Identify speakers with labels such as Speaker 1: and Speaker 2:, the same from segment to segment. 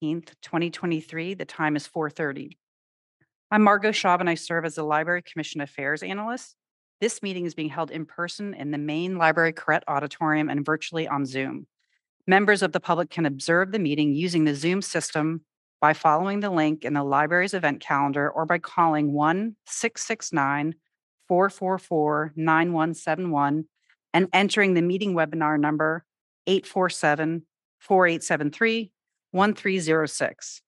Speaker 1: 2023. The time is 4:30. I'm Margot Schaub, and I serve as the Library Commission Affairs Analyst. This meeting is being held in person in the main Library Koret Auditorium and virtually on Zoom. Members of the public can observe the meeting using the Zoom system by following the link in the library's event calendar or by calling 1-669-444-9171 and entering the meeting webinar number 847-4873-1306.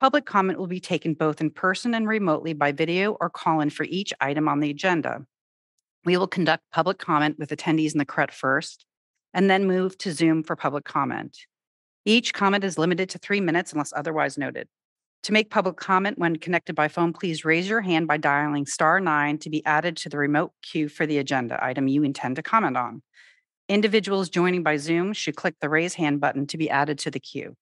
Speaker 1: Public comment will be taken both in person and remotely by video or call-in for each item on the agenda. We will conduct public comment with attendees in the Koret first, and then move to Zoom for public comment. Each comment is limited to three minutes unless otherwise noted. To make public comment when connected by phone, please raise your hand by dialing star nine to be added to the remote queue for the agenda item you intend to comment on. Individuals joining by Zoom should click the raise hand button to be added to the queue.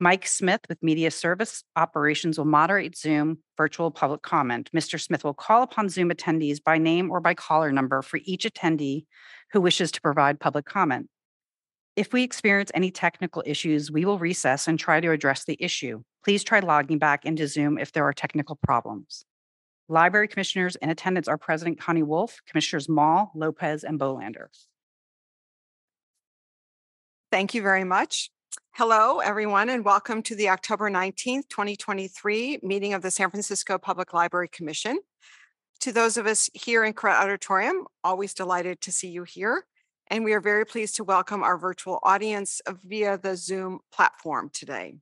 Speaker 1: Mike Smith with Media Service Operations will moderate Zoom virtual public comment. Mr. Smith will call upon Zoom attendees by name or by caller number for each attendee who wishes to provide public comment. If we experience any technical issues, we will recess and try to address the issue. Please try logging back into Zoom if there are technical problems. Library commissioners in attendance are President Connie Wolf, Commissioners Mall, Lopez, and Bolander.
Speaker 2: Thank you very much. Hello, everyone, and welcome to the October 19th, 2023 meeting of the San Francisco Public Library Commission. To those of us here in Koret Auditorium, always delighted to see you here. And we are very pleased to welcome our virtual audience via the Zoom platform today.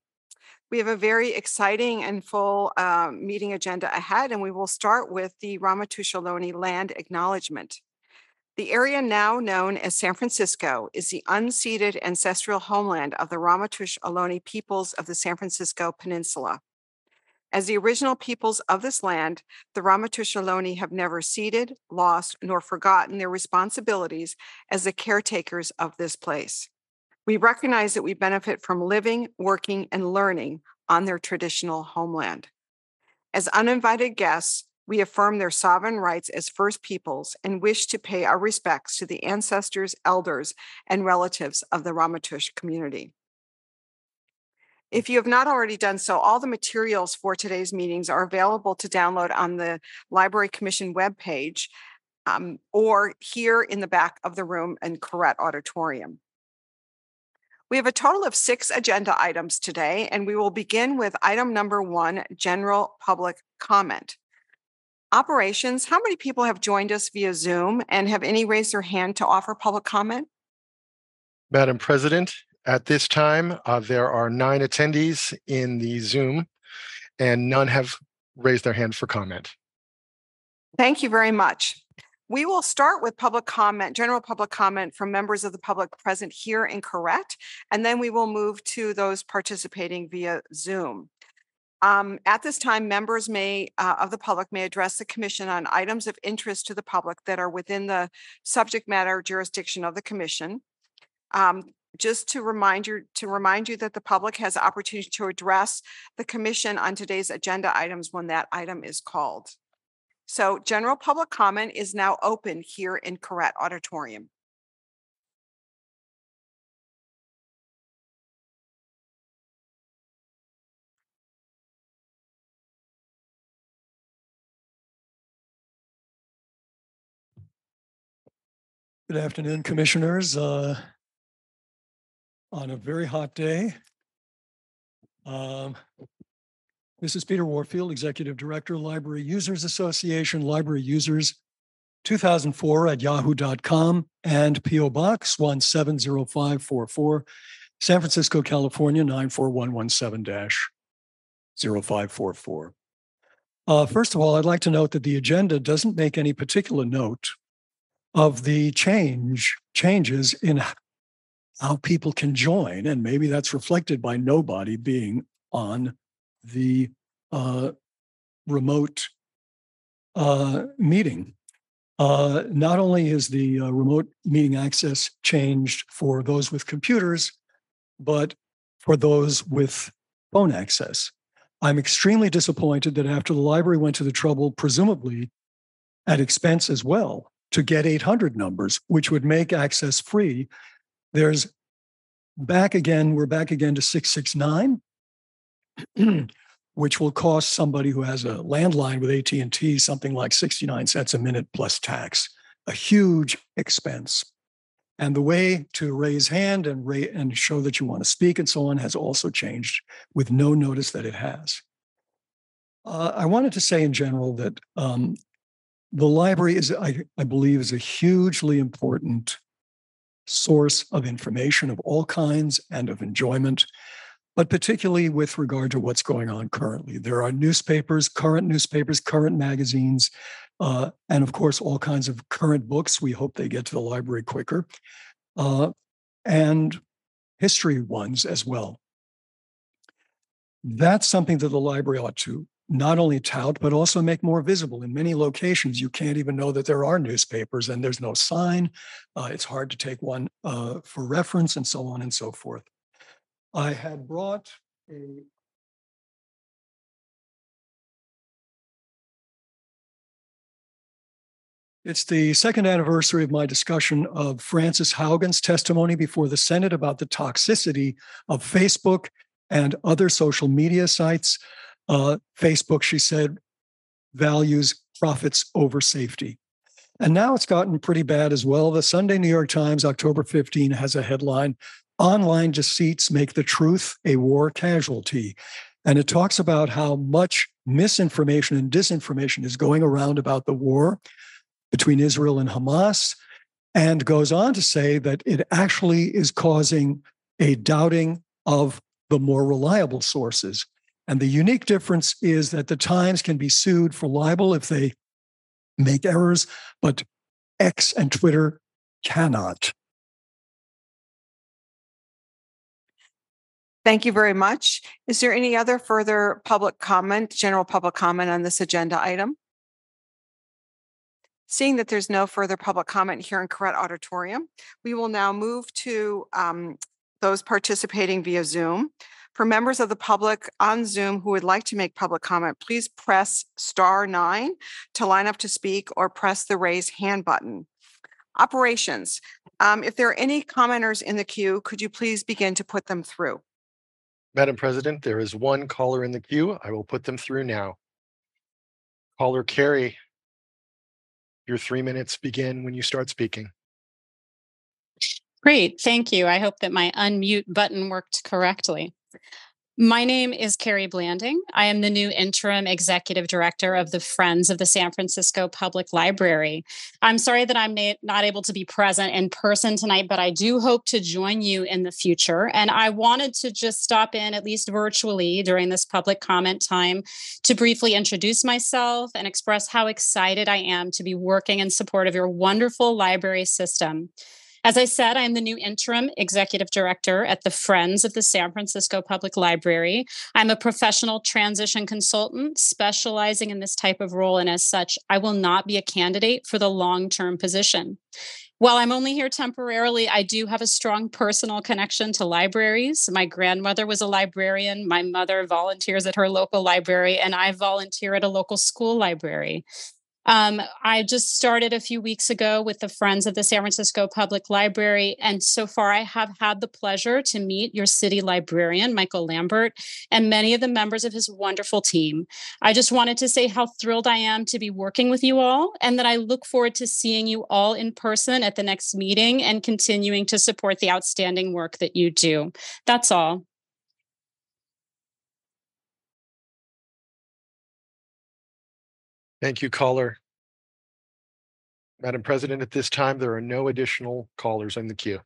Speaker 2: We have a very exciting and full uh, meeting agenda ahead, and we will start with the Ramaytush Ohlone land acknowledgement. The area now known as San Francisco is the unceded ancestral homeland of the Ramaytush Ohlone peoples of the San Francisco Peninsula. As the original peoples of this land, the Ramaytush Ohlone have never ceded, lost, nor forgotten their responsibilities as the caretakers of this place. We recognize that we benefit from living, working, and learning on their traditional homeland. As uninvited guests, we affirm their sovereign rights as First Peoples and wish to pay our respects to the ancestors, elders, and relatives of the Ramaytush community. If you have not already done so, all the materials for today's meetings are available to download on the Library Commission webpage um, or here in the back of the room in Koret Auditorium. We have a total of six agenda items today, and we will begin with item number one general public comment. Operations, how many people have joined us via Zoom and have any raised their hand to offer public comment?
Speaker 3: Madam President, at this time, uh, there are nine attendees in the Zoom, and none have raised their hand for comment.
Speaker 2: Thank you very much. We will start with public comment, general public comment from members of the public present here in Koret, and then we will move to those participating via Zoom. Um, at this time, members may uh, of the public may address the commission on items of interest to the public that are within the subject matter jurisdiction of the commission. Um, just to remind you to remind you that the public has opportunity to address the commission on today's agenda items when that item is called. So general public comment is now open here in Koret Auditorium.
Speaker 4: Good afternoon, commissioners. Uh, on a very hot day. Um, this is Peter Warfield, Executive Director, Library Users Association, Library Users 2004 at yahoo.com and PO Box 170544, San Francisco, California 94117 0544. Uh, first of all, I'd like to note that the agenda doesn't make any particular note of the change changes in how people can join. And maybe that's reflected by nobody being on the uh, remote uh, meeting. Uh, not only is the uh, remote meeting access changed for those with computers, but for those with phone access. I'm extremely disappointed that after the library went to the trouble, presumably at expense as well, to get 800 numbers, which would make access free, there's back again, we're back again to 669. which will cost somebody who has a landline with AT&T something like 69 cents a minute plus tax, a huge expense. And the way to raise hand and ra- and show that you want to speak and so on has also changed with no notice that it has. Uh, I wanted to say in general that um, the library is, I, I believe, is a hugely important source of information of all kinds and of enjoyment, but particularly with regard to what's going on currently. There are newspapers, current newspapers, current magazines, uh, and of course, all kinds of current books. We hope they get to the library quicker, uh, and history ones as well. That's something that the library ought to not only tout, but also make more visible. In many locations, you can't even know that there are newspapers and there's no sign. Uh, it's hard to take one uh, for reference and so on and so forth. I had brought a It's the second anniversary of my discussion of Frances Haugen's testimony before the Senate about the toxicity of Facebook and other social media sites. Uh, Facebook, she said, values profits over safety. And now it's gotten pretty bad as well. The Sunday New York Times, October 15, has a headline Online Deceits Make the Truth a War Casualty. And it talks about how much misinformation and disinformation is going around about the war between Israel and Hamas, and goes on to say that it actually is causing a doubting of the more reliable sources. And the unique difference is that the Times can be sued for libel if they make errors, but X and Twitter cannot.
Speaker 2: Thank you very much. Is there any other further public comment, general public comment on this agenda item? Seeing that there's no further public comment here in Koret Auditorium, we will now move to um, those participating via Zoom. For members of the public on Zoom who would like to make public comment, please press star nine to line up to speak or press the raise hand button. Operations, um, if there are any commenters in the queue, could you please begin to put them through?
Speaker 3: Madam President, there is one caller in the queue. I will put them through now. Caller Carrie, your three minutes begin when you start speaking.
Speaker 5: Great, thank you. I hope that my unmute button worked correctly. My name is Carrie Blanding. I am the new interim executive director of the Friends of the San Francisco Public Library. I'm sorry that I'm not able to be present in person tonight, but I do hope to join you in the future. And I wanted to just stop in, at least virtually, during this public comment time to briefly introduce myself and express how excited I am to be working in support of your wonderful library system. As I said, I am the new interim executive director at the Friends of the San Francisco Public Library. I'm a professional transition consultant specializing in this type of role, and as such, I will not be a candidate for the long term position. While I'm only here temporarily, I do have a strong personal connection to libraries. My grandmother was a librarian. My mother volunteers at her local library, and I volunteer at a local school library. Um, I just started a few weeks ago with the Friends of the San Francisco Public Library. And so far, I have had the pleasure to meet your city librarian, Michael Lambert, and many of the members of his wonderful team. I just wanted to say how thrilled I am to be working with you all and that I look forward to seeing you all in person at the next meeting and continuing to support the outstanding work that you do. That's all.
Speaker 3: Thank you, caller. Madam President, at this time, there are no additional callers in the queue.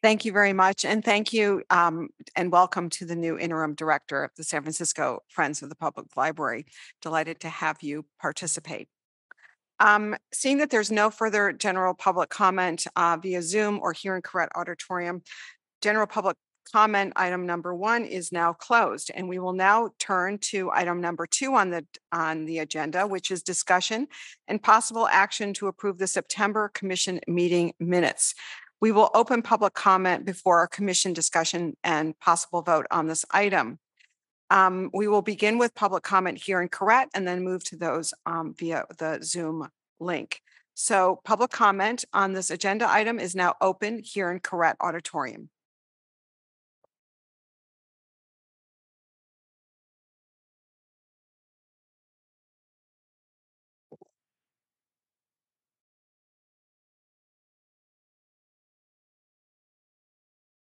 Speaker 2: Thank you very much. And thank you um, and welcome to the new interim director of the San Francisco Friends of the Public Library. Delighted to have you participate. Um, seeing that there's no further general public comment uh, via Zoom or here in Koret Auditorium, general public comment item number one is now closed and we will now turn to item number two on the on the agenda which is discussion and possible action to approve the september commission meeting minutes we will open public comment before our commission discussion and possible vote on this item um, we will begin with public comment here in Koret and then move to those um, via the Zoom link. So public comment on this agenda item is now open here in Koret Auditorium.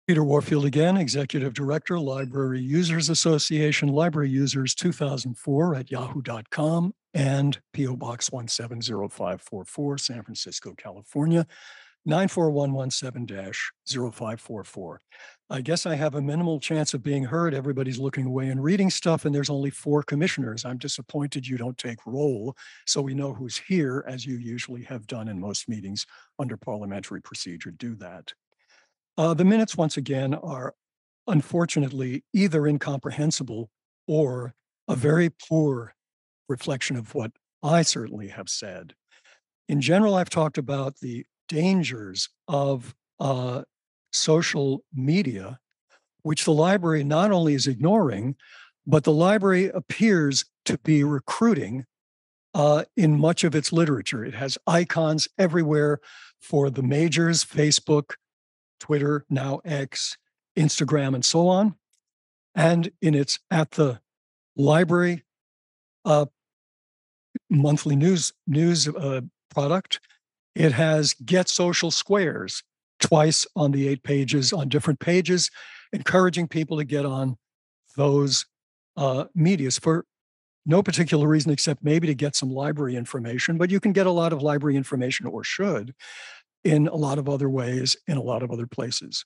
Speaker 4: Peter Warfield again, Executive Director, Library Users Association, Library Users 2004 at yahoo.com and PO Box 170544, San Francisco, California, 94117-0544. I guess I have a minimal chance of being heard. Everybody's looking away and reading stuff, and there's only four commissioners. I'm disappointed you don't take roll so we know who's here, as you usually have done in most meetings under parliamentary procedure. Do that. Uh, the minutes, once again, are unfortunately either incomprehensible or a very poor reflection of what I certainly have said. In general, I've talked about the dangers of uh, social media, which the library not only is ignoring, but the library appears to be recruiting uh, in much of its literature. It has icons everywhere for the majors, Facebook, Twitter, now X, Instagram, and so on. And in its at the library uh, monthly news news uh, product, it has Get Social Squares twice on the eight pages on different pages, encouraging people to get on those uh, medias for no particular reason except maybe to get some library information. But you can get a lot of library information, or should, in a lot of other ways, in a lot of other places.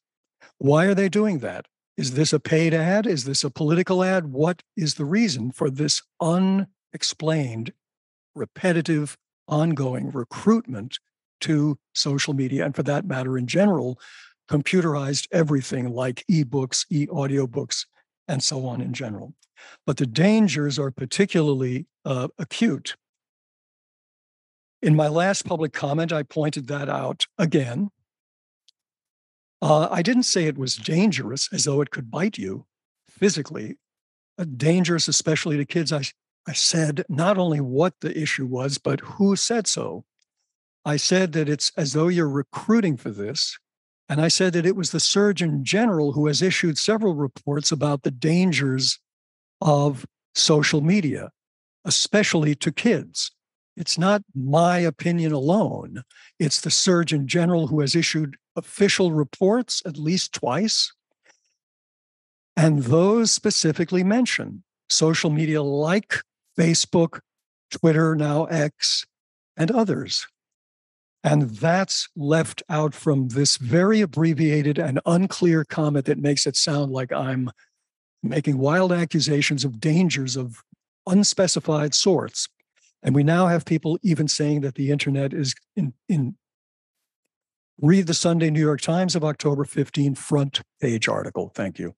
Speaker 4: Why are they doing that? Is this a paid ad? Is this a political ad? What is the reason for this unexplained, repetitive, ongoing recruitment to social media? And for that matter, in general, computerized everything like ebooks, e audiobooks, and so on in general. But the dangers are particularly uh, acute in my last public comment, I pointed that out again. Uh, I didn't say it was dangerous as though it could bite you physically, uh, dangerous, especially to kids. I, I said not only what the issue was, but who said so. I said that it's as though you're recruiting for this. And I said that it was the Surgeon General who has issued several reports about the dangers of social media, especially to kids. It's not my opinion alone. It's the Surgeon General who has issued official reports at least twice. And those specifically mention social media like Facebook, Twitter, now X, and others. And that's left out from this very abbreviated and unclear comment that makes it sound like I'm making wild accusations of dangers of unspecified sorts. And we now have people even saying that the internet is in, in read the Sunday New York Times of October 15 front page article. Thank you.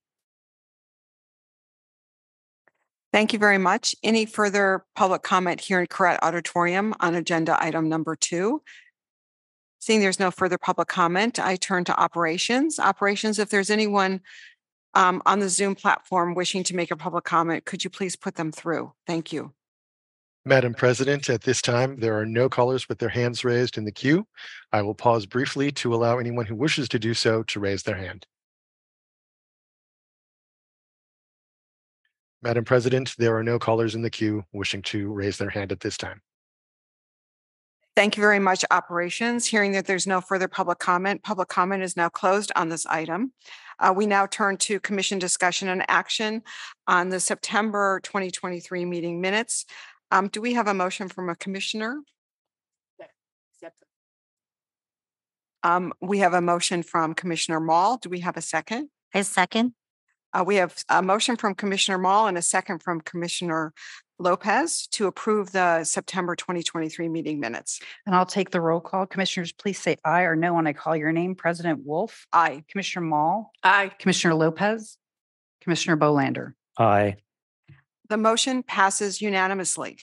Speaker 2: Thank you very much. Any further public comment here in Koret Auditorium on agenda item number two? Seeing there's no further public comment, I turn to operations. Operations, if there's anyone um, on the Zoom platform wishing to make a public comment, could you please put them through? Thank you.
Speaker 3: Madam President, at this time, there are no callers with their hands raised in the queue. I will pause briefly to allow anyone who wishes to do so to raise their hand. Madam President, there are no callers in the queue wishing to raise their hand at this time.
Speaker 2: Thank you very much, Operations. Hearing that there's no further public comment, public comment is now closed on this item. Uh, we now turn to commission discussion and action on the September 2023 meeting minutes. Um, do we have a motion from a commissioner? Um, we have a motion from Commissioner Mall. Do we have a second?
Speaker 6: I second.
Speaker 2: Uh, we have a motion from Commissioner Mall and a second from Commissioner Lopez to approve the September 2023 meeting minutes.
Speaker 1: And I'll take the roll call. Commissioners, please say aye or no when I call your name. President Wolf,
Speaker 2: Aye.
Speaker 1: Commissioner Mall,
Speaker 2: Aye.
Speaker 1: Commissioner Lopez, Commissioner Bolander.
Speaker 7: Aye.
Speaker 2: The motion passes unanimously.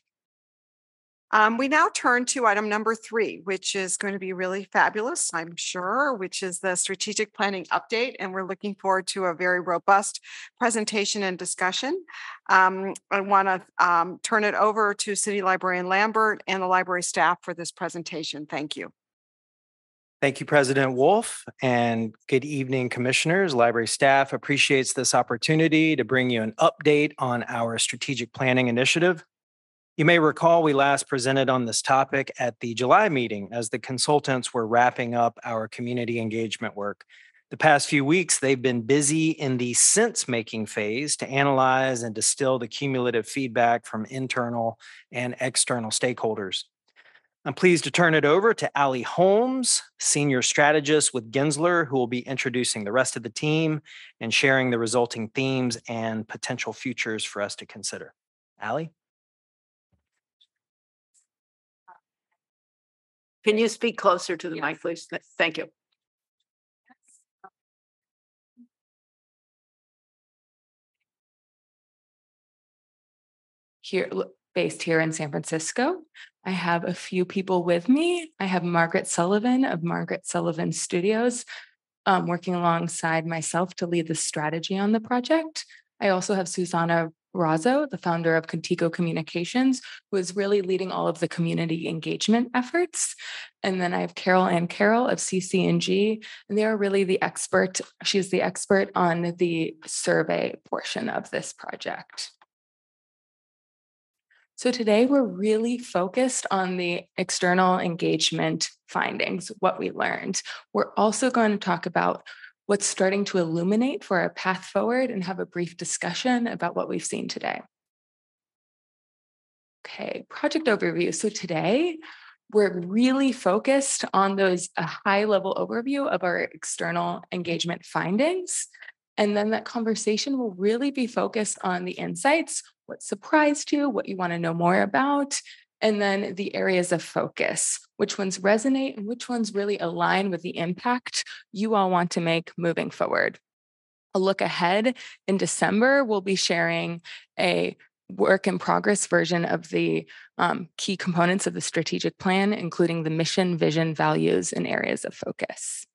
Speaker 2: Um, we now turn to item number three, which is going to be really fabulous, I'm sure, which is the strategic planning update. And we're looking forward to a very robust presentation and discussion. Um, I want to um, turn it over to City Librarian Lambert and the library staff for this presentation. Thank you.
Speaker 7: Thank you, President Wolf, and good evening, Commissioners. Library staff appreciates this opportunity to bring you an update on our strategic planning initiative. You may recall we last presented on this topic at the July meeting as the consultants were wrapping up our community engagement work. The past few weeks, they've been busy in the sense making phase to analyze and distill the cumulative feedback from internal and external stakeholders. I'm pleased to turn it over to Ali Holmes, Senior Strategist with Gensler, who will be introducing the rest of the team and sharing the resulting themes and potential futures for us to consider. Ali?
Speaker 6: Can you speak closer to the mic, please? Thank you.
Speaker 8: here lo- based here in San Francisco. I have a few people with me. I have Margaret Sullivan of Margaret Sullivan Studios um, working alongside myself to lead the strategy on the project. I also have Susanna Razzo, the founder of Contigo Communications, who is really leading all of the community engagement efforts. And then I have Carol Ann Carroll of CCNG, and they are really the expert. She's the expert on the survey portion of this project. So today we're really focused on the external engagement findings, what we learned. We're also going to talk about what's starting to illuminate for our path forward and have a brief discussion about what we've seen today. Okay, project overview. So today we're really focused on those a high level overview of our external engagement findings. And then that conversation will really be focused on the insights what surprised you, what you want to know more about, and then the areas of focus, which ones resonate and which ones really align with the impact you all want to make moving forward. A look ahead in December, we'll be sharing a work in progress version of the um, key components of the strategic plan, including the mission, vision, values, and areas of focus.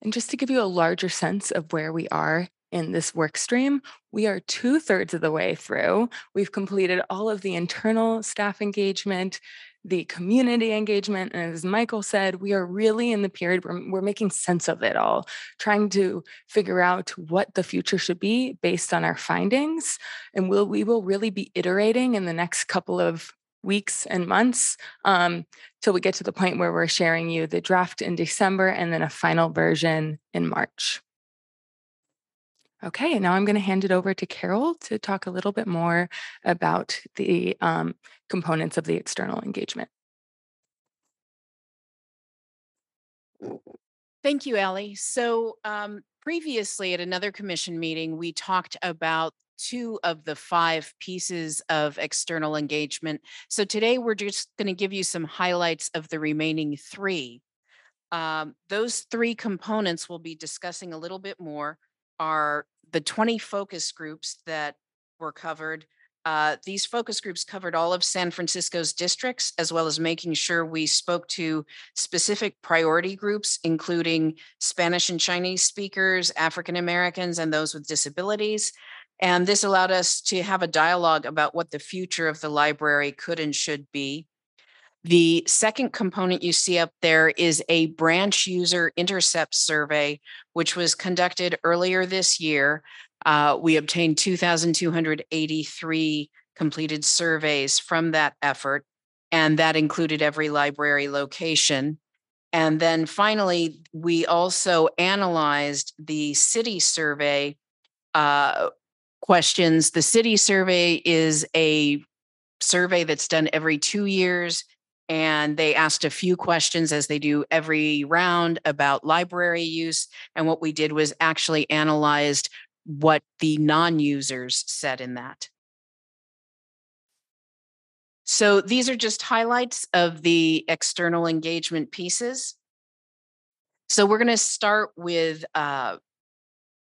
Speaker 8: And just to give you a larger sense of where we are in this work stream. We are two thirds of the way through. We've completed all of the internal staff engagement, the community engagement. And as Michael said, we are really in the period where we're making sense of it all, trying to figure out what the future should be based on our findings. And we'll, we will really be iterating in the next couple of weeks and months um, till we get to the point where we're sharing you the draft in December and then a final version in March. Okay, now I'm going to hand it over to Carol to talk a little bit more about the um, components of the external engagement.
Speaker 9: Thank you, Ellie. So um, previously at another commission meeting, we talked about two of the five pieces of external engagement. So today we're just going to give you some highlights of the remaining three. Um, those three components we'll be discussing a little bit more are the 20 focus groups that were covered. Uh, these focus groups covered all of San Francisco's districts, as well as making sure we spoke to specific priority groups, including Spanish and Chinese speakers, African Americans, and those with disabilities. And this allowed us to have a dialogue about what the future of the library could and should be. The second component you see up there is a branch user intercept survey, which was conducted earlier this year. Uh, we obtained 2,283 completed surveys from that effort, and that included every library location. And then finally, we also analyzed the city survey uh, questions. The city survey is a survey that's done every two years and they asked a few questions as they do every round about library use and what we did was actually analyzed what the non-users said in that so these are just highlights of the external engagement pieces so we're going to start with uh,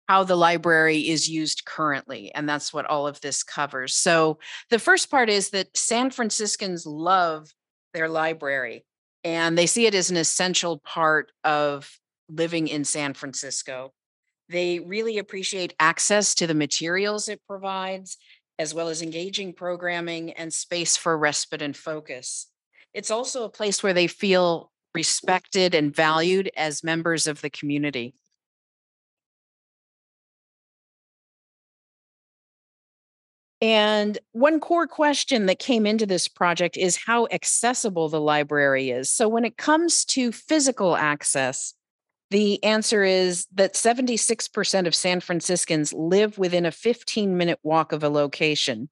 Speaker 9: how the library is used currently. And that's what all of this covers. So, the first part is that San Franciscans love their library and they see it as an essential part of living in San Francisco. They really appreciate access to the materials it provides, as well as engaging programming and space for respite and focus. It's also a place where they feel respected and valued as members of the community. And one core question that came into this project is how accessible the library is. So, when it comes to physical access, The answer is that 76% of San Franciscans live within a 15 minute walk of a location.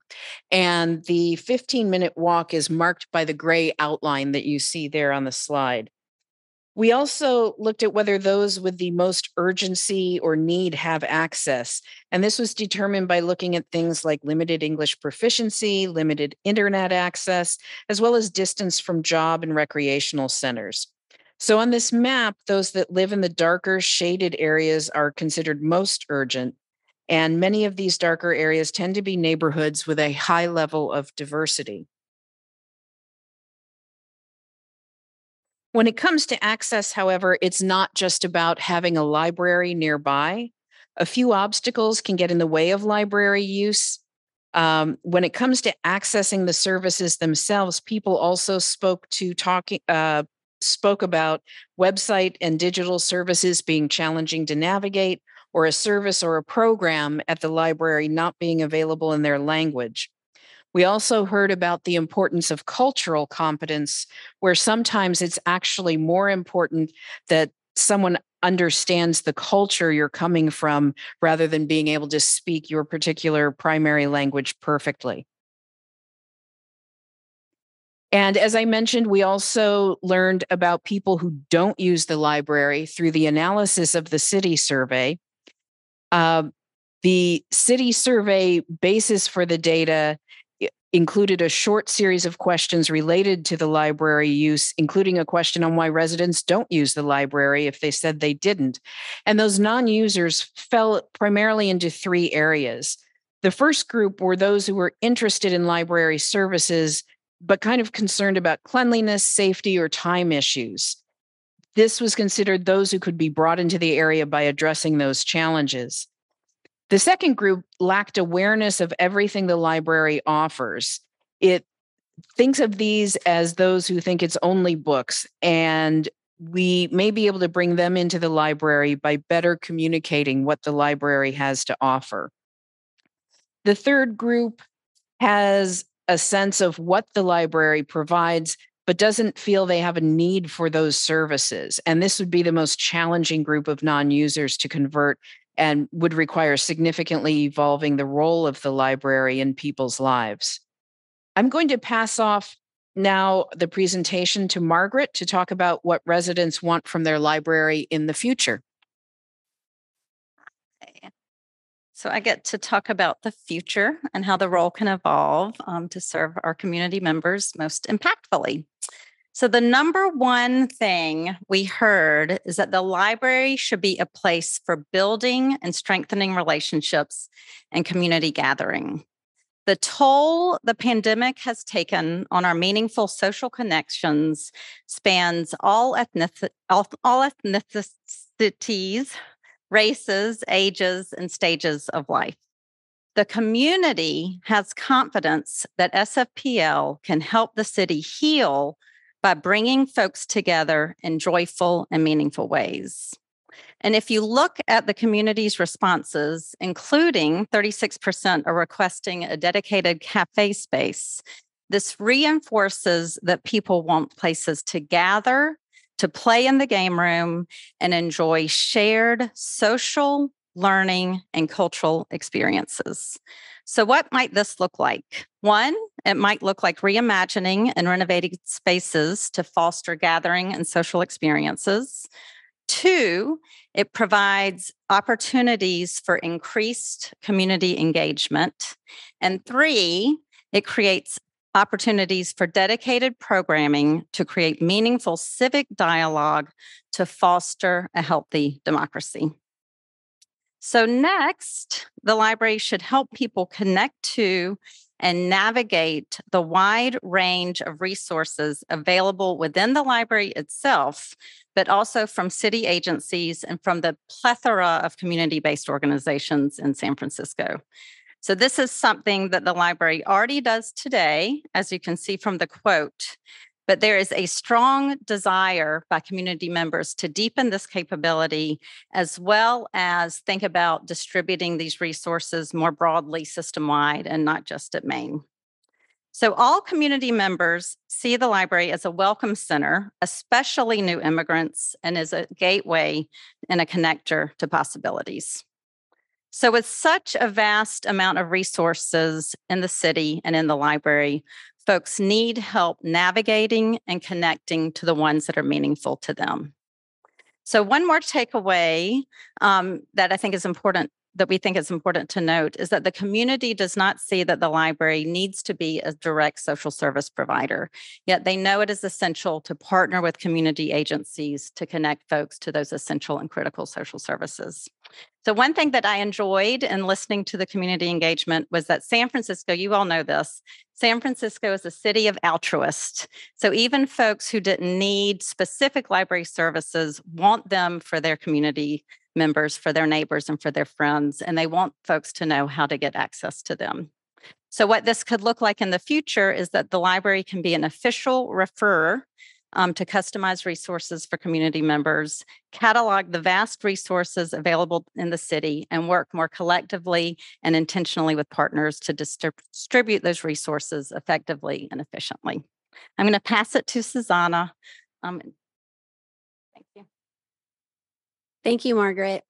Speaker 9: And the 15 minute walk is marked by the gray outline that you see there on the slide. We also looked at whether those with the most urgency or need have access. And this was determined by looking at things like limited English proficiency, limited internet access, as well as distance from job and recreational centers. So on this map, those that live in the darker shaded areas are considered most urgent. And many of these darker areas tend to be neighborhoods with a high level of diversity. When it comes to access, however, it's not just about having a library nearby. A few obstacles can get in the way of library use. Um, when it comes to accessing the services themselves, people also spoke to talking, uh, spoke about website and digital services being challenging to navigate, or a service or a program at the library not being available in their language. We also heard about the importance of cultural competence, where sometimes it's actually more important that someone understands the culture you're coming from rather than being able to speak your particular primary language perfectly. And as I mentioned, we also learned about people who don't use the library through the analysis of the city survey. Uh, the city survey basis for the data included a short series of questions related to the library use, including a question on why residents don't use the library if they said they didn't. And those non users fell primarily into three areas. The first group were those who were interested in library services, but kind of concerned about cleanliness, safety, or time issues. This was considered those who could be brought into the area by addressing those challenges. The second group lacked awareness of everything the library offers. It thinks of these as those who think it's only books, and we may be able to bring them into the library by better communicating what the library has to offer. The third group has a sense of what the library provides, but doesn't feel they have a need for those services. And this would be the most challenging group of non users to convert and would require significantly evolving the role of the library in people's lives. I'm going to pass off now the presentation to Margaret to talk about what residents want from their library in the future.
Speaker 10: So I get to talk about the future and how the role can evolve um, to serve our community members most impactfully. So, the number one thing we heard is that the library should be a place for building and strengthening relationships and community gathering. The toll the pandemic has taken on our meaningful social connections spans all, ethnic- all, ethnicities, races, ages, and stages of life. The community has confidence that SFPL can help the city heal by bringing folks together in joyful and meaningful ways. And if you look at the community's responses, including 36% are requesting a dedicated cafe space, this reinforces that people want places to gather, to play in the game room, and enjoy shared social, learning, and cultural experiences. So, what might this look like? One, it might look like reimagining and renovating spaces to foster gathering and social experiences. Two, it provides opportunities for increased community engagement. And three, it creates opportunities for dedicated programming to create meaningful civic dialogue to foster a healthy democracy. So, next, the library should help people connect to and navigate the wide range of resources available within the library itself, but also from city agencies and from the plethora of community based organizations in San Francisco. So, this is something that the library already does today, as you can see from the quote. But there is a strong desire by community members to deepen this capability, as well as think about distributing these resources more broadly system wide and not just at Main. So, all community members see the library as a welcome center, especially new immigrants, and as a gateway and a connector to possibilities. So, with such a vast amount of resources in the city and in the library, folks need help navigating and connecting to the ones that are meaningful to them. So, one more takeaway um, that I think is important that we think is important to note is that the community does not see that the library needs to be a direct social service provider, yet they know it is essential to partner with community agencies to connect folks to those essential and critical social services. So, one thing that I enjoyed in listening to the community engagement was that San Francisco, you all know this, San Francisco is a city of altruists. So, even folks who didn't need specific library services want them for their community members, for their neighbors, and for their friends. And they want folks to know how to get access to them. So, what this could look like in the future is that the library can be an official referrer um, to customize resources for community members, catalog the vast resources available in the city, and work more collectively and intentionally with partners to distrib- distribute those resources effectively and efficiently. I'm going to pass it to Susanna. Um, thank you.
Speaker 11: Thank you, Margaret.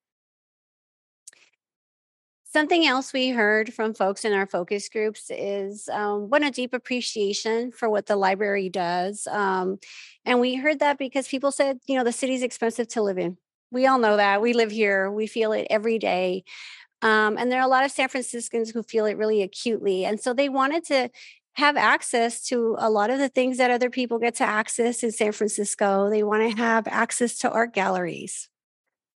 Speaker 11: Something else we heard from folks in our focus groups is um, what a deep appreciation for what the library does. Um, and we heard that because people said, you know, the city's expensive to live in. We all know that. We live here, we feel it every day. Um, and there are a lot of San Franciscans who feel it really acutely. And so they wanted to have access to a lot of the things that other people get to access in San Francisco. They want to have access to art galleries.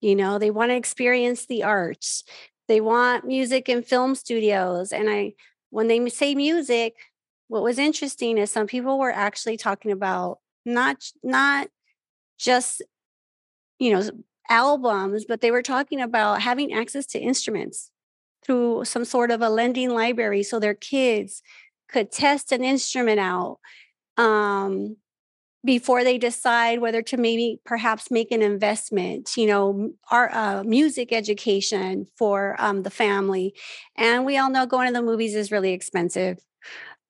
Speaker 11: You know, they want to experience the arts they want music and film studios and i when they say music what was interesting is some people were actually talking about not not just you know albums but they were talking about having access to instruments through some sort of a lending library so their kids could test an instrument out um, before they decide whether to maybe perhaps make an investment you know our uh, music education for um, the family. And we all know going to the movies is really expensive.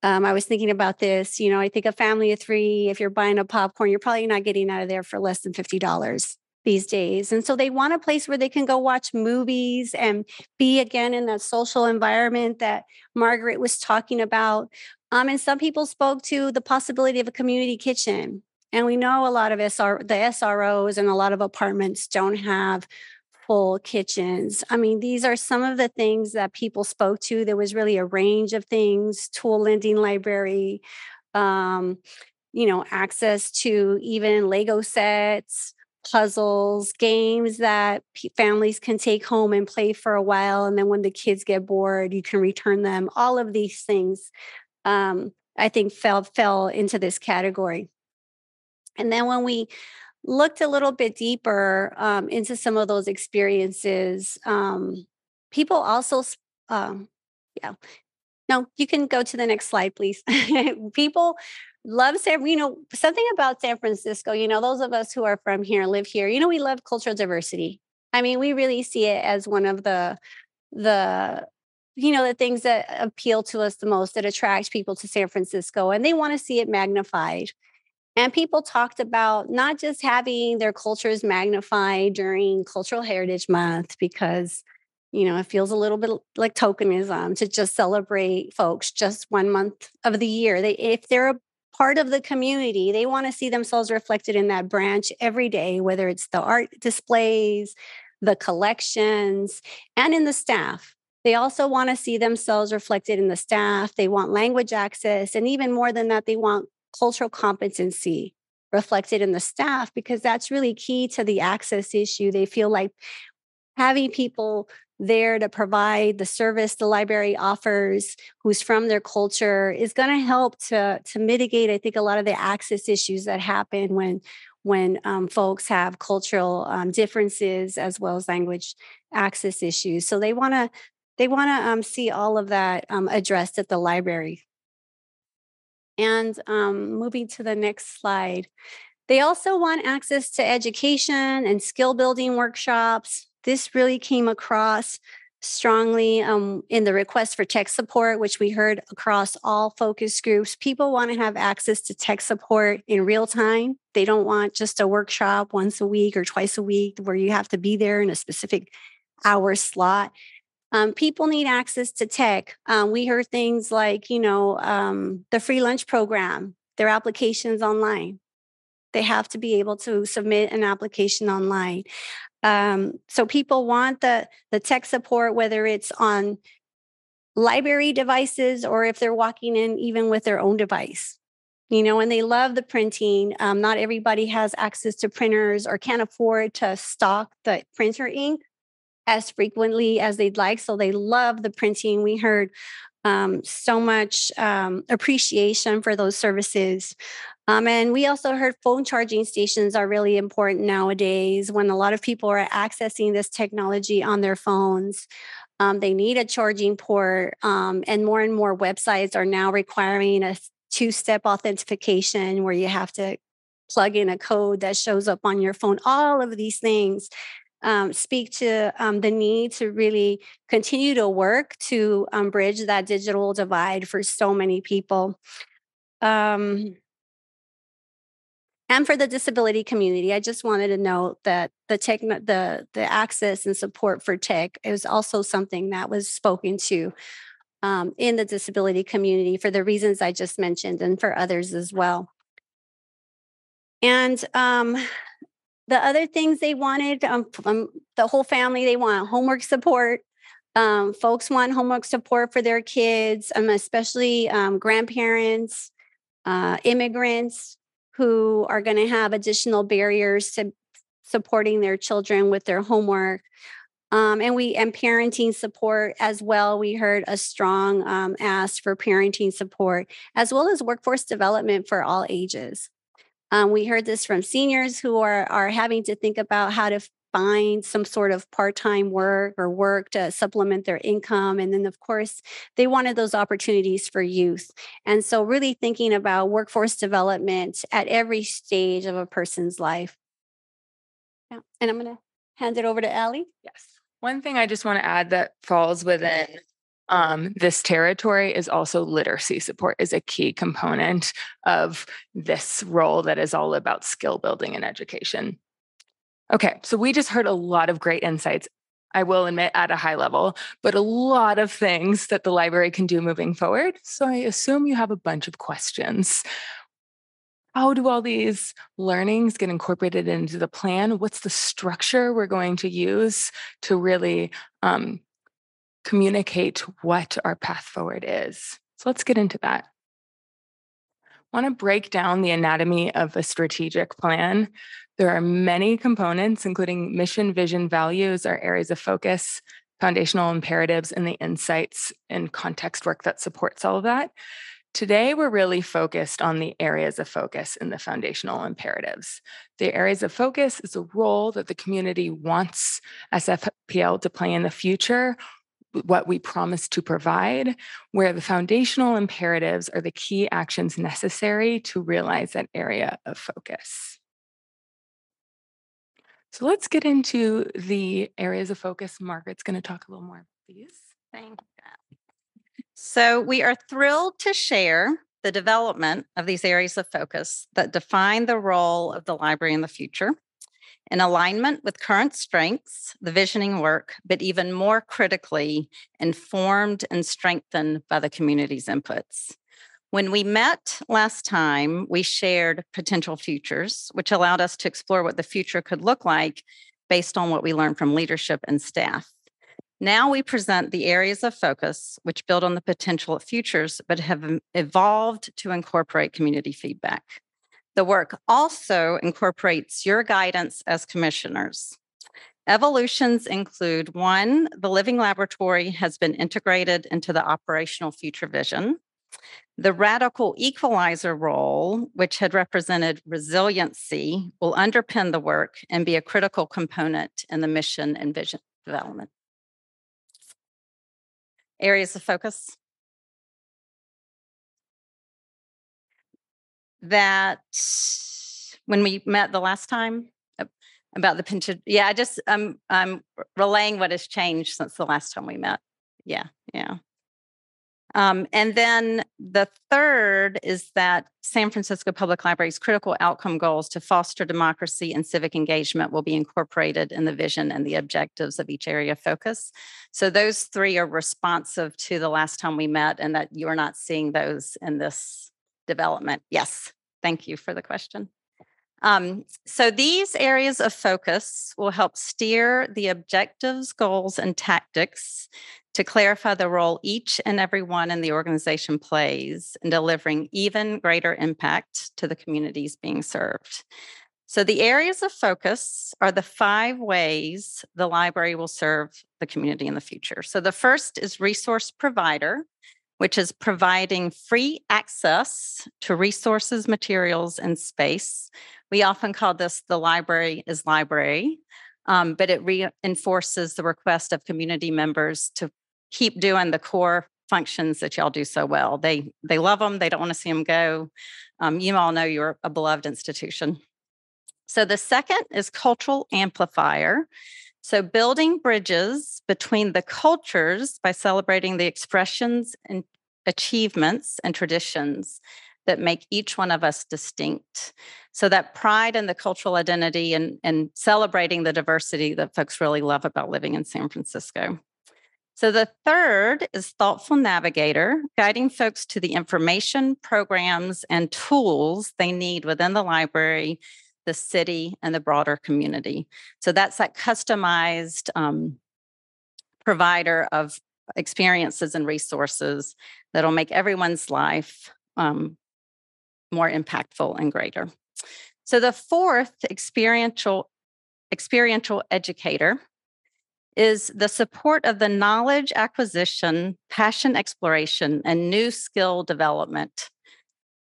Speaker 11: Um, i was thinking about this you know i think a family of three if you're buying a popcorn you're probably not getting out of there for less than $50 these days and so they want a place where they can go watch movies and be again in that social environment that margaret was talking about um, and some people spoke to the possibility of a community kitchen. And we know a lot of SR, the SROs and a lot of apartments don't have full kitchens. I mean, these are some of the things that people spoke to. There was really a range of things, tool lending library, um, you know, access to even Lego sets, puzzles, games that p- families can take home and play for a while. And then when the kids get bored, you can return them. All of these things um, I think fell fell into this category. And then when we looked a little bit deeper um, into some of those experiences, um, people also, um, yeah, no, you can go to the next slide, please. people love San, you know, something about San Francisco, you know, those of us who are from here, live here, you know, we love cultural diversity. I mean, we really see it as one of the the you know the things that appeal to us the most that attract people to San Francisco and they want to see it magnified. And people talked about not just having their cultures magnified during Cultural Heritage Month because you know, it feels a little bit like tokenism to just celebrate folks just one month of the year. They if they're a part of the community, they want to see themselves reflected in that branch every day, whether it's the art displays, the collections, and in the staff. They also want to see themselves reflected in the staff. They want language access. And even more than that, they want cultural competency reflected in the staff because that's really key to the access issue. They feel like having people there to provide the service the library offers who's from their culture is going to help to to mitigate i think a lot of the access issues that happen when when um, folks have cultural um, differences as well as language access issues so they want to they want to um, see all of that um, addressed at the library. And um, moving to the next slide, they also want access to education and skill building workshops. This really came across strongly um, in the request for tech support, which we heard across all focus groups. People want to have access to tech support in real time. They don't want just a workshop once a week or twice a week where you have to be there in a specific hour slot. Um, people need access to tech. Um, we heard things like, you know, um, the free lunch program, their applications online. They have to be able to submit an application online. Um, so people want the the tech support, whether it's on library devices or if they're walking in even with their own device. You know, and they love the printing. Um, not everybody has access to printers or can't afford to stock the printer ink as frequently as they'd like. So they love the printing. We heard um, so much um, appreciation for those services. Um, and we also heard phone charging stations are really important nowadays when a lot of people are accessing this technology on their phones. Um, they need a charging port, um, and more and more websites are now requiring a two step authentication where you have to plug in a code that shows up on your phone. All of these things um, speak to um, the need to really continue to work to um, bridge that digital divide for so many people. Um, and for the disability community, I just wanted to note that the tech, the the access and support for tech is also something that was spoken to um, in the disability community for the reasons I just mentioned, and for others as well. And um, the other things they wanted, um, um, the whole family, they want homework support. Um, folks want homework support for their kids, um, especially grandparents, uh, immigrants, who are going to have additional barriers to supporting their children with their homework. Um, and we and parenting support as well. We heard a strong um, ask for parenting support as well as workforce development for all ages. Um, we heard this from seniors who are are having to think about how to find some sort of part-time work or work to supplement their income and then of course they wanted those opportunities for youth and so really thinking about workforce development at every stage of a person's life yeah. and i'm going to hand it over to Allie.
Speaker 8: yes one thing i just want to add that falls within um, this territory is also literacy support is a key component of this role that is all about skill building and education Okay, so we just heard a lot of great insights. I will admit at a high level, but a lot of things that the library can do moving forward. So I assume you have a bunch of questions. How do all these learnings get incorporated into the plan? What's the structure we're going to use to really um, communicate what our path forward is? So let's get into that. I want to break down the anatomy of a strategic plan there are many components, including mission, vision, values, our areas of focus, foundational imperatives, and the insights and context work that supports all of that. Today, we're really focused on the areas of focus and the foundational imperatives. The areas of focus is a role that the community wants SFPL to play in the future, what we promise to provide, where the foundational imperatives are the key actions necessary to realize that area of focus. So let's get into the areas of focus. Margaret's going to talk a little more, please.
Speaker 10: Thank you. So we are thrilled to share the development of these areas of focus that define the role of the library in the future in alignment with current strengths, the visioning work, but even more critically, informed and strengthened by the community's inputs. When we met last time, we shared potential futures, which allowed us to explore what the future could look like based on what we learned from leadership and staff. Now we present the areas of focus which build on the potential futures, but have evolved to incorporate community feedback. The work also incorporates your guidance as commissioners. Evolutions include one, the living laboratory has been integrated into the operational future vision. The radical equalizer role, which had represented resiliency, will underpin the work and be a critical component in the mission and vision development. Areas of focus. That when we met the last time, about the pinch. Yeah, I just I'm I'm relaying what has changed since the last time we met. Yeah, yeah. Um, and then the third is that San Francisco Public Library's critical outcome goals to foster democracy and civic engagement will be incorporated in the vision and the objectives of each area of focus. So those three are responsive to the last time we met, and that you are not seeing those in this development. Yes, thank you for the question. Um, so these areas of focus will help steer the objectives, goals, and tactics to clarify the role each and every one in the organization plays in delivering even greater impact to the communities being served. So the areas of focus are the five ways the library will serve the community in the future. So the first is resource provider, which is providing free access to resources, materials, and space we often call this the library is library, um, but it reinforces the request of community members to keep doing the core functions that y'all do so well. They they love them. They don't want to see them go. Um, you all know you're a beloved institution. So the second is cultural amplifier. So building bridges between the cultures by celebrating the expressions and achievements and traditions that make each one of us distinct. So that pride and the cultural identity and, and celebrating the diversity that folks really love about living in San Francisco. So the third is thoughtful navigator, guiding folks to the information, programs, and tools they need within the library, the city, and the broader community. So that's that customized um, provider of experiences and resources that'll make everyone's life um, more impactful and greater. So the fourth experiential experiential educator is the support of the knowledge acquisition, passion exploration, and new skill development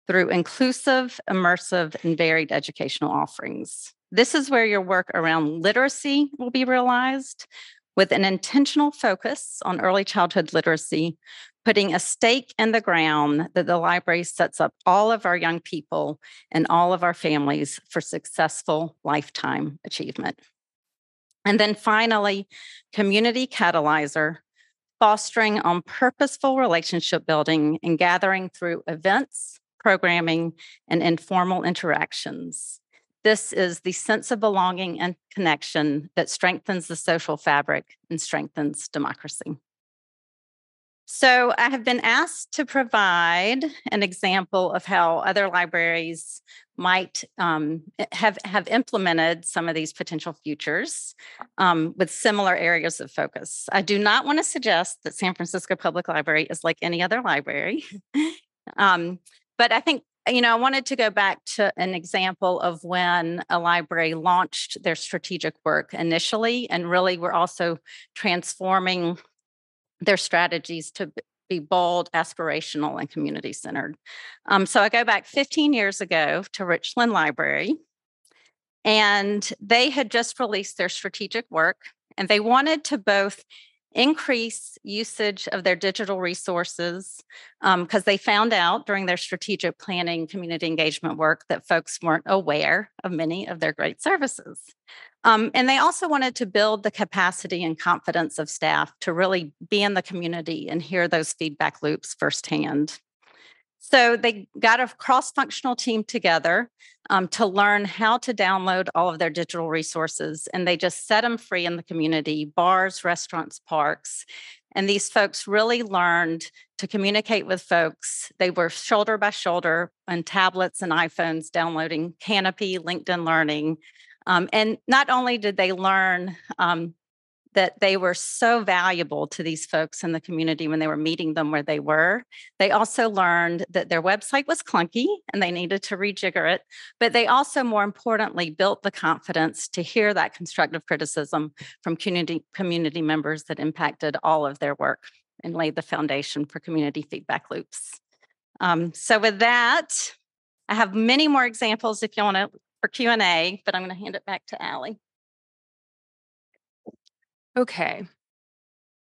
Speaker 10: through inclusive, immersive, and varied educational offerings. This is where your work around literacy will be realized with an intentional focus on early childhood literacy, putting a stake in the ground that the library sets up all of our young people and all of our families for successful lifetime achievement. And then finally, community catalyzer, fostering on purposeful relationship building and gathering through events, programming, and informal interactions. This is the sense of belonging and connection that strengthens the social fabric and strengthens democracy. So I have been asked to provide an example of how other libraries might um, have have implemented some of these potential futures um, with similar areas of focus. I do not want to suggest that San Francisco Public Library is like any other library, um, but I think you know I wanted to go back to an example of when a library launched their strategic work initially, and really we're also transforming their strategies to be bold, aspirational, and community centered. Um, so I go back 15 years ago to Richland Library, and they had just released their strategic work, and they wanted to both increase usage of their digital resources because um, they found out during their strategic planning community engagement work that folks weren't aware of many of their great services um, and they also wanted to build the capacity and confidence of staff to really be in the community and hear those feedback loops firsthand. So they got a cross functional team together um, to learn how to download all of their digital resources. And they just set them free in the community bars, restaurants, parks. And these folks really learned to communicate with folks. They were shoulder by shoulder on tablets and iPhones, downloading Kanopy, LinkedIn Learning, um, and not only did they learn um, that they were so valuable to these folks in the community when they were meeting them where they were, they also learned that their website was clunky and they needed to rejigger it. But they also, more importantly, built the confidence to hear that constructive criticism from community, community members that impacted all of their work and laid the foundation for community feedback loops. Um, so with that, I have many more examples if you want to for Q&A, but I'm going to hand it back to Allie.
Speaker 8: Okay.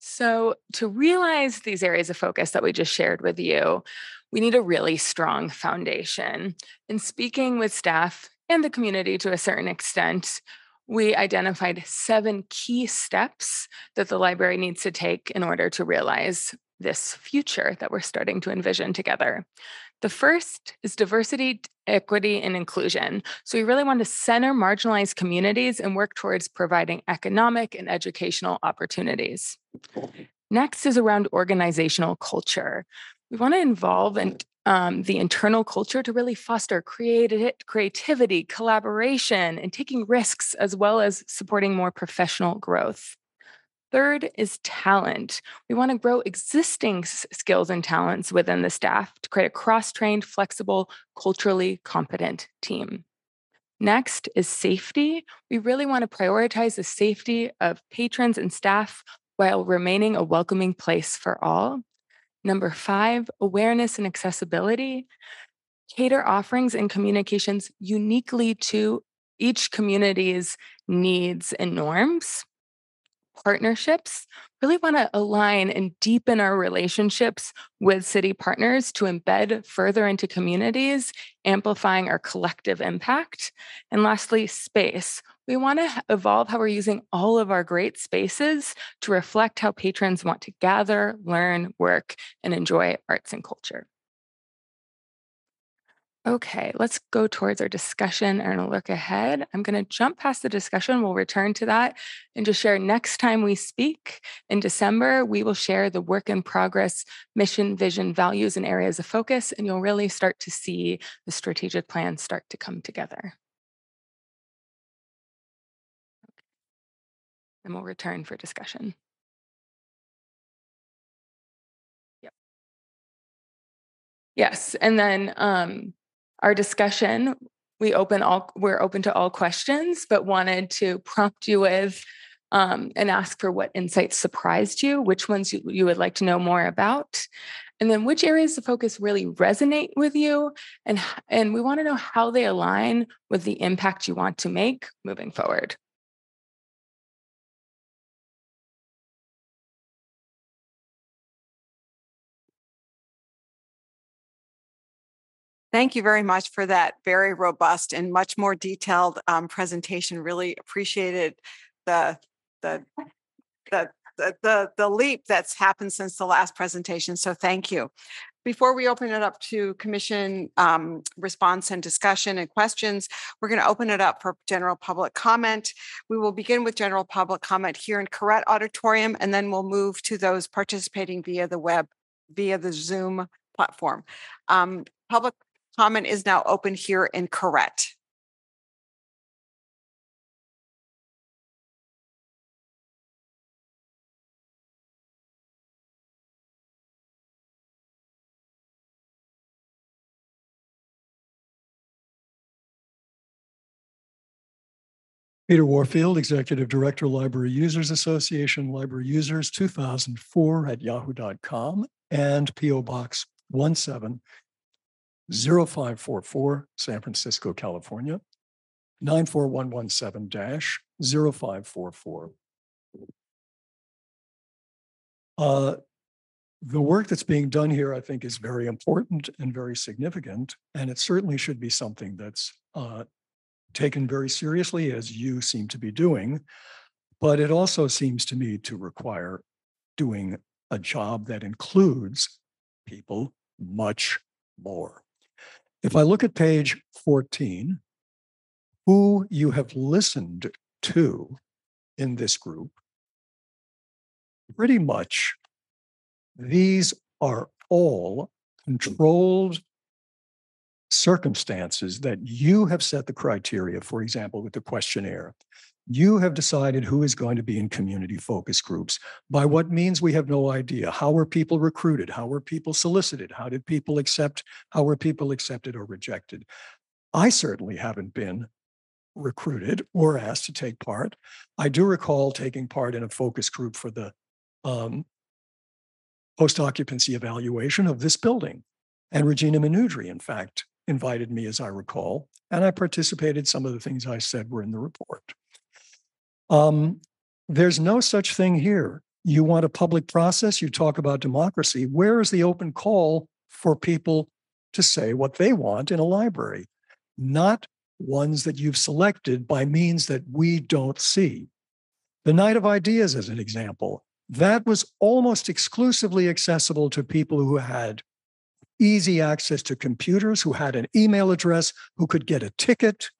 Speaker 8: So, to realize these areas of focus that we just shared with you, we need a really strong foundation. In speaking with staff and the community to a certain extent, we identified seven key steps that the library needs to take in order to realize this future that we're starting to envision together. The first is diversity, equity, and inclusion. So we really want to center marginalized communities and work towards providing economic and educational opportunities. Next is around organizational culture. We want to involve and um, the internal culture to really foster creati- creativity, collaboration, and taking risks, as well as supporting more professional growth. Third is talent. We want to grow existing skills and talents within the staff to create a cross trained, flexible, culturally competent team. Next is safety. We really want to prioritize the safety of patrons and staff while remaining a welcoming place for all. Number five, awareness and accessibility. Cater offerings and communications uniquely to each community's needs and norms partnerships, really want to align and deepen our relationships with city partners to embed further into communities, amplifying our collective impact. And lastly, space. We want to evolve how we're using all of our great spaces to reflect how patrons want to gather, learn, work, and enjoy arts and culture. Okay, let's go towards our discussion and look ahead. I'm going to jump past the discussion. We'll return to that and just share next time we speak in December. We will share the work in progress, mission, vision, values, and areas of focus, and you'll really start to see the strategic plan start to come together. And we'll return for discussion. Yep. Yes, and then um, our discussion we open all we're open to all questions but wanted to prompt you with um, and ask for what insights surprised you which ones you, you would like to know more about and then which areas of focus really resonate with you and and we want to know how they align with the impact you want to make moving forward
Speaker 2: Thank you very much for that very robust and much more detailed um, presentation. Really appreciated the the the the the, leap that's happened since the last presentation. So thank you. Before we open it up to commission um, response and discussion and questions, we're going to open it up for general public comment. We will begin with general public comment here in Koret Auditorium, and then we'll move to those participating via the web, via the Zoom platform. Um, public Comment is now open here in Koret.
Speaker 4: Peter Warfield, Executive Director, Library Users Association, Library Users 2004 at yahoo.com and PO Box 17 0544 San Francisco, California, 94117 0544. Uh, the work that's being done here, I think, is very important and very significant, and it certainly should be something that's uh, taken very seriously, as you seem to be doing. But it also seems to me to require doing a job that includes people much more. If I look at page 14, who you have listened to in this group, pretty much these are all controlled circumstances that you have set the criteria, for example, with the questionnaire. You have decided who is going to be in community focus groups. By what means, we have no idea. How were people recruited? How were people solicited? How did people accept? How were people accepted or rejected? I certainly haven't been recruited or asked to take part. I do recall taking part in a focus group for the um, post occupancy evaluation of this building. And Regina Minudri, in fact, invited me, as I recall, and I participated. Some of the things I said were in the report. Um, there's no such thing here. You want a public process, you talk about democracy. Where is the open call for people to say what they want in a library? Not ones that you've selected by means that we don't see. The Night of Ideas, as an example, that was almost exclusively accessible to people who had easy access to computers, who had an email address, who could get a ticket,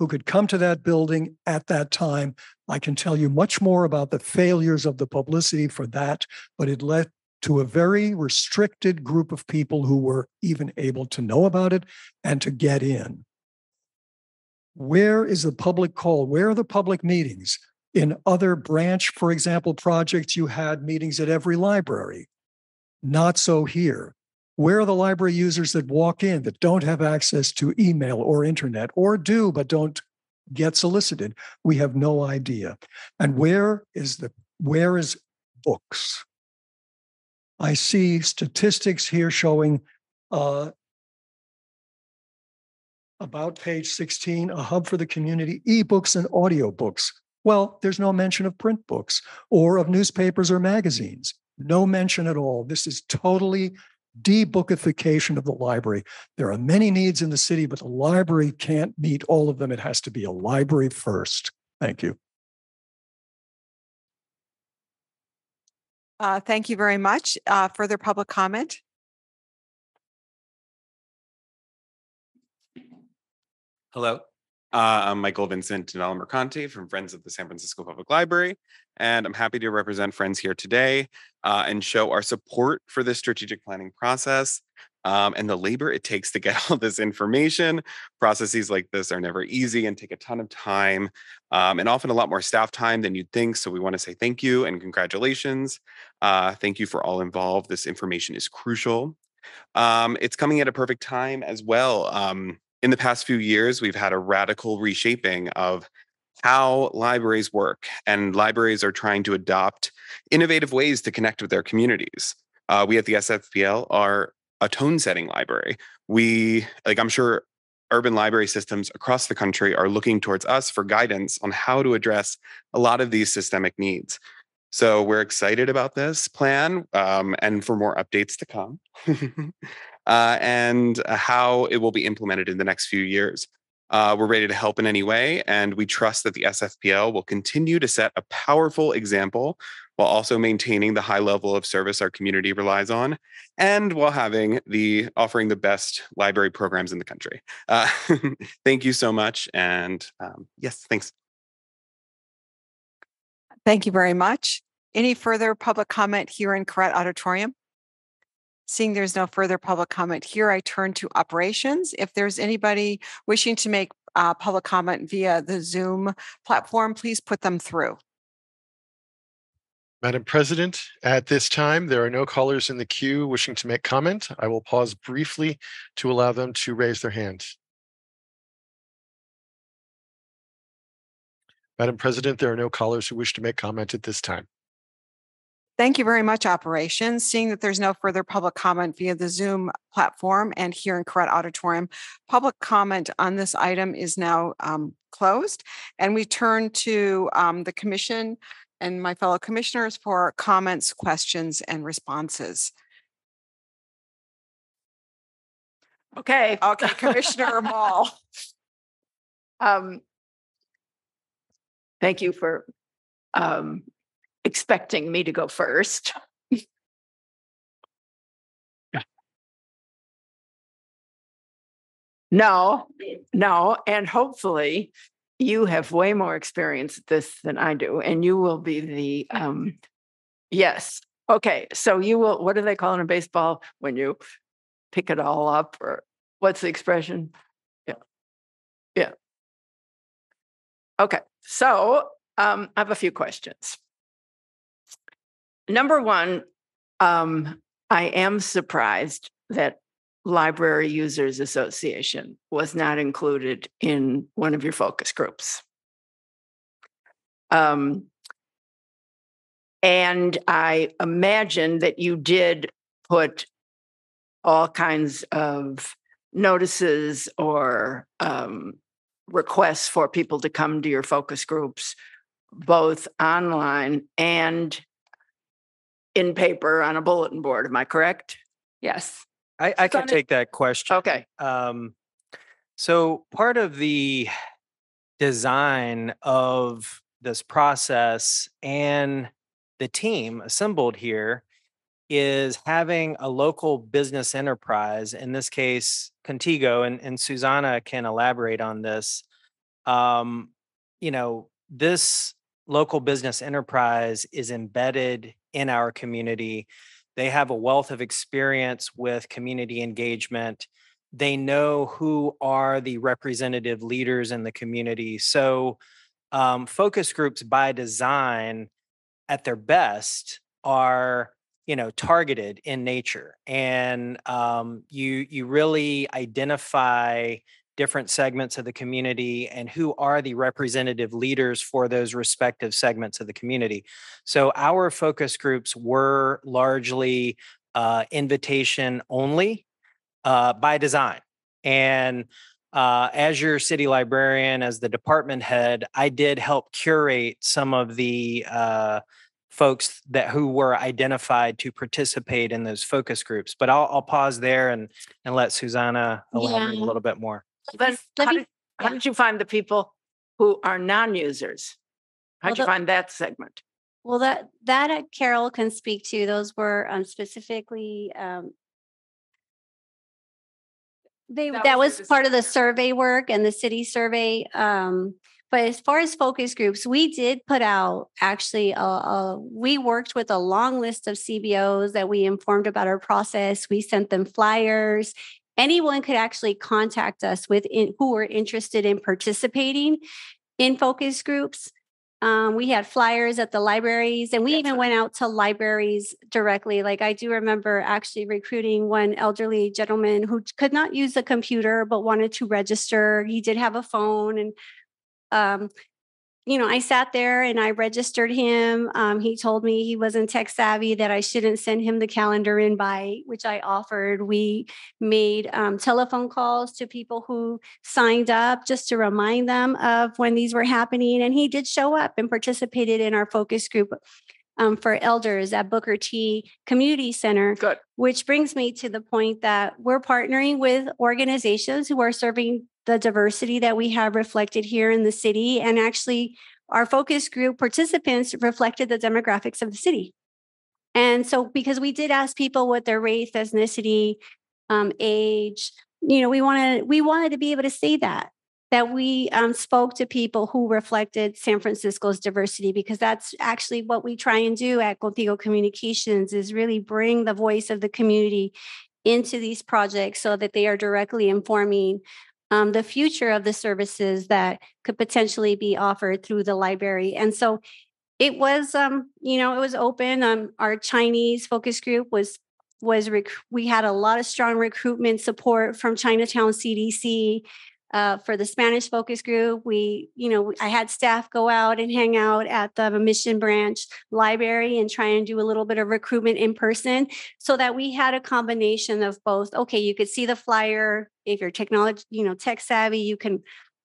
Speaker 4: who could come to that building at that time. I can tell you much more about the failures of the publicity for that, but it led to a very restricted group of people who were even able to know about it and to get in. Where is the public call? Where are the public meetings? In other branch, for example, projects, you had meetings at every library. Not so here. Where are the library users that walk in that don't have access to email or internet or do but don't get solicited? We have no idea. And where is the where is books? I see statistics here showing uh, about page 16, a hub for the community, ebooks and audiobooks. Well, there's no mention of print books or of newspapers or magazines. No mention at all. This is totally debookification of the library. There are many needs in the city, but the library can't meet all of them. It has to be a library first. Thank you.
Speaker 2: Uh, thank you very much. Uh, further public comment?
Speaker 12: Hello, uh, I'm Michael Vincent Danella Mercanti from Friends of the San Francisco Public Library, and I'm happy to represent Friends here today uh, and show our support for this strategic planning process um, and the labor it takes to get all this information. Processes like this are never easy and take a ton of time um, and often a lot more staff time than you'd think. So we want to say thank you and congratulations. Uh, thank you for all involved. This information is crucial. Um, it's coming at a perfect time as well. Um, in the past few years, we've had a radical reshaping of how libraries work, and libraries are trying to adopt innovative ways to connect with their communities. Uh, we at the SFPL are a tone setting library. We, like, I'm sure urban library systems across the country are looking towards us for guidance on how to address a lot of these systemic needs. So we're excited about this plan um, and for more updates to come. uh, and uh, how it will be implemented in the next few years. Uh, we're ready to help in any way, and we trust that the SFPL will continue to set a powerful example while also maintaining the high level of service our community relies on, and while having the offering the best library programs in the country. Uh, thank you so much, and um, yes, thanks.
Speaker 2: Thank you very much. Any further public comment here in Koret Auditorium? Seeing there's no further public comment here, I turn to operations. If there's anybody wishing to make uh, public comment via the Zoom platform, please put them through.
Speaker 3: Madam President, at this time, there are no callers in the queue wishing to make comment. I will pause briefly to allow them to raise their hands. Madam President, there are no callers who wish to make comment at this time.
Speaker 2: Thank you very much, operations. Seeing that there's no further public comment via the Zoom platform and here in Koret Auditorium, public comment on this item is now um, closed. And we turn to um, the commission and my fellow commissioners for comments, questions, and responses.
Speaker 6: Okay.
Speaker 2: Okay, Commissioner Mall.
Speaker 6: Um, thank you for um, expecting me to go first. No, no, and hopefully you have way more experience at this than I do, and you will be the um yes. Okay, so you will what do they call it in baseball when you pick it all up or what's the expression? Yeah. Yeah. Okay. So um I have a few questions. Number one, um, I am surprised that Library Users Association was not included in one of your focus groups. Um, and I imagine that you did put all kinds of notices or um, requests for people to come to your focus groups, both online and in paper on a bulletin board. Am I correct?
Speaker 8: Yes.
Speaker 7: I, I can take that question.
Speaker 6: Okay.
Speaker 7: Um, So part of the design of this process and the team assembled here is having a local business enterprise, in this case, Contigo, and, and Susanna can elaborate on this. Um, you know, this local business enterprise is embedded in our community. They have a wealth of experience with community engagement. They know who are the representative leaders in the community. So, um, focus groups by design, at their best, are you know targeted in nature, and um, you you really identify different segments of the community and who are the representative leaders for those respective segments of the community. So our focus groups were largely uh, invitation only uh, by design. And uh, as your city librarian, as the department head, I did help curate some of the uh, folks that who were identified to participate in those focus groups. But I'll, I'll pause there and and let Susanna elaborate
Speaker 11: Yeah.
Speaker 7: a little bit more.
Speaker 6: Then
Speaker 11: Let
Speaker 6: how
Speaker 11: me-
Speaker 6: did, how did you find the people who are non-users? How'd
Speaker 11: Well,
Speaker 6: you
Speaker 11: the-
Speaker 6: find that segment?
Speaker 11: Well, that that uh, Carol can speak to. Those were um, specifically um, they
Speaker 8: That
Speaker 11: that,
Speaker 8: was
Speaker 11: was, part of the
Speaker 8: survey.
Speaker 11: survey work and the city survey. Um, but as far as focus groups, we did put out actually. A, a, we worked with a long list of CBOs that we informed about our process. We sent them flyers. Anyone could actually contact us with in, who were interested in participating in focus groups. Um, we had flyers at the libraries and we even went out to libraries directly. Like I do remember actually recruiting one elderly gentleman who could not use a computer but wanted to register. He did have a phone and um, you know, I sat there and I registered him. Um, he told me he wasn't tech savvy, that I shouldn't send him the calendar invite, which I offered. We made um, telephone calls to people who signed up just to remind them of when these were happening. And he did show up and participated in our focus group um, for elders at Booker T Community Center.
Speaker 6: Good.
Speaker 11: Which brings me to the point that we're partnering with organizations who are serving the diversity that we have reflected here in the city. And actually, our focus group participants reflected the demographics of the city. And so, because we did ask people what their race, ethnicity, um, age, you know, we wanted we wanted to be able to say that that we um, spoke to people who reflected San Francisco's diversity, because that's actually what we try and do at Contigo Communications is really bring the voice of the community into these projects so that they are directly informing um, the future of the services that could potentially be offered through the library. And so it was, um, you know, it was open. Um, our Chinese focus group was was rec- we had a lot of strong recruitment support from Chinatown CDC. Uh, for the Spanish focus group, we, you know, I had staff go out and hang out at the Mission Branch Library and try and do a little bit of recruitment in person so that we had a combination of both. Okay, you could see the flyer. If you're technology, you know, tech savvy, you can,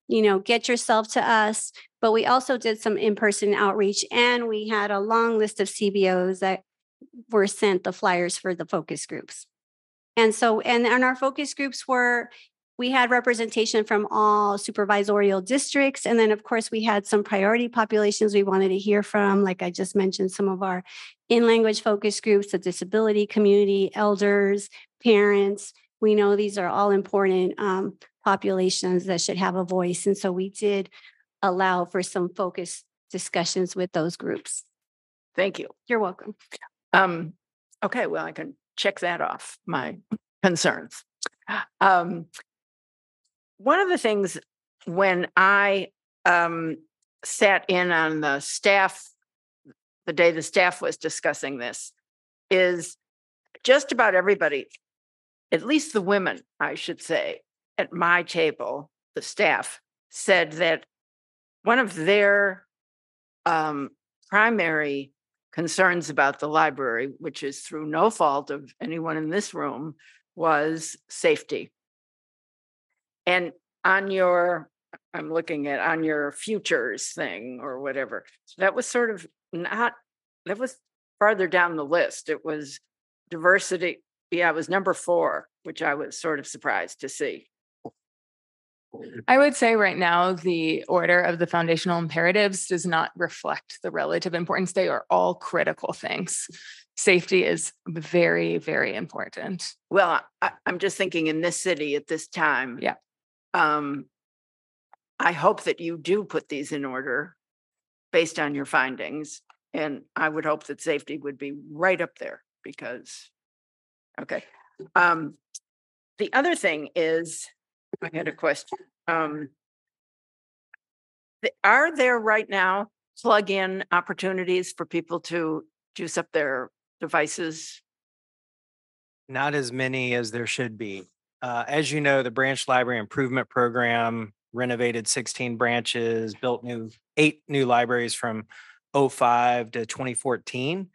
Speaker 11: you know, get yourself to us. But we also did some in person outreach and we had a long list of CBOs that were sent the flyers for the focus groups. And so, and, and our focus groups were, we had representation from all supervisorial districts. And then, of course, we had some priority populations we wanted to hear from. Like I just mentioned, some of our in language focus groups, the disability community, elders, parents. We know these are all important um, populations that should have a voice. And so we did allow for some focus discussions with those groups.
Speaker 6: Thank you.
Speaker 11: You're welcome.
Speaker 6: Um, okay, well, I can check that off my concerns. Um, one of the things when I um, sat in on the staff, the day the staff was discussing this, is just about everybody, at least the women, I should say, at my table, the staff said that one of their um, primary concerns about the library, which is through no fault of anyone in this room, was safety. And on your, I'm looking at on your futures thing or whatever, that was sort of not, that was farther down the list. It was diversity. Yeah, it was number four, which I was sort of surprised to see.
Speaker 8: I would say right now, the order of the foundational imperatives does not reflect the relative importance. They are all critical things. Safety is very, very important.
Speaker 6: Well, I, I'm just thinking in this city at this time.
Speaker 8: Yeah.
Speaker 6: Um, I hope that you do put these in order based on your findings. And I would hope that safety would be right up there because, okay. Um, the other thing is, I had a question. Um, are there right now plug-in opportunities for people to juice up their devices?
Speaker 7: Not as many as there should be. Uh, as you know, the branch library improvement program renovated 16 branches, built new, eight new libraries from 05 to 2014.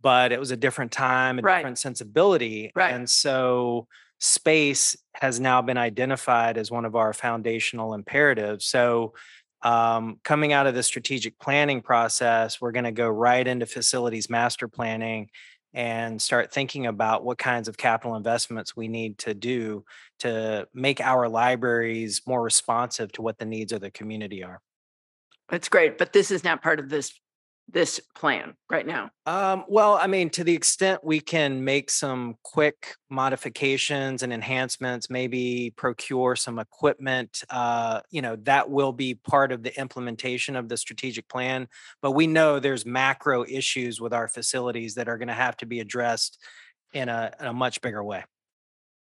Speaker 7: But it was a different time, a
Speaker 6: Right.
Speaker 7: different sensibility.
Speaker 6: Right.
Speaker 7: And so space has now been identified as one of our foundational imperatives. So um, coming out of the strategic planning process, we're going to go right into facilities master planning and start thinking about what kinds of capital investments we need to do to make our libraries more responsive to what the needs of the community are.
Speaker 6: That's great, but this is not part of this, this plan right now.
Speaker 7: Um, well, I mean, to the extent we can make some quick modifications and enhancements, maybe procure some equipment, uh, you know, that will be part of the implementation of the strategic plan. But we know there's macro issues with our facilities that are going to have to be addressed in a, in a much bigger way.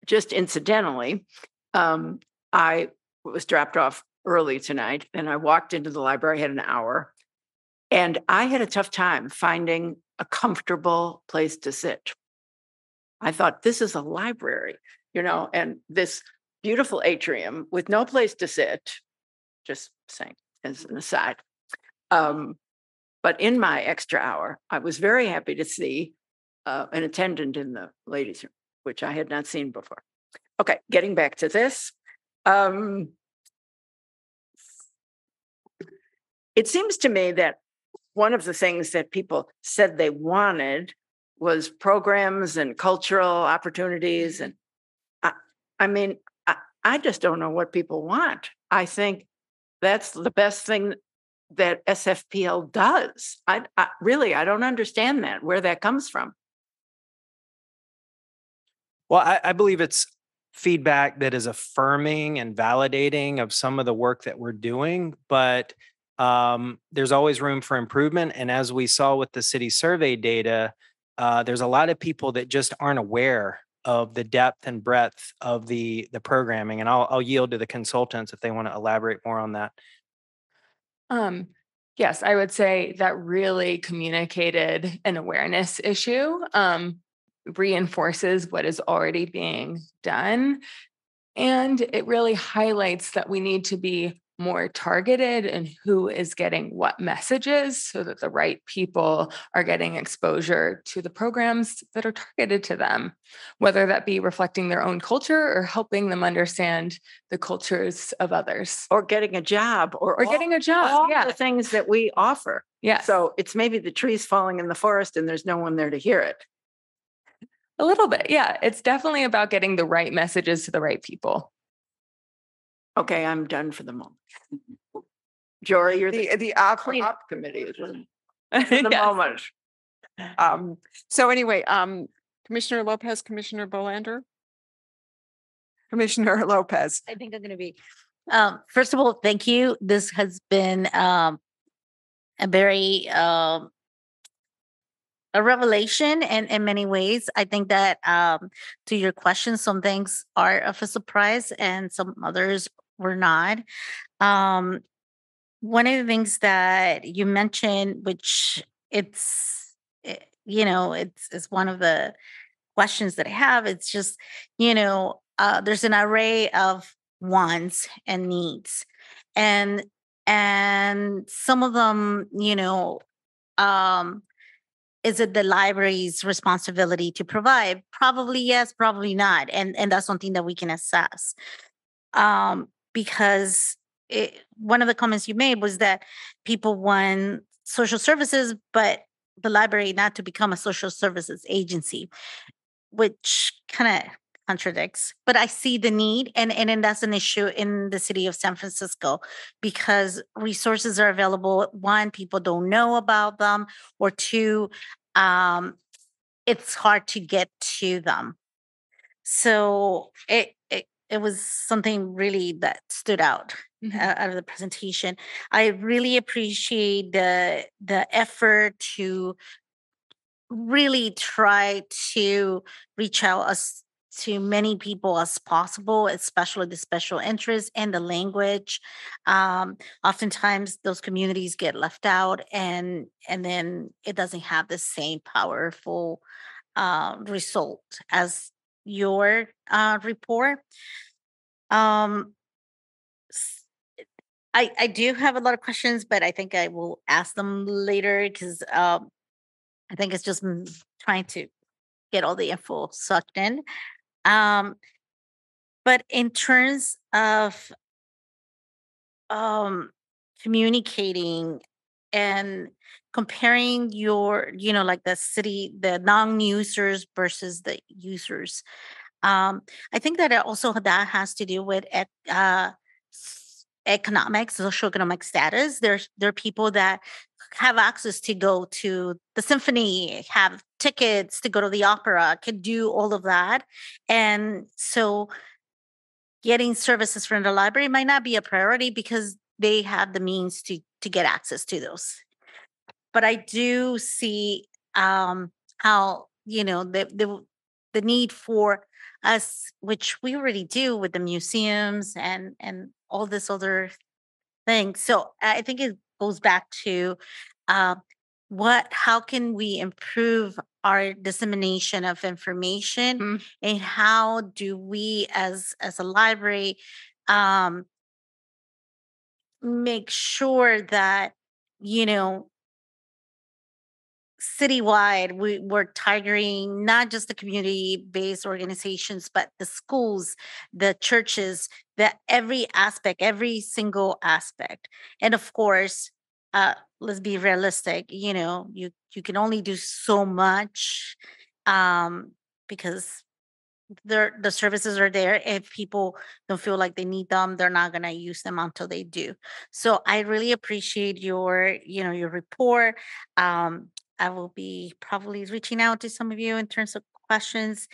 Speaker 6: just incidentally, um, I was dropped off early tonight and I walked into the library, I had an hour. And I had a tough time finding a comfortable place to sit. I thought, this is a library, you know, and this beautiful atrium with no place to sit, just saying as an aside. Um, but in my extra hour, I was very happy to see uh, an attendant in the ladies' room, which I had not seen before. Okay, getting back to this. Um, it seems to me that one of the things that people said they wanted was programs and cultural opportunities. Mm-hmm. And I, I mean, I, I just don't know what people want. I think that's the best thing that SFPL does. I, I really, I don't understand that, where that comes from.
Speaker 7: Well, I, I believe it's feedback that is affirming and validating of some of the work that we're doing, but um, there's always room for improvement. And as we saw with the city survey data, uh, there's a lot of people that just aren't aware of the depth and breadth of the the programming. And I'll, I'll yield to the consultants if they want to elaborate more on that.
Speaker 8: Um, yes, I would say that really communicated an awareness issue, um, reinforces what is already being done. And it really highlights that we need to be more targeted and who is getting what messages so that the right people are getting exposure to the programs that are targeted to them, whether that be reflecting their own culture or helping them understand the cultures of others.
Speaker 6: Or getting a job or,
Speaker 8: Or
Speaker 6: all-
Speaker 8: getting a job,
Speaker 6: all
Speaker 8: yeah.
Speaker 6: the things that we offer.
Speaker 8: Yeah.
Speaker 6: So it's maybe the trees falling in the forest and there's no one there to hear it.
Speaker 8: A little bit, yeah. It's definitely about getting the right messages to the right people.
Speaker 6: Okay, I'm done for the moment. Jory, you're the,
Speaker 2: The, the op,
Speaker 6: clean
Speaker 2: op-
Speaker 6: up committee is for the
Speaker 8: Yes.
Speaker 6: moment.
Speaker 2: um, so anyway, um, Commissioner Lopez, Commissioner Bolander? Commissioner Lopez.
Speaker 13: I think I'm going to be. Um, first of all, thank you. This has been um, a very um, a revelation in, in many ways. I think that um, to your question, some things are of a surprise and some others were not. Um, one of the things that you mentioned, which it's, eh, you know, it's, it's one of the questions that I have. It's just, you know, uh, there's an array of wants and needs, and and some of them, you know, um, is it the library's responsibility to provide? Probably yes, probably not, and and that's something that we can assess. Um, because it, one of the comments you made was that people want social services, but the library not to become a social services agency which kind of contradicts, but I see the need and, and, and that's an issue in the city of San Francisco because resources are available. One, people don't know about them, or two, um, it's hard to get to them. So it, it was something really that stood out uh, out of the presentation. I really appreciate the the effort to really try to reach out as to many people as possible, especially the special interests and the language. Um, oftentimes, those communities get left out, and and then it doesn't have the same powerful uh, result as your uh, report. Um, I, I do have a lot of questions, but I think I will ask them later because um, I think it's just trying to get all the info sucked in. Um, but in terms of um, communicating and comparing your, you know, like the city, the non-users versus the users, um, I think that also that has to do with uh, economic, socioeconomic status. There's there are people that have access to go to the symphony, have tickets to go to the opera, can do all of that, and so getting services from the library might not be a priority because they have the means to to get access to those. But I do see um, how you know the the the need for us, which we already do with the museums and and all this other thing. So I think it goes back to uh, what, how can we improve our dissemination of information,
Speaker 2: Mhm.
Speaker 13: and how do we, as as a library, um, make sure that you know citywide we, we're targeting not just the community-based organizations but the schools the churches that every aspect every single aspect. And of course uh let's be realistic you know you you can only do so much um because there the services are there if people don't feel like they need them they're not going to use them until they do. So i really appreciate your you know your report. Um i will be probably reaching out to some of you in terms of questions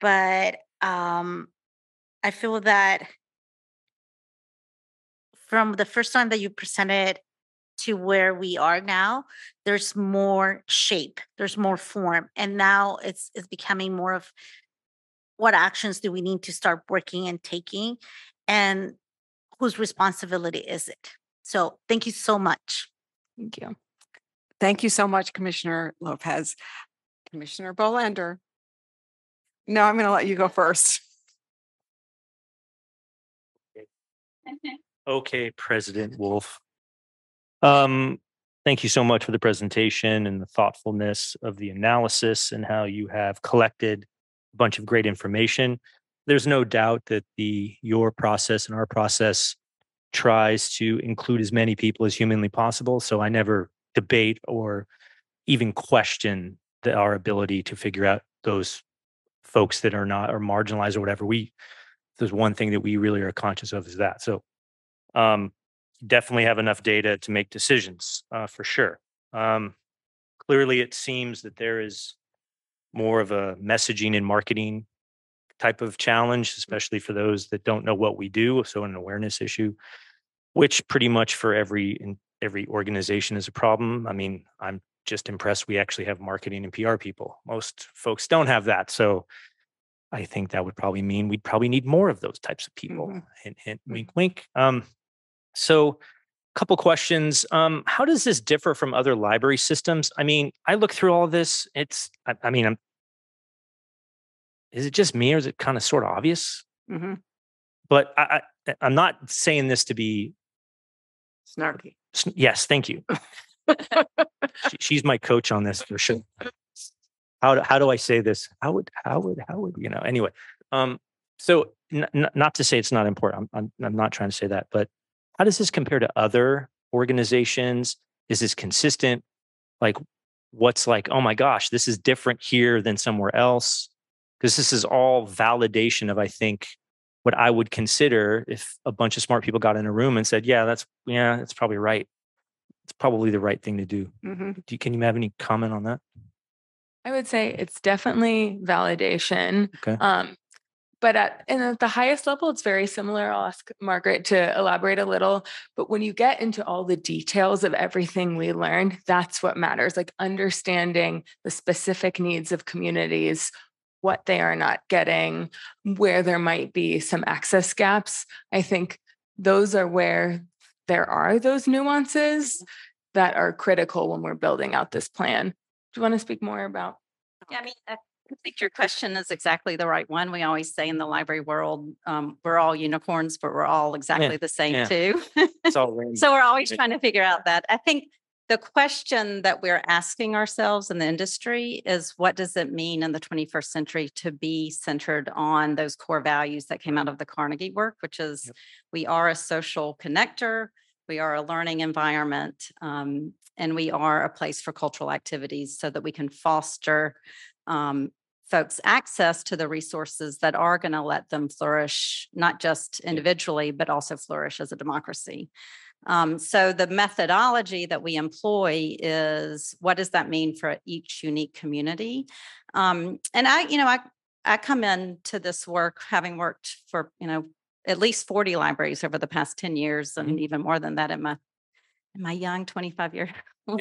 Speaker 13: but um i feel that from the first time that you presented to where we are now there's more shape there's more form and now it's it's becoming more of what actions do we need to start working and taking and whose responsibility is it so thank you so much
Speaker 8: Thank you.
Speaker 2: Thank you so much, Commissioner Lopez. Commissioner Bolander. No, I'm going to let you go first.
Speaker 14: Okay, President Wolf. Um, thank you so much for the presentation and the thoughtfulness of the analysis and how you have collected a bunch of great information. There's no doubt that the your process and our process tries to include as many people as humanly possible. So I never debate or even question the, our ability to figure out those folks that are not or marginalized or whatever. We there's one thing that we really are conscious of is that. So um, definitely have enough data to make decisions uh, for sure. Um, clearly, it seems that there is more of a messaging and marketing type of challenge, especially for those that don't know what we do. So, an awareness issue, which pretty much for every in, every organization is a problem. I mean, I'm just impressed we actually have marketing and PR people. Most folks don't have that. So, I think that would probably mean we'd probably need more of those types of people.
Speaker 2: Mhm.
Speaker 14: Hint, hint, wink, wink. Um, so, couple questions. Um, how does this differ from other library systems? I mean, I look through all this. It's, I, I mean, I'm. Is it just me, or is it kind of sort of obvious?
Speaker 2: Mhm.
Speaker 14: But I, I, I'm not saying this to be.
Speaker 6: Snarky.
Speaker 14: Yes, thank you. She- she's my coach on this for sure. How do, how do I say this? How would how would how would you know? Anyway, um, so n- n- not to say it's not important. I'm, I'm I'm not trying to say that, but how does this compare to other organizations? Is this consistent? Like, what's like? Oh my gosh, this is different here than somewhere else. because this is all validation of, I think, what I would consider if a bunch of smart people got in a room and said, "Yeah, that's yeah, that's probably right. It's probably the right thing to do."
Speaker 2: Mhm.
Speaker 14: Do you, can you have any comment on that?
Speaker 8: I would say it's definitely validation.
Speaker 14: Okay.
Speaker 8: Um, but at and at the highest level, it's very similar. I'll ask Margaret to elaborate a little. But when you get into all the details of everything we learned, that's what matters. Like understanding the specific needs of communities, what they are not getting, where there might be some access gaps. I think those are where there are those nuances that are critical when we're building out this plan. Do you want to speak more about?
Speaker 10: Yeah, I mean, I think your question is exactly the right one. We always say in the library world, um, we're all unicorns, but we're all exactly the same
Speaker 14: yeah.
Speaker 10: too.
Speaker 14: It's all rainbow.
Speaker 10: So we're always trying to figure out that. I think the question that we're asking ourselves in the industry is what does it mean in the 21st century to be centered on those core values that came out of the Carnegie work, which is we are a social connector, we are a learning environment, um, and we are a place for cultural activities so that we can foster um, folks access to the resources that are going to let them flourish, not just individually, but also flourish as a democracy. Um, so the methodology that we employ is what does that mean for each unique community? Um, and I, you know, I I come into this work having worked for you know at least 40 libraries over the past 10 years and even more than that in my in my young 25 year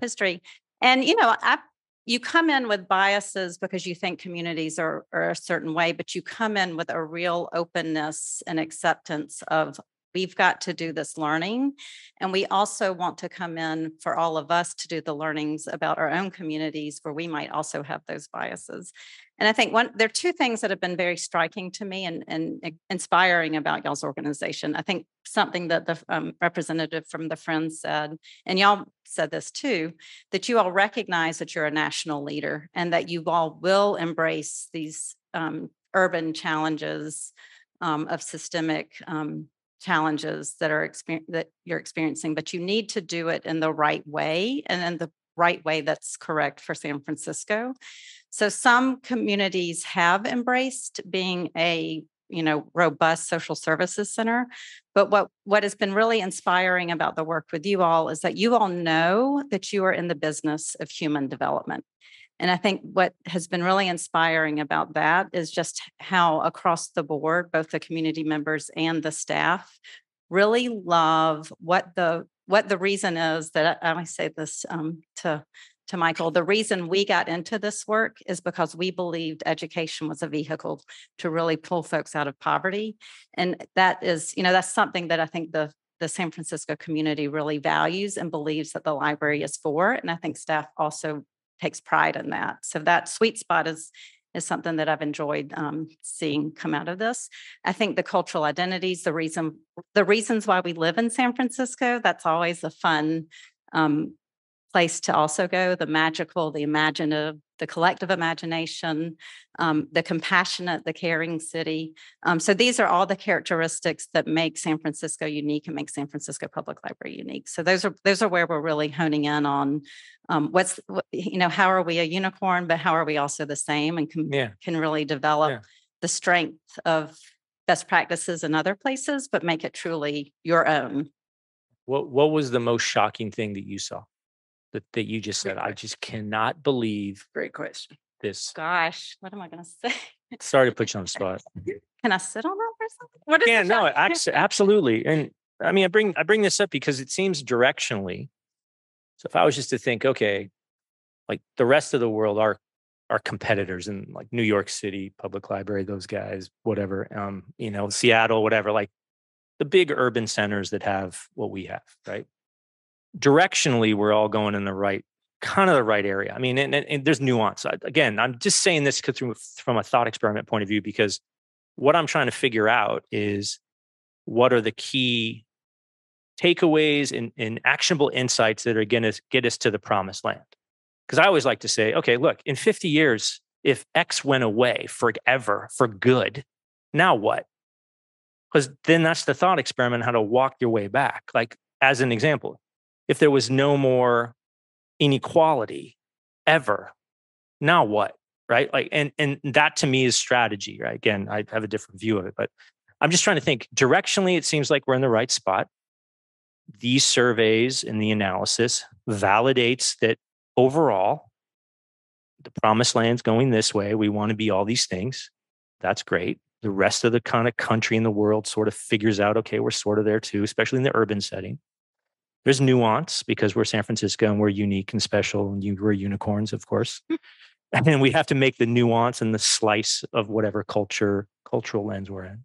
Speaker 10: history. And you know, I you come in with biases because you think communities are, are a certain way, but you come in with a real openness and acceptance of we've got to do this learning. And we also want to come in for all of us to do the learnings about our own communities where we might also have those biases. And I think one there are two things that have been very striking to me and, and inspiring about y'all's organization. I think something that the um, representative from the Friends said, and y'all said this too, that you all recognize that you're a national leader and that you all will embrace these um, urban challenges um, of systemic um, challenges that are exper- that you're experiencing, but you need to do it in the right way and in the right way that's correct for San Francisco. So some communities have embraced being a you know robust social services center but what what has been really inspiring about the work with you all is that you all know that you are in the business of human development and I think what has been really inspiring about that is just how across the board, both the community members and the staff really love what the what the reason is that I, I say this um, to to Michael. The reason we got into this work is because we believed education was a vehicle to really pull folks out of poverty, and that is you know that's something that I think the the San Francisco community really values and believes that the library is for. And I think staff also takes pride in that. So that sweet spot is is something that I've enjoyed um, seeing come out of this. I think the cultural identities, the reason, the reasons why we live in San Francisco, that's always a fun um, place to also go. The magical, the imaginative, the collective imagination, um, the compassionate, the caring city. Um, so these are all the characteristics that make San Francisco unique and make San Francisco Public Library unique. So those are those are where we're really honing in on um, what's you know how are we a unicorn, but how are we also the same and can
Speaker 14: Yeah.
Speaker 10: can really develop
Speaker 14: Yeah.
Speaker 10: the strength of best practices in other places, but make it truly your own.
Speaker 14: What What was the most shocking thing that you saw? That that you just said, I just cannot believe
Speaker 6: Great question.
Speaker 14: this.
Speaker 10: Gosh, what am I going to say?
Speaker 14: Sorry to put you on the spot.
Speaker 10: Can I sit on that for a second? What is
Speaker 14: Yeah, no, absolutely. And I mean, I bring I bring this up because it seems directionally. So if I was just to think, okay, like the rest of the world are are competitors in like New York City Public Library, those guys, whatever, um, you know, Seattle, whatever, like the big urban centers that have what we have, right? Directionally, we're all going in the right kind of the right area. I mean, and, and, and there's nuance. Again, I'm just saying this from a thought experiment point of view because what I'm trying to figure out is what are the key takeaways and, and actionable insights that are going to get us to the promised land. Because I always like to say, okay, look, in 50 years, if X went away forever for good, now what? Because then that's the thought experiment how to walk your way back. Like, as an example, if there was no more inequality ever, now what? right? Like, and and that to me is strategy, right? Again, I have a different view of it, but I'm just trying to think directionally. It seems like we're in the right spot. These surveys and the analysis validates that overall, the promised land's going this way. We want to be all these things. That's great. The rest of the kind of country in the world sort of figures out, okay, we're sort of there too, especially in the urban setting. There's nuance because we're San Francisco and we're unique and special, and you, we're unicorns, of course. Hmm. and we have to make the nuance and the slice of whatever culture, cultural lens we're in.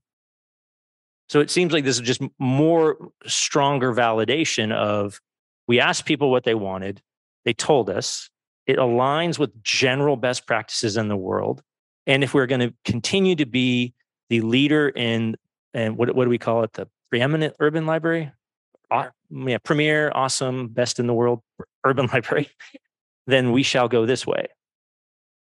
Speaker 14: So it seems like this is just more stronger validation of we asked people what they wanted, they told us. It aligns with general best practices in the world. And if we're going to continue to be the leader in, and what, what do we call it? The preeminent urban library? Aw- mm, yeah, premier, awesome, best in the world urban library, then we shall go this way.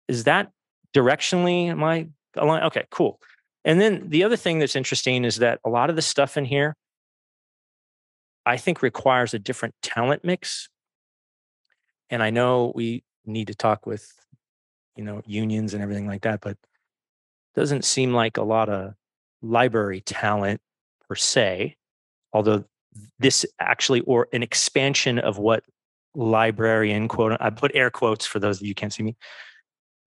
Speaker 14: Is that directionally am I aligned? Okay, cool. And then the other thing that's interesting is that a lot of the stuff in here, I think requires a different talent mix. And I know we need to talk with, you know, unions and everything like that, but doesn't seem like a lot of library talent per se, although this actually or an expansion of what librarian quote I put air quotes for those of you can't see me.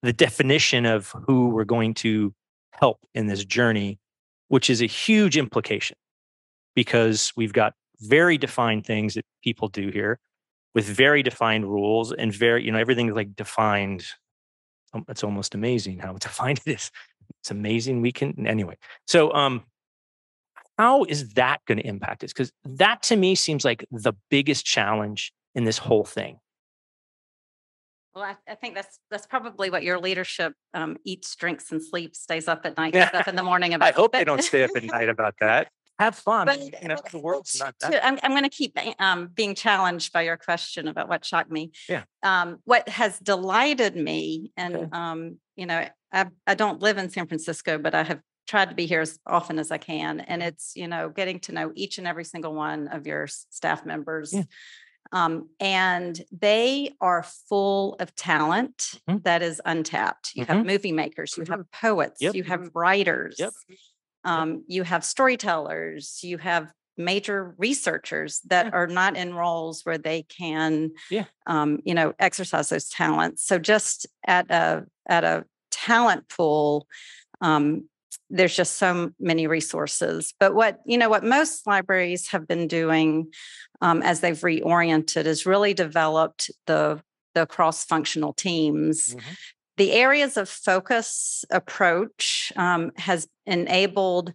Speaker 14: The definition of who we're going to help in this journey, which is a huge implication because we've got very defined things that people do here with very defined rules and very, you know, everything is like defined. It's almost amazing how defined it is. It's amazing we can anyway. So um how is that going to impact us? Because that to me seems like the biggest challenge in this whole thing.
Speaker 10: Well, I, I think that's that's probably what your leadership um, eats, drinks, and sleeps, stays up at night,
Speaker 14: Yeah.
Speaker 10: up in the morning about.
Speaker 14: I hope they don't stay up at night about that. Have fun.
Speaker 10: But-
Speaker 14: you know, the world's not that.
Speaker 10: I'm, I'm going to keep um, being challenged by your question about what shocked me.
Speaker 14: Yeah.
Speaker 10: Um, what has delighted me, and
Speaker 14: Okay.
Speaker 10: um, you know, I, I don't live in San Francisco, but I have tried to be here as often as I can, and it's you know getting to know each and every single one of your staff members.
Speaker 14: Yeah.
Speaker 10: Um, and they are full of talent
Speaker 14: Mhm.
Speaker 10: that is untapped. You have movie makers, you have poets,
Speaker 14: Yep.
Speaker 10: you have writers,
Speaker 14: Yep.
Speaker 10: um, you have storytellers, you have major researchers that are not in roles where they can,
Speaker 14: Yeah.
Speaker 10: um, you know, exercise those talents. So just at a at a talent pool, um, there's just so many resources. But what you know, what most libraries have been doing um, as they've reoriented is really developed the the cross functional teams
Speaker 14: Mhm.
Speaker 10: the areas of focus approach um, has enabled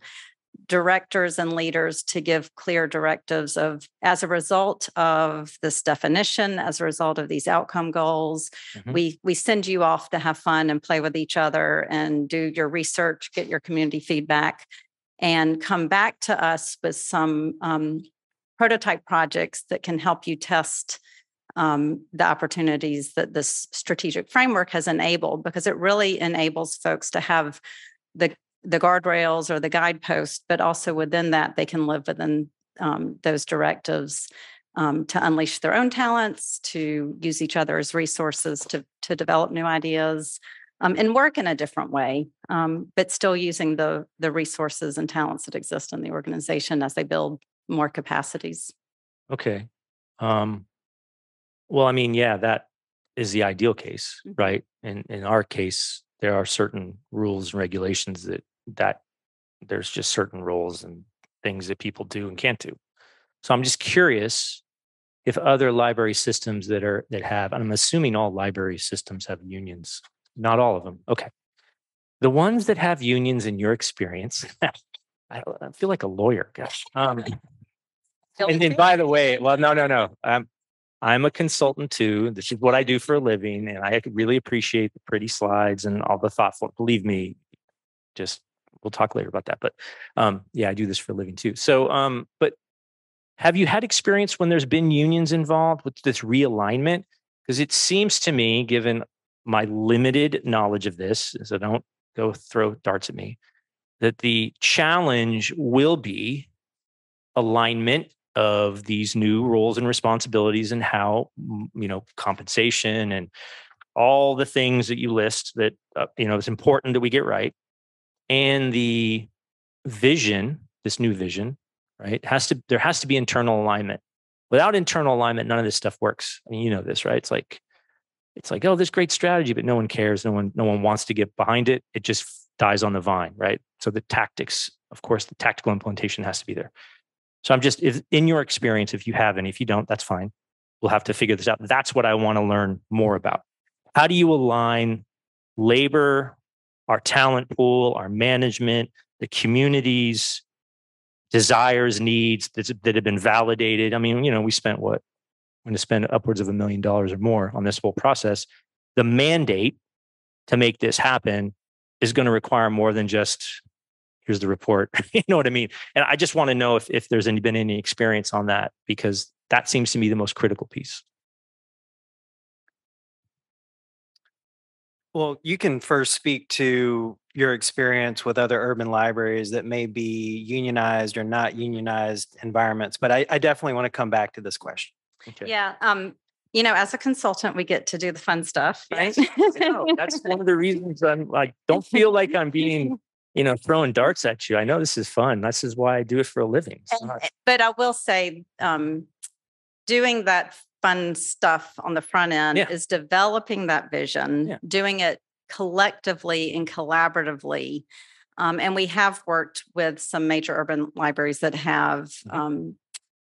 Speaker 10: directors and leaders to give clear directives of as a result of this definition as a result of these outcome goals
Speaker 14: Mhm.
Speaker 10: we we send you off to have fun and play with each other and do your research get your community feedback and come back to us with some um, prototype projects that can help you test um, the opportunities that this strategic framework has enabled because it really enables folks to have the the guardrails or the guideposts, but also within that they can live within um, those directives um, to unleash their own talents, to use each other as resources to to develop new ideas. Um, and work in a different way, um, but still using the the resources and talents that exist in the organization as they build more capacities.
Speaker 14: Okay. Um, well, I mean, yeah, that is the ideal case,
Speaker 10: Mhm.
Speaker 14: right? In in our case, there are certain rules and regulations that that there's just certain rules and things that people do and can't do. So I'm just curious if other library systems that are that have, and I'm assuming all library systems have unions, not all of them. Okay. The ones that have unions in your experience, I, I feel like a lawyer. Gosh. Um, and then, by the way, well, no, no, no. Um, I'm a consultant too. This is what I do for a living, and I really appreciate the pretty slides and all the thoughtful. Believe me, just we'll talk later about that. But um, yeah, I do this for a living too. So, um, but have you had experience when there's been unions involved with this realignment? Because it seems to me, given my limited knowledge of this, so don't go throw darts at me, that the challenge will be alignment of these new roles and responsibilities and how you know compensation and all the things that you list that uh, you know it's important that we get right and the vision this new vision right has to there has to be internal alignment. Without internal alignment none of this stuff works. I mean you know this right? It's like it's like oh this great strategy but no one cares no one no one wants to get behind it. It just dies on the vine right? So the tactics of course the tactical implementation has to be there. So i'm just if in your experience if you have any if you don't that's fine. We'll have to figure this out. That's what i want to learn more about. How do you align labor, our talent pool, our management, the communities, desires, needs that, that have been validated? I mean, you know, we spent what? We're going to spend upwards of a million dollars or more on this whole process. The mandate to make this happen is going to require more than just here's the report. you know what I mean? And I just want to know if if there's any been any experience on that because that seems to me the most critical piece.
Speaker 7: Well, you can first speak to your experience with other urban libraries that may be unionized or not unionized environments, but I, I definitely want to come back to this question.
Speaker 14: Okay.
Speaker 10: Yeah. Um, you know, as a consultant, we get to do the fun stuff, right?
Speaker 14: Know. That's one of the reasons I'm like, don't feel like I'm being, you know, throwing darts at you. I know this is fun. This is why I do it for a living.
Speaker 10: And-
Speaker 14: not-
Speaker 10: but I will say, um, doing that fun stuff on the front end
Speaker 14: Yeah.
Speaker 10: is developing that vision,
Speaker 14: Yeah.
Speaker 10: doing it collectively and collaboratively. Um, and we have worked with some major urban libraries that have,
Speaker 14: Mhm.
Speaker 10: um,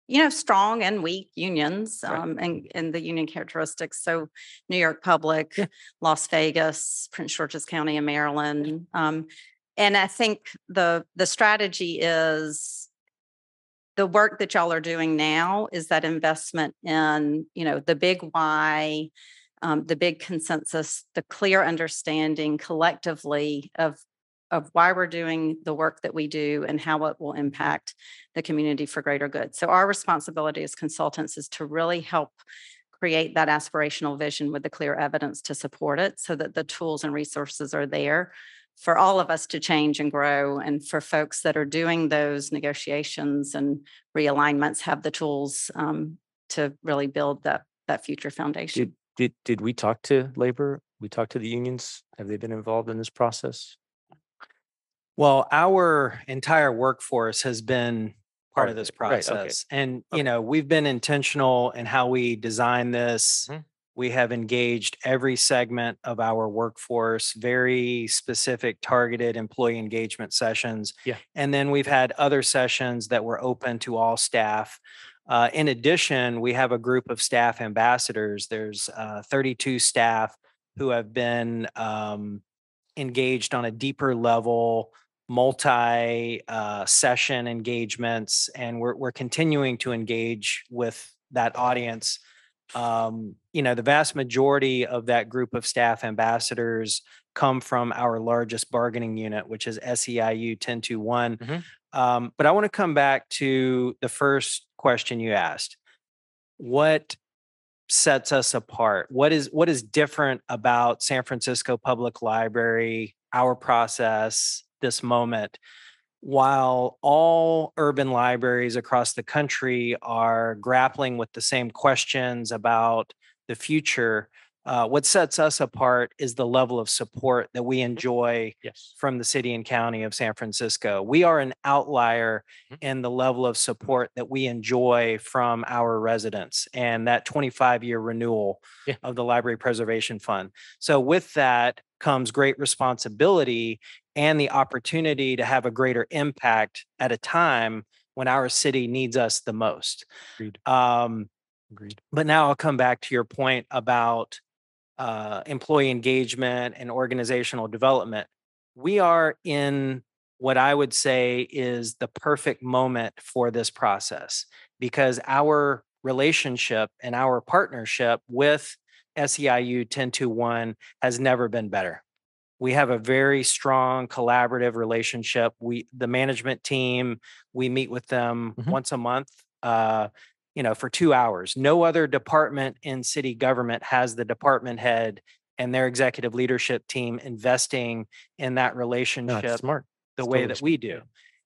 Speaker 10: you know, strong and weak unions
Speaker 14: Right.
Speaker 10: um, and, and the union characteristics. So New York Public,
Speaker 14: Yeah.
Speaker 10: Las Vegas, Prince George's County in Maryland. Um, and I think the the strategy is the work that y'all are doing now is that investment in you know the big why um, the big consensus the clear understanding collectively of of why we're doing the work that we do and how it will impact the community for greater good. So our responsibility as consultants is to really help create that aspirational vision with the clear evidence to support it so that the tools and resources are there for all of us to change and grow and for folks that are doing those negotiations and realignments have the tools um, to really build that that future foundation.
Speaker 14: Did did did we talk to labor? We talked to the unions. Have they been involved in this process?
Speaker 7: Well, our entire workforce has been part
Speaker 14: Part
Speaker 7: of
Speaker 14: of
Speaker 7: this
Speaker 14: it. Right, okay.
Speaker 7: process. And,
Speaker 14: Okay.
Speaker 7: you know, we've been intentional in how we design this.
Speaker 14: Mhm.
Speaker 7: We have engaged every segment of our workforce, very specific targeted employee engagement sessions.
Speaker 14: Yeah.
Speaker 7: And then we've had other sessions that were open to all staff. Uh, in addition, we have a group of staff ambassadors. There's uh, 32 staff who have been um, engaged on a deeper level, multi uh, session engagements, and we're we're continuing to engage with that audience. Um, you know, the vast majority of that group of staff ambassadors come from our largest bargaining unit, which is SEIU 1021.
Speaker 14: Mhm.
Speaker 7: Um, but I want to come back to the first question you asked. What sets us apart? What is what is different about San Francisco Public Library, our process, this moment? While all urban libraries across the country are grappling with the same questions about the future, uh, what sets us apart is the level of support that we enjoy
Speaker 14: Yes.
Speaker 7: from the city and county of San Francisco. We are an outlier
Speaker 14: Mhm.
Speaker 7: in the level of support that we enjoy from our residents and that 25 year renewal
Speaker 14: Yeah.
Speaker 7: of the Library Preservation Fund. So, with that comes great responsibility and the opportunity to have a greater impact at a time when our city needs us the most. Um,
Speaker 14: Agreed.
Speaker 7: but now I'll come back to your point about uh, employee engagement and organizational development. We are in what I would say is the perfect moment for this process because our relationship and our partnership with SEIU 1021 has never been better. We have a very strong collaborative relationship. We, the management team, we meet with them
Speaker 14: Mhm.
Speaker 7: once a month. Uh, you know, for two hours. No other department in city government has the department head and their executive leadership team investing in that
Speaker 14: ah,
Speaker 7: relationship
Speaker 14: it's smart.
Speaker 7: the
Speaker 14: It's
Speaker 7: way
Speaker 14: totally
Speaker 7: that
Speaker 14: smart.
Speaker 7: we do.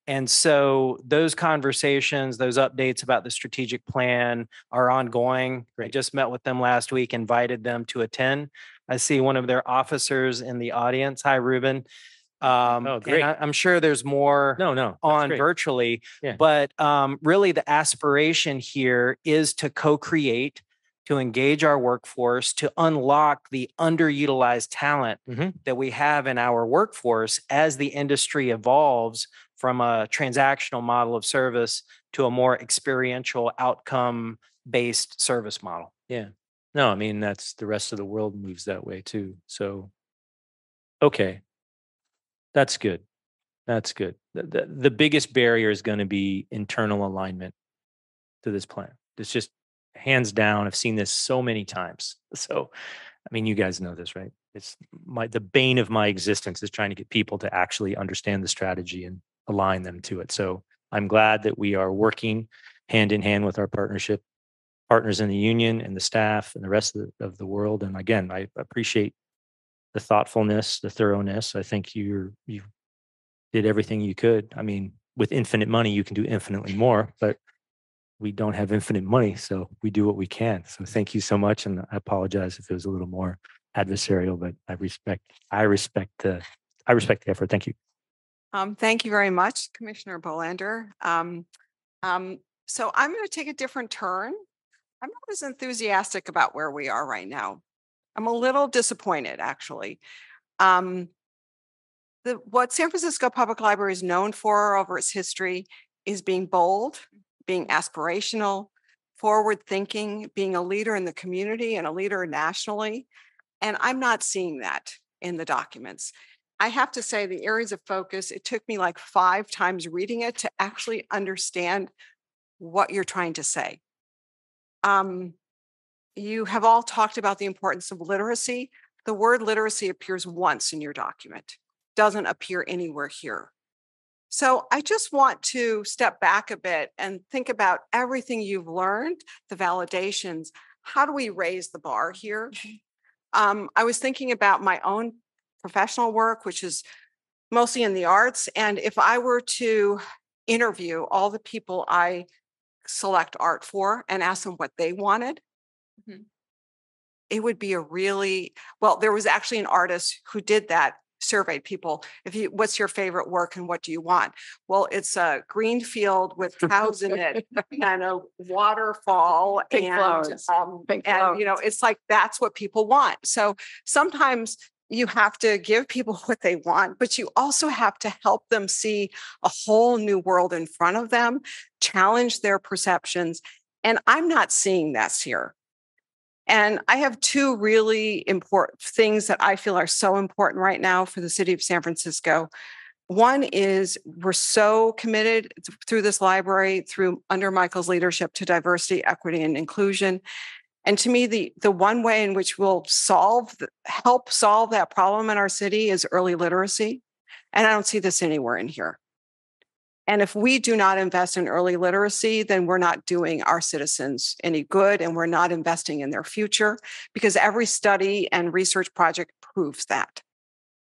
Speaker 7: And so those conversations, those updates about the strategic plan are ongoing. I just met with them last week, invited them to attend. I see one of their officers in the audience. Hi, Ruben. Um,
Speaker 14: Oh, great.
Speaker 7: I- I'm sure there's more
Speaker 14: No, no.
Speaker 7: on
Speaker 14: great.
Speaker 7: virtually,
Speaker 14: Yeah.
Speaker 7: but um, really the aspiration here is to co-create, to engage our workforce, to unlock the underutilized talent
Speaker 14: Mhm.
Speaker 7: that we have in our workforce as the industry evolves from a transactional model of service to a more experiential outcome based service model.
Speaker 14: Yeah. No, I mean, that's the rest of the world moves that way too. So, okay. That's good. That's good. The, the, the biggest barrier is going to be internal alignment to this plan. It's just hands down. I've seen this so many times. So, I mean, you guys know this, right? It's my the bane of my existence is trying to get people to actually understand the strategy and align them to it. So, I'm glad that we are working hand in hand with our partnership partners in the union and the staff and the rest of the, of the world. And again, I appreciate the thoughtfulness, the thoroughness. I think you're you did everything you could. I mean, with infinite money, you can do infinitely more, but we don't have infinite money, so we do what we can. So thank you so much, and I apologize if it was a little more adversarial, but I respect I respect the I respect the effort. Thank you.
Speaker 2: Um, thank you very much, Commissioner Bolander. Um, um, so I'm going to take a different turn. I'm not as enthusiastic about where we are right now. I'm a little disappointed, actually. Um, the what San Francisco Public Library is known for over its history is being bold, being aspirational, forward thinking, being a leader in the community and a leader nationally. And I'm not seeing that in the documents. I have to say, the areas of focus, it took me like five times reading it to actually understand what you're trying to say. Um, you have all talked about the importance of literacy. The word literacy appears once in your document, doesn't appear anywhere here. So I just want to step back a bit and think about everything you've learned, the validations. How do we raise the bar here? Um, I was thinking about my own professional work, which is mostly in the arts. And if I were to interview all the people I select art for and ask them what they wanted,
Speaker 8: Mhm.
Speaker 2: it would be a really well, there was actually an artist who did that surveyed people if you what's your favorite work and what do you want well it's a green field with cows in it and a waterfall
Speaker 6: Pink
Speaker 2: and
Speaker 6: flowers.
Speaker 2: um, and you know it's like that's what people want so sometimes you have to give people what they want but you also have to help them see a whole new world in front of them challenge their perceptions and i'm not seeing this here and I have two really important things that I feel are so important right now for the city of San Francisco. One is we're so committed through this library, through under Michael's leadership to diversity, equity, and inclusion. And to me, the the one way in which we'll solve, help solve that problem in our city is early literacy. And I don't see this anywhere in here. And if we do not invest in early literacy, then we're not doing our citizens any good and we're not investing in their future because every study and research project proves that.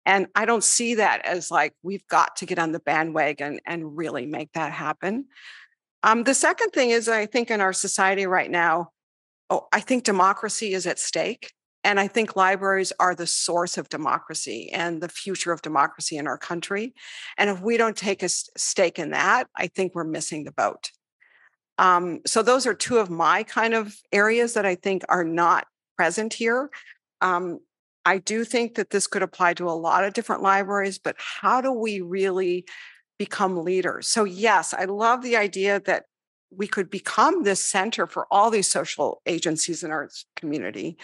Speaker 2: And I don't see that as like we've got to get on the bandwagon and really make that happen. Um, the second thing is, I think in our society right now, oh, I think democracy is at stake. And I think libraries are the source of democracy and the future of democracy in our country. And if we don't take a stake in that, I think we're missing the boat. Um, so those are two of my kind of areas that I think are not present here. Um, I do think that this could apply to a lot of different libraries, but how do we really become leaders? So, yes, I love the idea that we could become this center for all these social agencies in our community.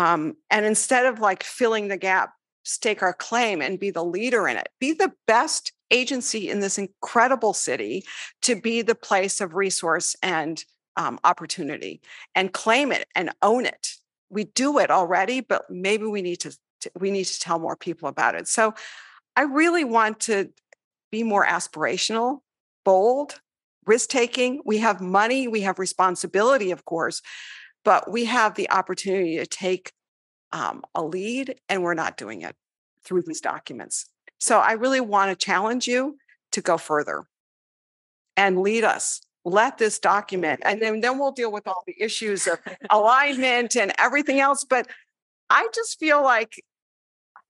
Speaker 2: Um, and instead of like filling the gap, stake our claim and be the leader in it, be the best agency in this incredible city to be the place of resource and um, opportunity and claim it and own it. We do it already, but maybe we need to, to we need to tell more people about it. So I really want to be more aspirational, bold, risk taking. We have money, we have responsibility, of course, but we have the opportunity to take um, a lead, and we're not doing it through these documents. So I really want to challenge you to go further and lead us. Let this document, and then, then we'll deal with all the issues of alignment and everything else. But I just feel like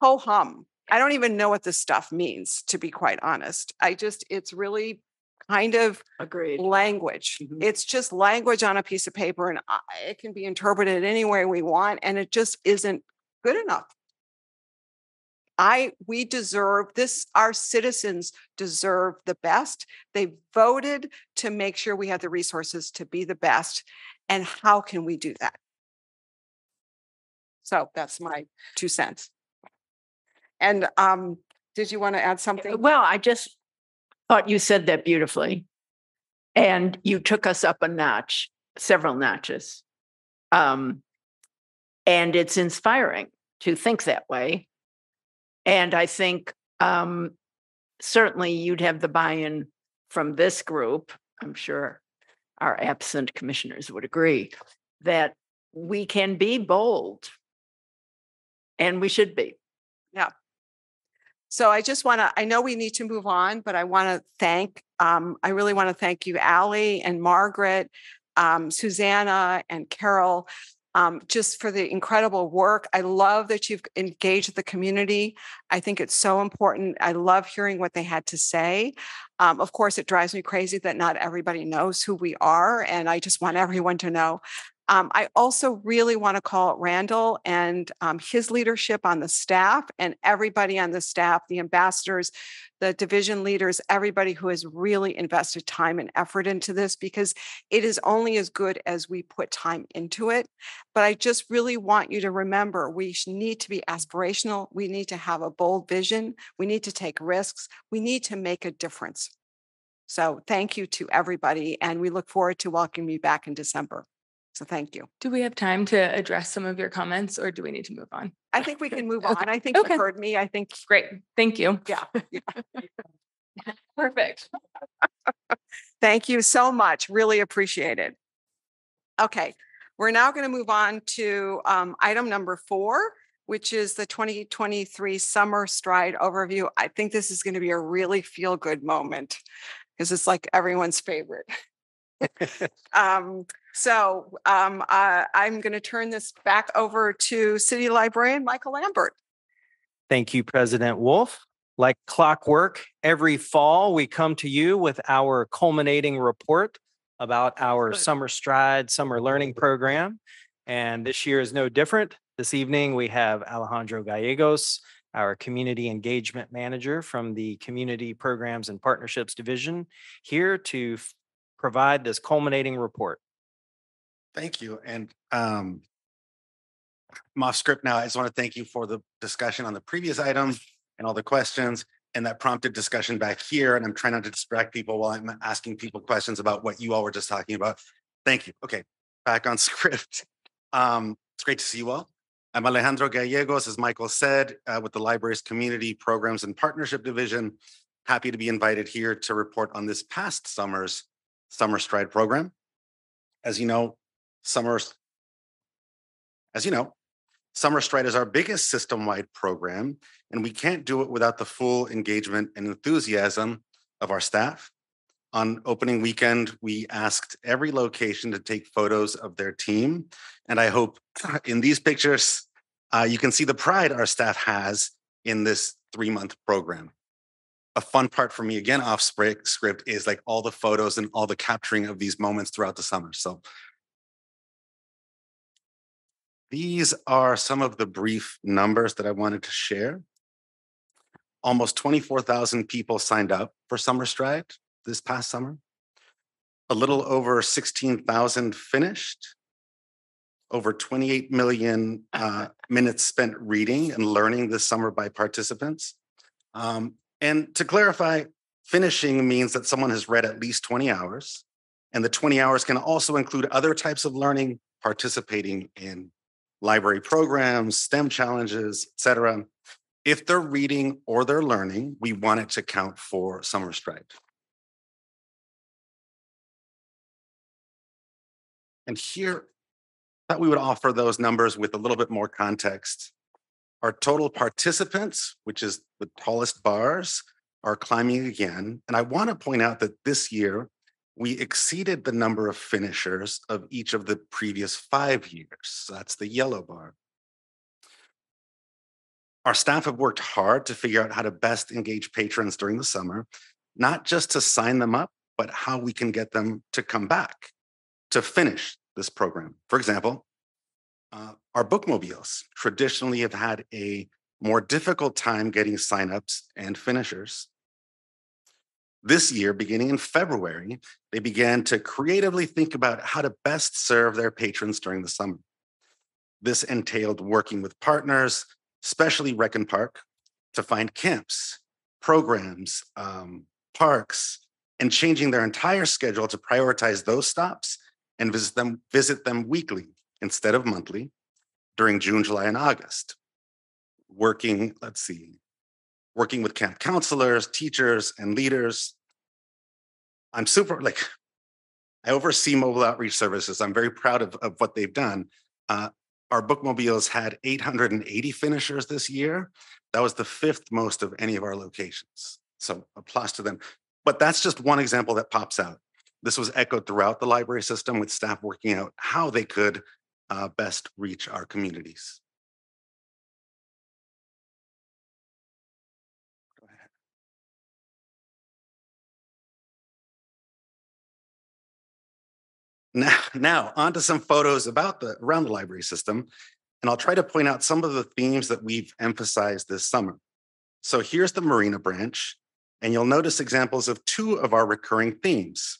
Speaker 2: ho hum. I don't even know what this stuff means, to be quite honest. I just, it's really kind of
Speaker 6: Agreed.
Speaker 2: language.
Speaker 6: Mhm.
Speaker 2: It's just language on a piece of paper and it can be interpreted any way we want and it just isn't good enough. I, we deserve this, our citizens deserve the best. They voted to make sure we have the resources to be the best. And how can we do that? So that's my two cents. And um, did you want to add something?
Speaker 6: Well, I just thought you said that beautifully. And you took us up a notch, several notches. Um, and it's inspiring to think that way. And I think um, certainly you'd have the buy in from this group. I'm sure our absent commissioners would agree that we can be bold. And we should be.
Speaker 2: Yeah. So I just want to, I know we need to move on, but I want to thank, um, I really want to thank you, Ally and Margaret, um, Susanna and Carol, um, just for the incredible work. I love that you've engaged the community. I think it's so important. I love hearing what they had to say. Um, of course, it drives me crazy that not everybody knows who we are, and I just want everyone to know. Um, I also really want to call Randall and um, his leadership on the staff and everybody on the staff, the ambassadors, the division leaders, everybody who has really invested time and effort into this because it is only as good as we put time into it. But I just really want you to remember we need to be aspirational. We need to have a bold vision. We need to take risks. We need to make a difference. So thank you to everybody. And we look forward to welcoming you back in December. So thank you.
Speaker 8: Do we have time to address some of your comments or do we need to move on?
Speaker 2: I think we can move
Speaker 8: Okay.
Speaker 2: on. I think you
Speaker 8: Okay.
Speaker 2: heard me. I think,
Speaker 8: Great, thank you.
Speaker 2: yeah.
Speaker 8: Perfect.
Speaker 2: Thank you so much. Really appreciate it. Okay, we're now going to move on to um, item number four, which is the 2023 Summer Stride Overview. I think this is going to be a really feel-good moment because it's like everyone's favorite. Um, So um, uh, I'm going to turn this back over to City Librarian Michael Lambert.
Speaker 7: Thank you, President Wolf. Like clockwork, every fall we come to you with our culminating report about our Summer Stride Summer Learning Program. And this year is no different. This evening, we have Alejandro Gallegos, our Community Engagement Manager from the Community Programs and Partnerships Division, here to provide this culminating report.
Speaker 15: Thank you. And um, I'm off script now. I just want to thank you for the discussion on the previous item and all the questions and that prompted discussion back here. And I'm trying not to distract people while I'm asking people questions about what you all were just talking about. Thank you. Okay, back on script. Um, it's great to see you all. I'm Alejandro Gallegos, as Michael said, uh, with the library's Community Programs and Partnership Division. Happy to be invited here to report on this past summer's Summer Stride program. As you know, Summer, as you know, Summer Stride is our biggest system-wide program, and we can't do it without the full engagement and enthusiasm of our staff. On opening weekend, we asked every location to take photos of their team, and I hope in these pictures, uh, you can see the pride our staff has in this three-month program. A fun part for me, again, off script, is like all the photos and all the capturing of these moments throughout the summer. So these are some of the brief numbers that I wanted to share. Almost 24,000 people signed up for Summer Stride this past summer. A little over 16,000 finished. Over 28 million uh, minutes spent reading and learning this summer by participants. Um, and to clarify, finishing means that someone has read at least 20 hours. And the 20 hours can also include other types of learning, participating in library programs, STEM challenges, et cetera. If they're reading or they're learning, we want it to count for Summer Stride. And here, thought we would offer those numbers with a little bit more context. Our total participants, which is the tallest bars, are climbing again. And I want to point out that this year, we exceeded the number of finishers of each of the previous five years. So that's the yellow bar. Our staff have worked hard to figure out how to best engage patrons during the summer, not just to sign them up, but how we can get them to come back to finish this program. For example, uh, our bookmobiles traditionally have had a more difficult time getting signups and finishers. This year, beginning in February, they began to creatively think about how to best serve their patrons during the summer. This entailed working with partners, especially Rec and Park, to find camps, programs, um, parks, and changing their entire schedule to prioritize those stops and visit them, visit them weekly instead of monthly during June, July, and August. Working, let's see, working with camp counselors, teachers, and leaders. I'm super like, I oversee mobile outreach services. I'm very proud of, of what they've done. Uh, our bookmobiles had 880 finishers this year. That was the fifth most of any of our locations. So applause to them. But that's just one example that pops out. This was echoed throughout the library system with staff working out how they could uh, best reach our communities. Now, now on to some photos about the around the library system, and I'll try to point out some of the themes that we've emphasized this summer. So here's the Marina branch, and you'll notice examples of two of our recurring themes.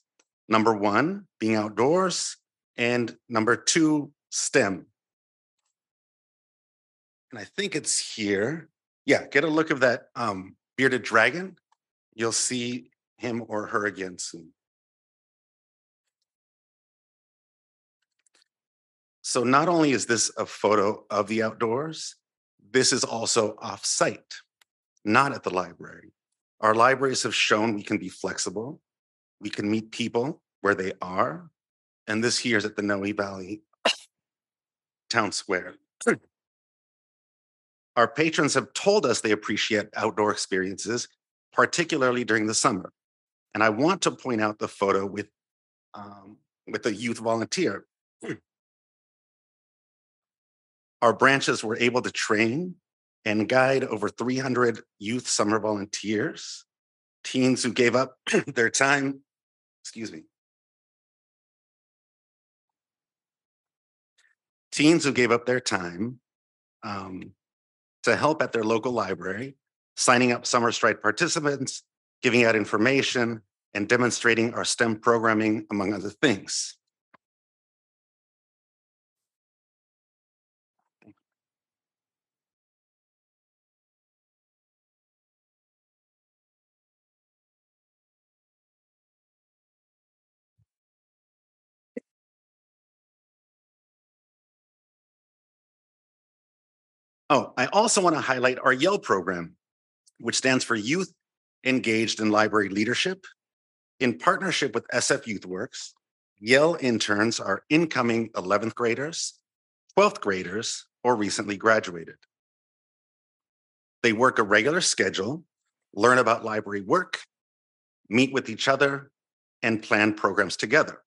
Speaker 15: Number one, being outdoors, and number two, STEM. And I think it's here. Yeah, get a look of that um, bearded dragon. You'll see him or her again soon. So not only is this a photo of the outdoors, this is also off-site, not at the library. Our libraries have shown we can be flexible. We can meet people where they are. And this here is at the Noe Valley Town Square. Our patrons have told us they appreciate outdoor experiences, particularly during the summer. And I want to point out the photo with, um, with a youth volunteer our branches were able to train and guide over 300 youth summer volunteers, teens who gave up their time, excuse me, teens who gave up their time um, to help at their local library, signing up Summer Stride participants, giving out information, and demonstrating our STEM programming, among other things. Oh, I also want to highlight our YELL program, which stands for Youth Engaged in Library Leadership. In partnership with SF YouthWorks, YELL interns are incoming 11th graders, 12th graders, or recently graduated. They work a regular schedule, learn about library work, meet with each other, and plan programs together.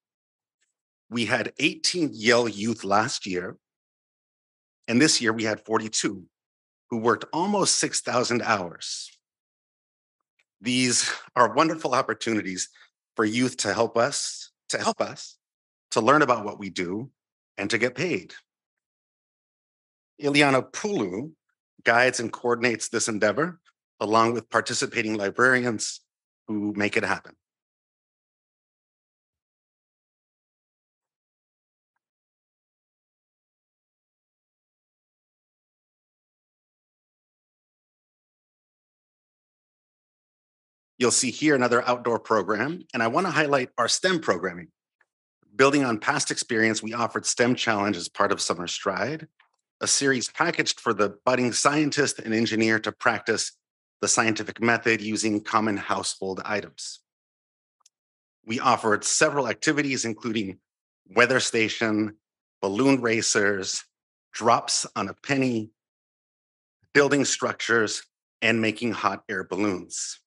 Speaker 15: We had 18 YELL youth last year, and this year we had 42 who worked almost 6,000 hours. These are wonderful opportunities for youth to help us, to help us, to learn about what we do and to get paid. Ileana Pulu guides and coordinates this endeavor along with participating librarians who make it happen. You'll see here another outdoor program, and I want to highlight our STEM programming. Building on past experience, we offered STEM Challenge as part of Summer Stride, a series packaged for the budding scientist and engineer to practice the scientific method using common household items. We offered several activities, including weather station, balloon racers, drops on a penny, building structures, and making hot air balloons.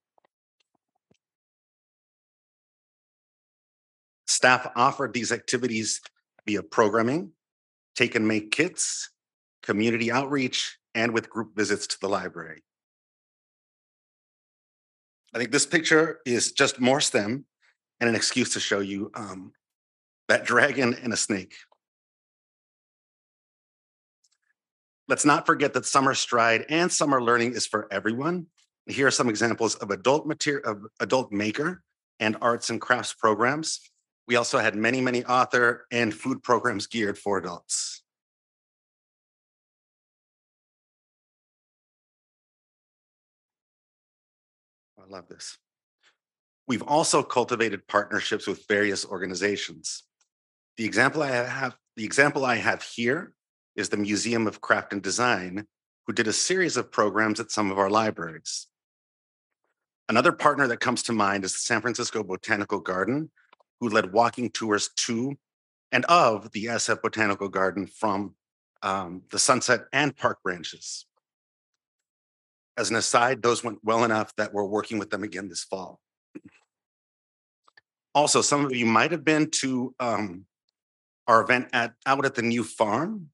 Speaker 15: Staff offered these activities via programming, take and make kits, community outreach, and with group visits to the library. I think this picture is just more STEM and an excuse to show you um, that dragon and a snake. Let's not forget that summer stride and summer learning is for everyone. Here are some examples of adult material of adult maker and arts and crafts programs. We also had many, many author and food programs geared for adults. Oh, I love this. We've also cultivated partnerships with various organizations. The example I have, the example I have here is the Museum of Craft and Design, who did a series of programs at some of our libraries. Another partner that comes to mind is the San Francisco Botanical Garden, who led walking tours to and of the SF Botanical Garden from um, the Sunset and Park branches. As an aside, those went well enough that we're working with them again this fall. Also, some of you might have been to um, our event at out at the new farm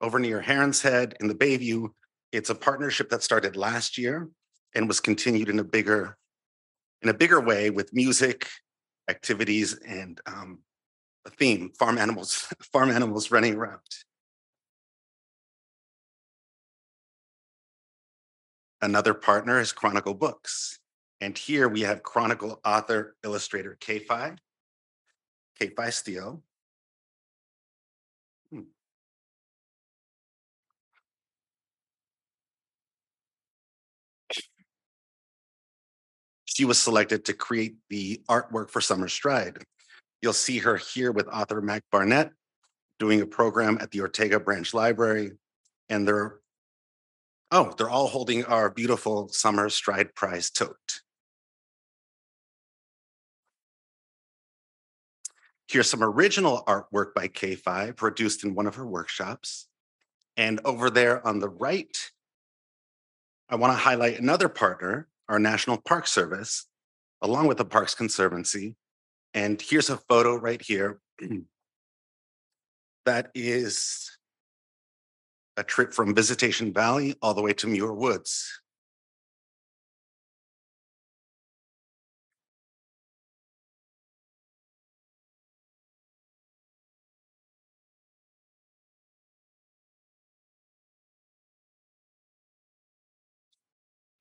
Speaker 15: over near Heron's Head in the Bayview. It's a partnership that started last year and was continued in a bigger in a bigger way with music, activities, and um, a theme: farm animals, farm animals running around. Another partner is Chronicle Books. And here we have Chronicle author, illustrator K-Fai, K-Fai Steele. She was selected to create the artwork for Summer Stride. You'll see her here with author Mac Barnett doing a program at the Ortega Branch Library. And they're, oh, they're all holding our beautiful Summer Stride Prize tote. Here's some original artwork by K-Fai produced in one of her workshops. And over there on the right, I want to highlight another partner, our National Park Service, along with the Parks Conservancy. And here's a photo right here. Mm. that is a trip from Visitation Valley all the way to Muir Woods.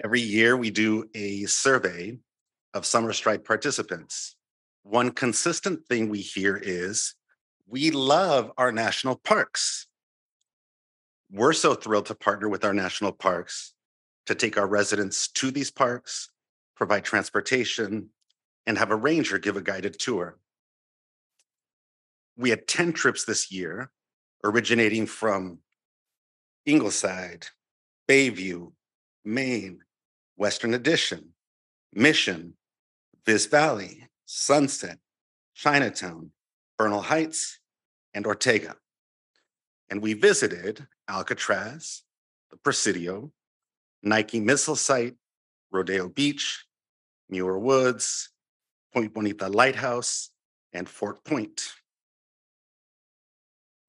Speaker 15: Every year, we do a survey of Summer Stride participants. One consistent thing we hear is we love our national parks. We're so thrilled to partner with our national parks to take our residents to these parks, provide transportation, and have a ranger give a guided tour. We had 10 trips this year, originating from Ingleside, Bayview, Main, Western Addition, Mission, Viz Valley, Sunset, Chinatown, Bernal Heights, and Ortega. And we visited Alcatraz, the Presidio, Nike Missile Site, Rodeo Beach, Muir Woods, Point Bonita Lighthouse, and Fort Point.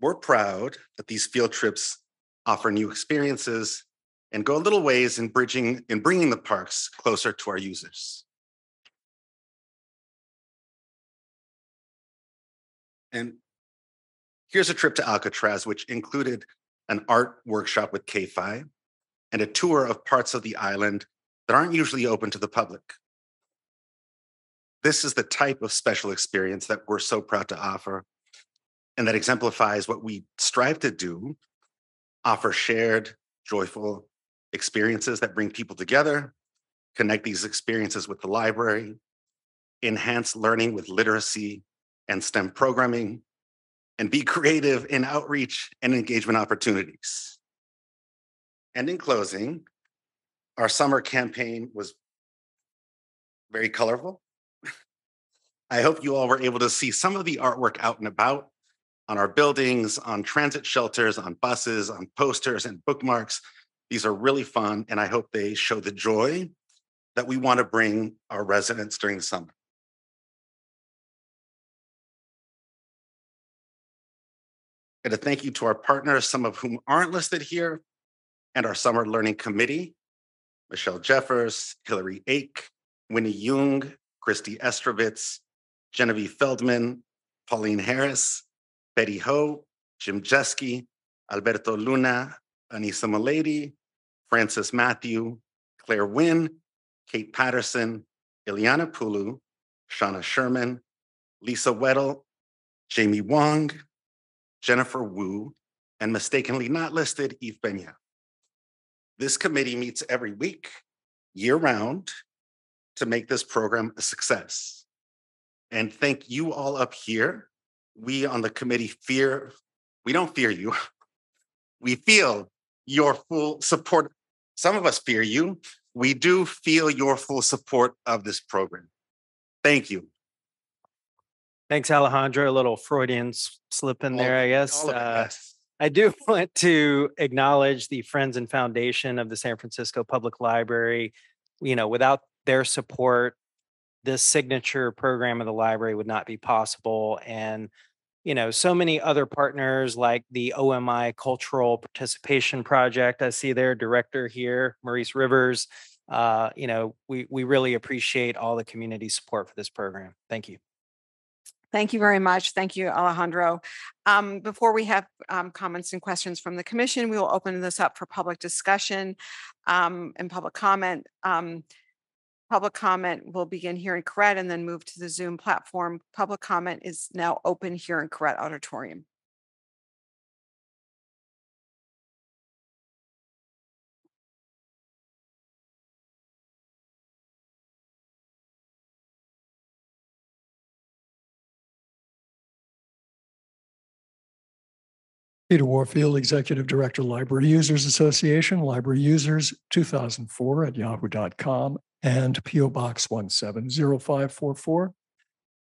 Speaker 15: We're proud that these field trips offer new experiences and go a little ways in bridging in bringing the parks closer to our users. And here's a trip to Alcatraz, which included an art workshop with K-Fai and a tour of parts of the island that aren't usually open to the public. This is the type of special experience that we're so proud to offer and that exemplifies what we strive to do offer shared, joyful, experiences that bring people together, connect these experiences with the library, enhance learning with literacy and STEM programming, and be creative in outreach and engagement opportunities. And in closing, our summer campaign was very colorful. I hope you all were able to see some of the artwork out and about on our buildings, on transit shelters, on buses, on posters and bookmarks these are really fun, and I hope they show the joy that we want to bring our residents during the summer. And a thank you to our partners, some of whom aren't listed here, and our Summer Learning Committee, Michelle Jeffers, Hillary Ake, Winnie Jung, Christy Estrovitz, Genevieve Feldman, Pauline Harris, Betty Ho, Jim Jeske, Alberto Luna, Anissa Milady, Francis Matthew, Claire Wynn, Kate Patterson, Ileana Pulu, Shauna Sherman, Lisa Weddle, Jamie Wong, Jennifer Wu, and mistakenly not listed, Eve Benya. This committee meets every week, year round, to make this program a success. And thank you all up here. We on the committee fear, we don't fear you. We feel your full support. Some of us fear you. We do feel your full support of this program. Thank you.
Speaker 7: Thanks, Alejandro. A little Freudian slip in
Speaker 15: All
Speaker 7: there, I guess.
Speaker 15: all of it,
Speaker 7: Uh. I do want to acknowledge the Friends and Foundation of the San Francisco Public Library. You know, without their support, this signature program of the library would not be possible. And, you know, so many other partners like the OMI Cultural Participation Project. I see their director here, Maurice Rivers. Uh, you know, we we really appreciate all the community support for this program. Thank you.
Speaker 2: Thank you very much. Thank you, Alejandro. Um, before we have um, comments and questions from the commission, we will open this up for public discussion um, and public comment. Public comment will begin here in Koret and then move to the Zoom platform. Public comment is now open here in Koret Auditorium.
Speaker 4: Peter Warfield, Executive Director, Library Users Association, Library Users 2004 at yahoo.com and PO Box 170544,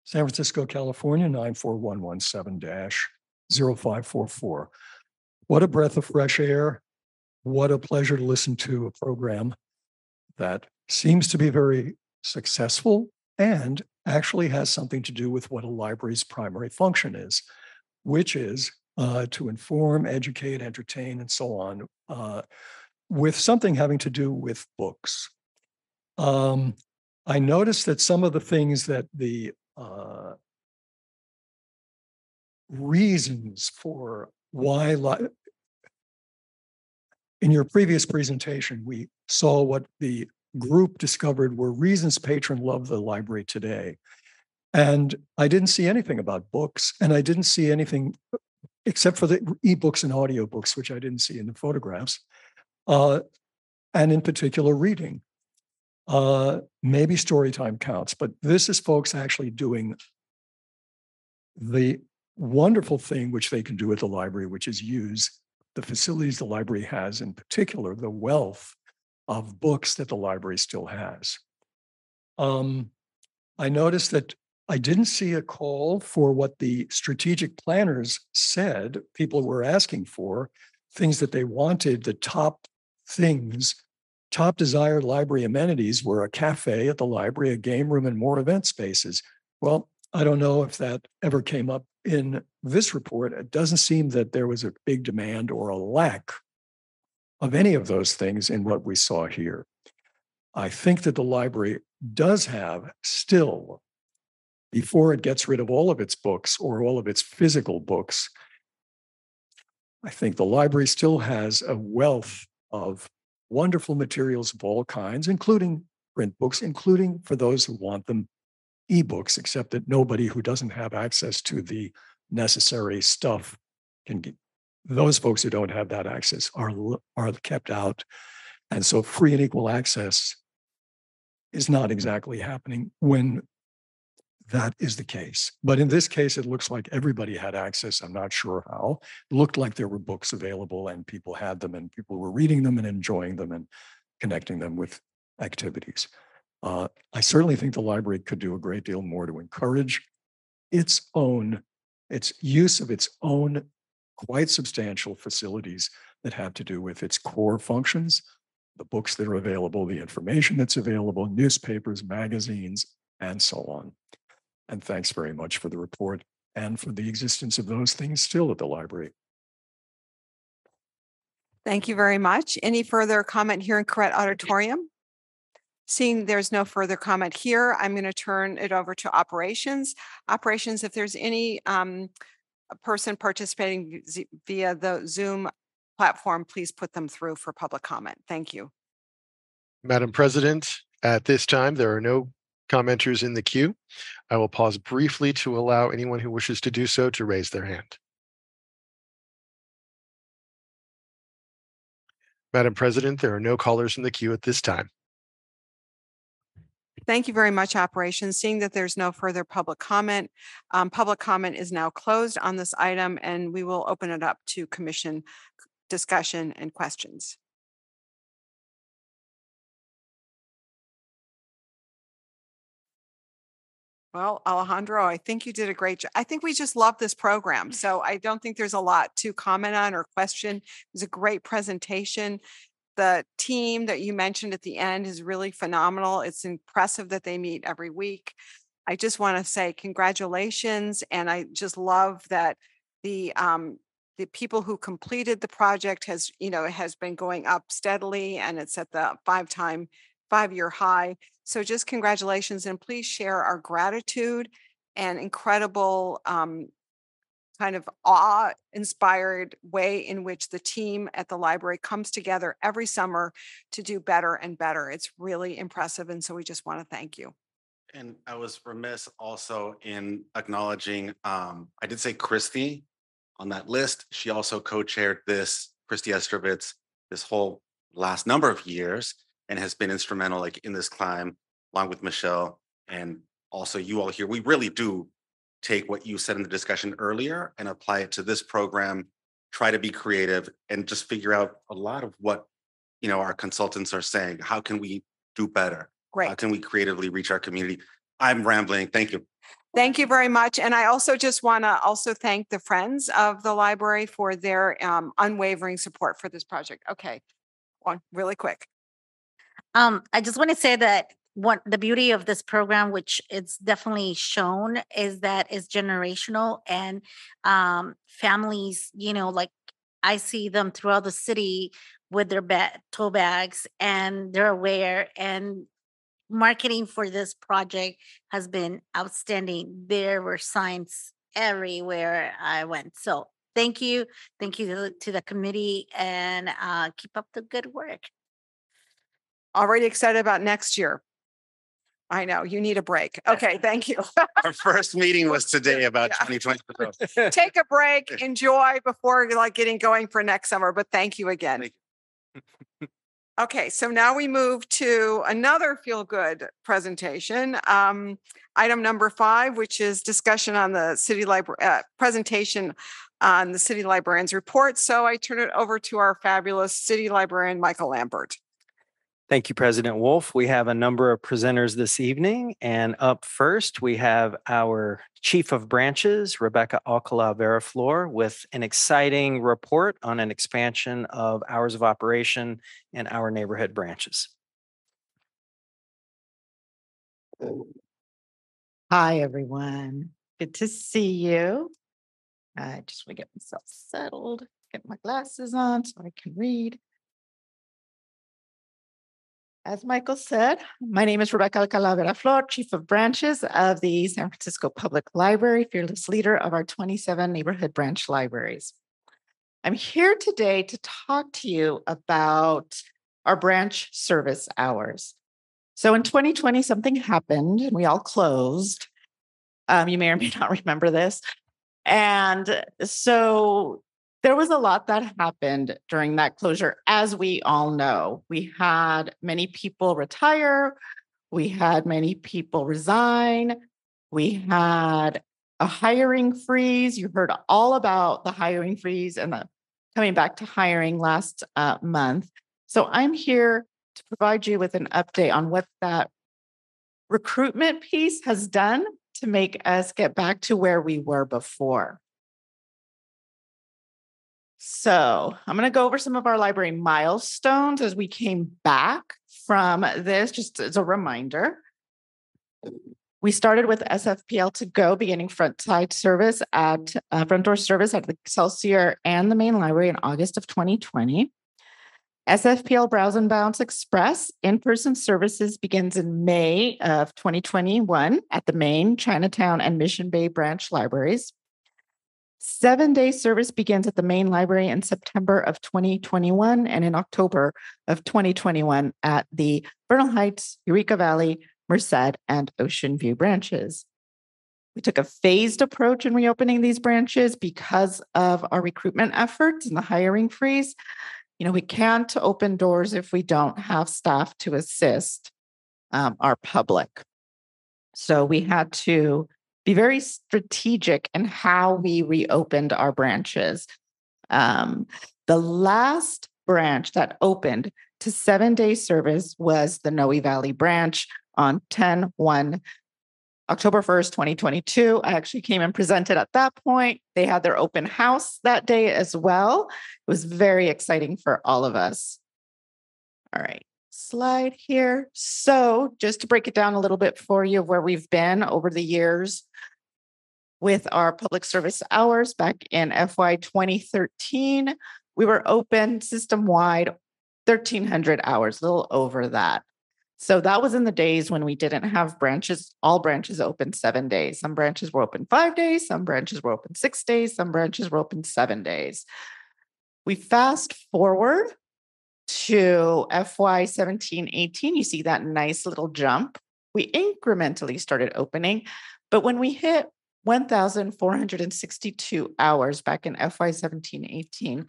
Speaker 4: San Francisco, California 94117-0544. What a breath of fresh air. What a pleasure to listen to a program that seems to be very successful and actually has something to do with what a library's primary function is, which is uh, to inform, educate, entertain, and so on, uh, with something having to do with books. Um, I noticed that some of the things that the uh, reasons for why li- in your previous presentation, we saw what the group discovered were reasons patron love the library today. And I didn't see anything about books, and I didn't see anything except for the ebooks and audiobooks, which I didn't see in the photographs, uh, and in particular, reading. Uh, maybe story time counts, but this is folks actually doing the wonderful thing which they can do at the library, which is use the facilities the library has, in particular, the wealth of books that the library still has. Um, I noticed that I didn't see a call for what the strategic planners said people were asking for, things that they wanted, the top things, top desired library amenities were a cafe at the library, a game room, and more event spaces. Well, I don't know if that ever came up in this report. It doesn't seem that there was a big demand or a lack of any of those things in what we saw here. I think that the library does have still before it gets rid of all of its books or all of its physical books, I think the library still has a wealth of wonderful materials of all kinds, including print books, including for those who want them, ebooks, except that nobody who doesn't have access to the necessary stuff can get. Those folks who don't have that access are, are kept out. And so free and equal access is not exactly happening when that is the case. But in this case, it looks like everybody had access. I'm not sure how. It looked like there were books available and people had them and people were reading them and enjoying them and connecting them with activities. Uh, I certainly think the library could do a great deal more to encourage its own, its use of its own quite substantial facilities that have to do with its core functions, the books that are available, the information that's available, newspapers, magazines, and so on. And thanks very much for the report and for the existence of those things still at the library.
Speaker 2: Thank you very much. Any further comment here in Koret Auditorium? Seeing there's no further comment here, I'm going to turn it over to operations. Operations, if there's any um, person participating via the Zoom platform, please put them through for public comment. Thank you.
Speaker 3: Madam President, at this time, there are no commenters in the queue. I will pause briefly to allow anyone who wishes to do so to raise their hand. Madam President, there are no callers in the queue at this time.
Speaker 2: Thank you very much, operations. Seeing that there's no further public comment, um, public comment is now closed on this item and we will open it up to commission discussion and questions. Well, Alejandro, I think you did a great job. I think we just love this program. So I don't think there's a lot to comment on or question. It was a great presentation. The team that you mentioned at the end is really phenomenal. It's impressive that they meet every week. I just want to say congratulations. And I just love that the um, the people who completed the project has, you know, has been going up steadily and it's at the five time, five year high. So just congratulations and please share our gratitude and incredible um, kind of awe inspired way in which the team at the library comes together every summer to do better and better. It's really impressive. And so we just want to thank you.
Speaker 15: And I was remiss also in acknowledging, um, I did say Christy on that list. She also co-chaired this, Christy Estrovitz, this whole last number of years and has been instrumental like in this climb along with Michelle and also you all here. We really do take what you said in the discussion earlier and apply it to this program, try to be creative and just figure out a lot of what, you know, our consultants are saying. How can we do better? How
Speaker 2: Great.
Speaker 15: can we creatively reach our community? I'm rambling. Thank you.
Speaker 2: Thank you very much. And I also just want to also thank the Friends of the Library for their um, unwavering support for this project. Okay, one really quick.
Speaker 13: Um, I just want to say that what the beauty of this program, which it's definitely shown, is that it's generational and um, families, you know, like I see them throughout the city with their ba- tote bags and they're aware and marketing for this project has been outstanding. There were signs everywhere I went. So thank you. Thank you to the, to the committee and uh, keep up the good work.
Speaker 2: Already excited about next year. I know you need a break. Okay, thank you.
Speaker 15: Our first meeting was today about
Speaker 2: Yeah.
Speaker 15: 2020.
Speaker 2: Take a break, enjoy before like getting going for next summer, but thank you again.
Speaker 15: Thank
Speaker 2: Okay, so now we move to another feel-good presentation. Um, item number five, which is discussion on the city library, uh, presentation on the city librarian's report. So I turn it over to our fabulous city librarian, Michael Lambert.
Speaker 7: Thank you, President Wolf. We have a number of presenters this evening. And up first, we have our Chief of Branches, Rebecca Alcala Veraflor, with an exciting report on an expansion of hours of operation in our neighborhood branches.
Speaker 16: Hi, everyone. Good to see you. I just want to get myself settled, get my glasses on so I can read. As Michael said, my name is Rebecca Alcala Veraflor, Chief of Branches of the San Francisco Public Library, fearless leader of our 27 neighborhood branch libraries. I'm here today to talk to you about our branch service hours. So in 2020, something happened and we all closed. Um, you may or may not remember this. And so there was a lot that happened during that closure, as we all know. We had many people retire, we had many people resign, we had a hiring freeze. You heard all about the hiring freeze and the coming back to hiring last uh, month. So I'm here to provide you with an update on what that recruitment piece has done to make us get back to where we were before. So I'm going to go over some of our library milestones as we came back from this, just as a reminder. We started with SFPL to go, beginning front side service at uh, front door service at the Excelsior and the main library in August of 2020. SFPL Browse and Bounce Express in-person services begins in May of 2021 at the main Chinatown and Mission Bay branch libraries. Seven-day service begins at the main library in September of 2021 and in October of 2021 at the Bernal Heights, Eureka Valley, Merced, and Ocean View branches. We took a phased approach in reopening these branches because of our recruitment efforts and the hiring freeze. You know, we can't open doors if we don't have staff to assist um, our public. So we had to be very strategic in how we reopened our branches. Um, the last branch that opened to seven day service was the Noe Valley branch on 10 1 October 1st, 2022. I actually came and presented at that point. They had their open house that day as well. It was very exciting for all of us. All right, slide here. So, just to break it down a little bit for you of where we've been over the years with our public service hours back in FY 2013, we were open system wide 1,300 hours, a little over that. So that was in the days when we didn't have branches, all branches open seven days. Some branches were open five days, some branches were open six days, some branches were open seven days. We fast forward to FY 17, 18, you see that nice little jump. We incrementally started opening, but when we hit 1,462 hours back in FY 17, 18,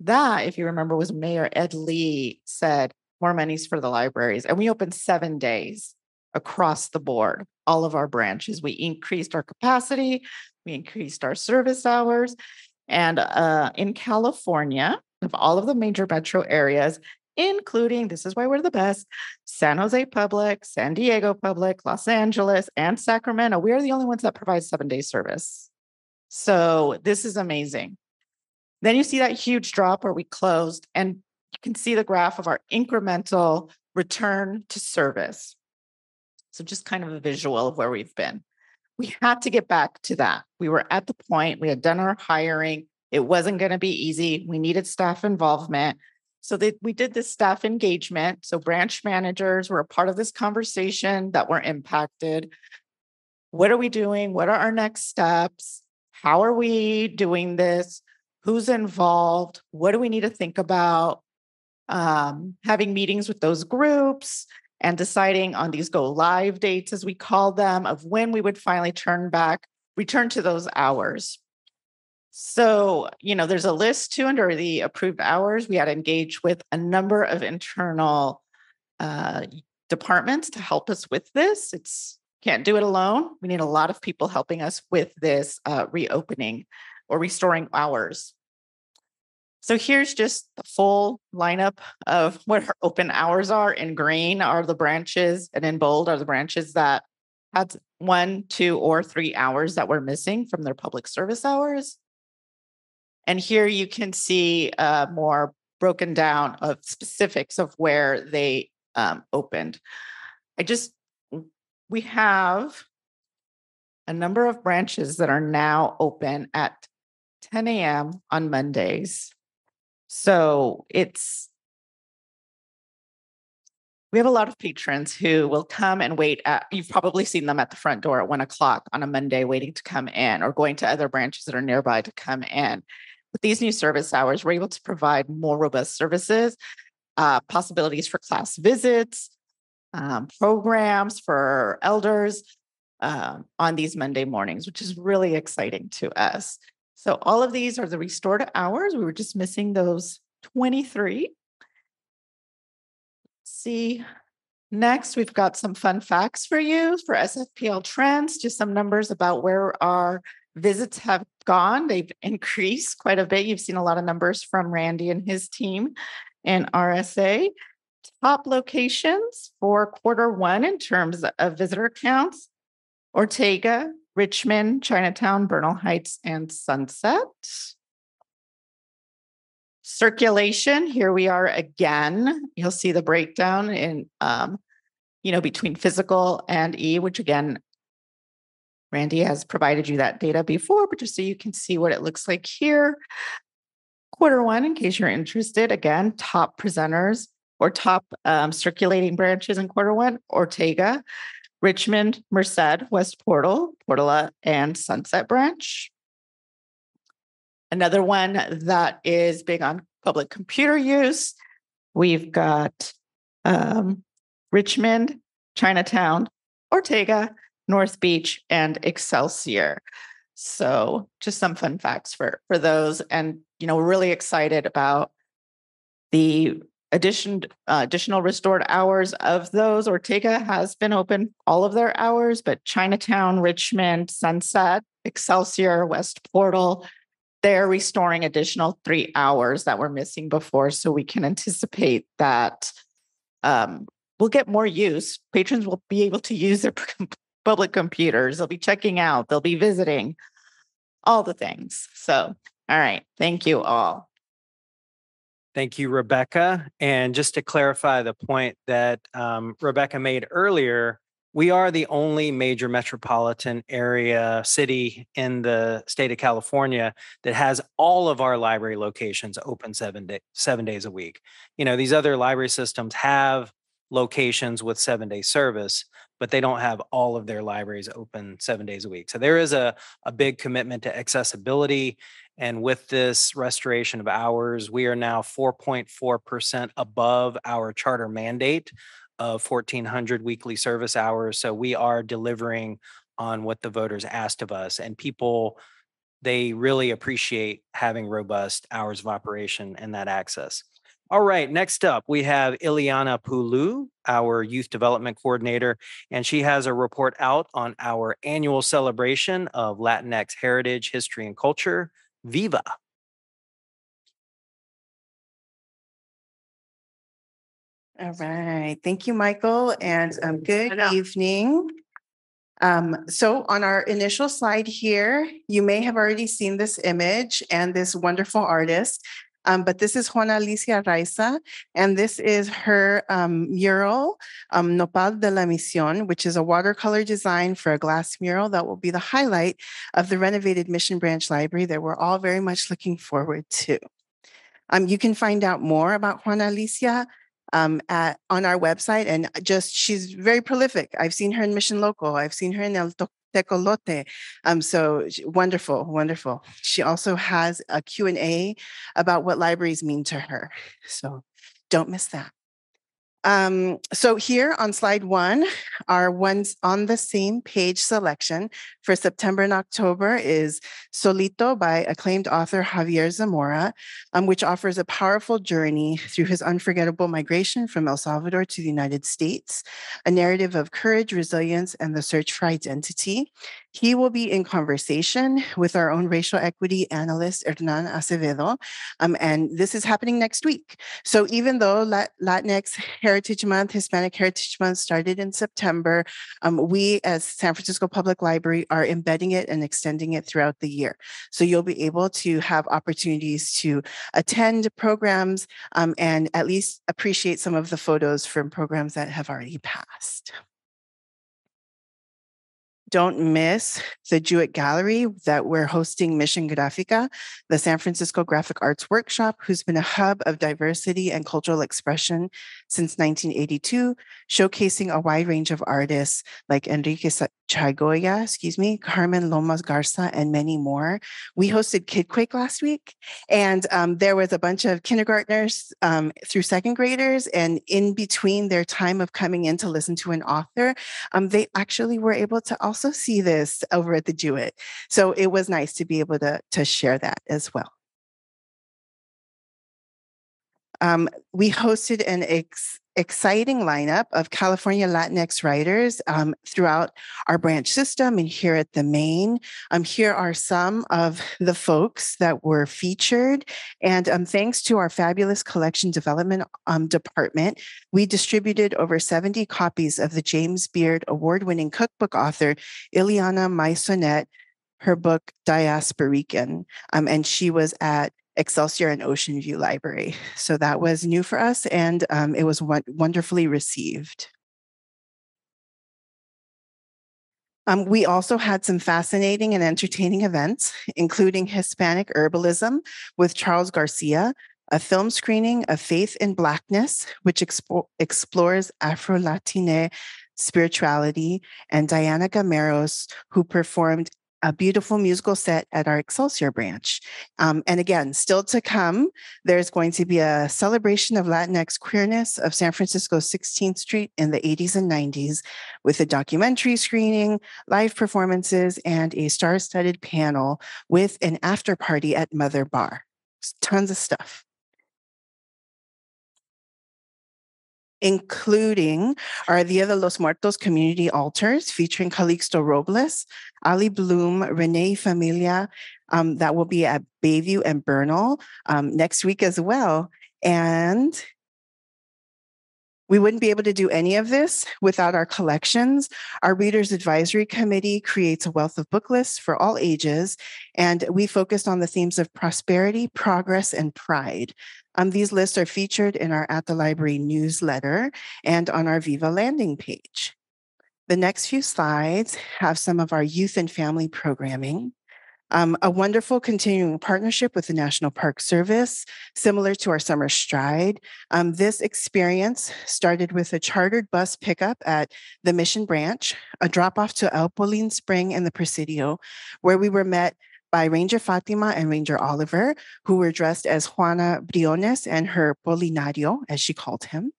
Speaker 16: that, if you remember, was Mayor Ed Lee said, more monies for the libraries. And we opened seven days across the board, all of our branches. We increased our capacity, we increased our service hours. And uh, in California, of all of the major metro areas, including this is why we're the best San Jose Public, San Diego Public, Los Angeles, and Sacramento. We are the only ones that provide seven day service. So this is amazing. Then you see that huge drop where we closed, and you can see the graph of our incremental return to service. So, just kind of a visual of where we've been. We had to get back to that. We were at the point, we had done our hiring. It wasn't going to be easy. We needed staff involvement. So they, we did this staff engagement. So branch managers were a part of this conversation that were impacted. What are we doing? What are our next steps? How are we doing this? Who's involved? What do we need to think about? um, having meetings with those groups and deciding on these go live dates, as we call them, of when we would finally turn back, return to those hours. So, you know, there's a list too under the approved hours. We had engaged with a number of internal uh, departments to help us with this. It's can't do it alone. We need a lot of people helping us with this uh, reopening or restoring hours. So here's just the full lineup of what our open hours are. In green are the branches, and in bold are the branches that had one, two, or three hours that were missing from their public service hours. And here you can see uh, more broken down of specifics of where they um, opened. I just, we have a number of branches that are now open at 10 a.m. on Mondays so it's, we have a lot of patrons who will come and wait at, you've probably seen them at the front door at one o'clock on a Monday waiting to come in or going to other branches that are nearby to come in. With these new service hours, we're able to provide more robust services, uh, possibilities for class visits, um, programs for elders uh, on these Monday mornings, which is really exciting to us. So all of these are the restored hours. We were just missing those 23. Let's see. Next, we've got some fun facts for you for SFPL trends, just some numbers about where our visits have gone. They've increased quite a bit. You've seen a lot of numbers from Randy and his team and RSA. Top locations for quarter one in terms of visitor counts Ortega, Richmond, Chinatown, Bernal Heights, and Sunset. Circulation, here we are again. You'll see the breakdown in, um, you know, between physical and E, which again, Randy has provided you that data before, but just so you can see what it looks like here. quarter one, in case you're interested, again, top presenters or top um, circulating branches in quarter one, Ortega, Richmond, Merced, West Portal, Portola, and Sunset Branch. Another one that is big on public computer use. We've got um, Richmond, Chinatown, Ortega, North Beach, and Excelsior. So just some fun facts for for those, and you know, really excited about the addition uh, additional restored hours of those. Ortega has been open all of their hours, but Chinatown, Richmond, Sunset, Excelsior, West Portal, they're restoring additional three hours that were missing before. So we can anticipate that um, we'll get more use. Patrons will be able to use their public computers. They'll be checking out, they'll be visiting, all the things. So, all right. Thank you all.
Speaker 7: Thank you, Rebecca. And just to clarify the point that um, Rebecca made earlier, we are the only major metropolitan area city in the state of California that has all of our library locations open seven day, seven days a week. You know, these other library systems have locations with seven day service, but they don't have all of their libraries open seven days a week. So there is a, a big commitment to accessibility. And with this restoration of hours, we are now 4.4% above our charter mandate of 1,400 weekly service hours. So we are delivering on what the voters asked of us. And people, they really appreciate having robust hours of operation and that access. All right, next up, we have Ileana Pulu, our Youth Development Coordinator, and she has a report out on our annual celebration of Latinx heritage, history, and culture, Viva.
Speaker 17: All right. Thank you, Michael, and um, good evening. Um, so on our initial slide here, you may have already seen this image and this wonderful artist. Um, but this is Juana Alicia Araiza, and this is her um, mural, um, Nopal de la Misión, which is a watercolor design for a glass mural that will be the highlight of the renovated Mission Branch Library that we're all very much looking forward to. Um, you can find out more about Juana Alicia um, at, on our website, and just she's very prolific. I've seen her in Mission Local, I've seen her in El Tecolote. Um, so wonderful, wonderful. She also has a Q&A about what libraries mean to her. So don't miss that. Um, so here on slide one, our ones on the same page selection for September and October is Solito by acclaimed author Javier Zamora, um, which offers a powerful journey through his unforgettable migration from El Salvador to the United States, a narrative of courage, resilience, and the search for identity. He will be in conversation with our own racial equity analyst, Hernan Acevedo, um, and this is happening next week. So even though Latinx Heritage Month, Hispanic Heritage Month started in September, um, we as San Francisco Public Library are embedding it and extending it throughout the year. So you'll be able to have opportunities to attend programs um, and at least appreciate some of the photos from programs that have already passed don't miss the Jewett Gallery that we're hosting Mission Grafica, the San Francisco Graphic Arts Workshop, who's been a hub of diversity and cultural expression since 1982, showcasing a wide range of artists like Enrique Chagoya, excuse me, Carmen Lomas Garza, and many more. We hosted KidQuake last week, and um, there was a bunch of kindergartners um, through second graders, and in between their time of coming in to listen to an author, um, they actually were able to also see this over at the Jewett. So it was nice to be able to, to share that as well. Um, we hosted an ex- exciting lineup of California Latinx writers um, throughout our branch system and here at the main. Um, here are some of the folks that were featured. And um, thanks to our fabulous collection development um, department, we distributed over 70 copies of the James Beard award winning cookbook author, Illyanna Maisonet, her book Diasporican. Um, and she was at Excelsior and Ocean View Library. So that was new for us and um, it was wonderfully received. Um, we also had some fascinating and entertaining events, including Hispanic Herbalism with Charles Garcia, a film screening of Faith in Blackness, which expo- explores Afro Latine spirituality, and Diana Gameros, who performed a beautiful musical set at our Excelsior branch. Um, and again, still to come, there's going to be a celebration of Latinx queerness of San Francisco 16th Street in the 80s and 90s with a documentary screening, live performances, and a star studded panel with an after party at Mother Bar. Tons of stuff. Including our Dia de los Muertos community altars featuring Calixto Robles, Ali Bloom, Renee Familia. Um, that will be at Bayview and Bernal um, next week as well. And we wouldn't be able to do any of this without our collections. Our Readers Advisory Committee creates a wealth of book lists for all ages, and we focused on the themes of prosperity, progress, and pride. Um, these lists are featured in our At the Library newsletter and on our Viva landing page. The next few slides have some of our youth and family programming. Um, a wonderful continuing partnership with the National Park Service, similar to our Summer Stride. Um, this experience started with a chartered bus pickup at the Mission Branch, a drop off to El Polín Spring and the Presidio, where we were met by Ranger Fatima and Ranger Oliver, who were dressed as Juana Briones and her Polinario, as she called him.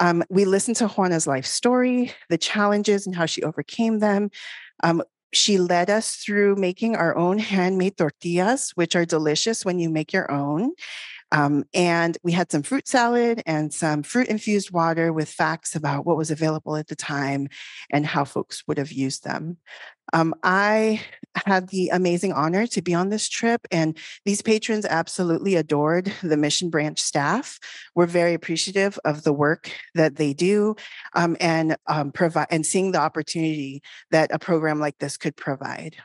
Speaker 17: Um, we listened to Juana's life story, the challenges and how she overcame them. Um, she led us through making our own handmade tortillas, which are delicious when you make your own. Um, and we had some fruit salad and some fruit infused water with facts about what was available at the time and how folks would have used them. Um, I had the amazing honor to be on this trip, and these patrons absolutely adored the Mission Branch staff. We're very appreciative of the work that they do, um, and um, provide and seeing the opportunity that a program like this could provide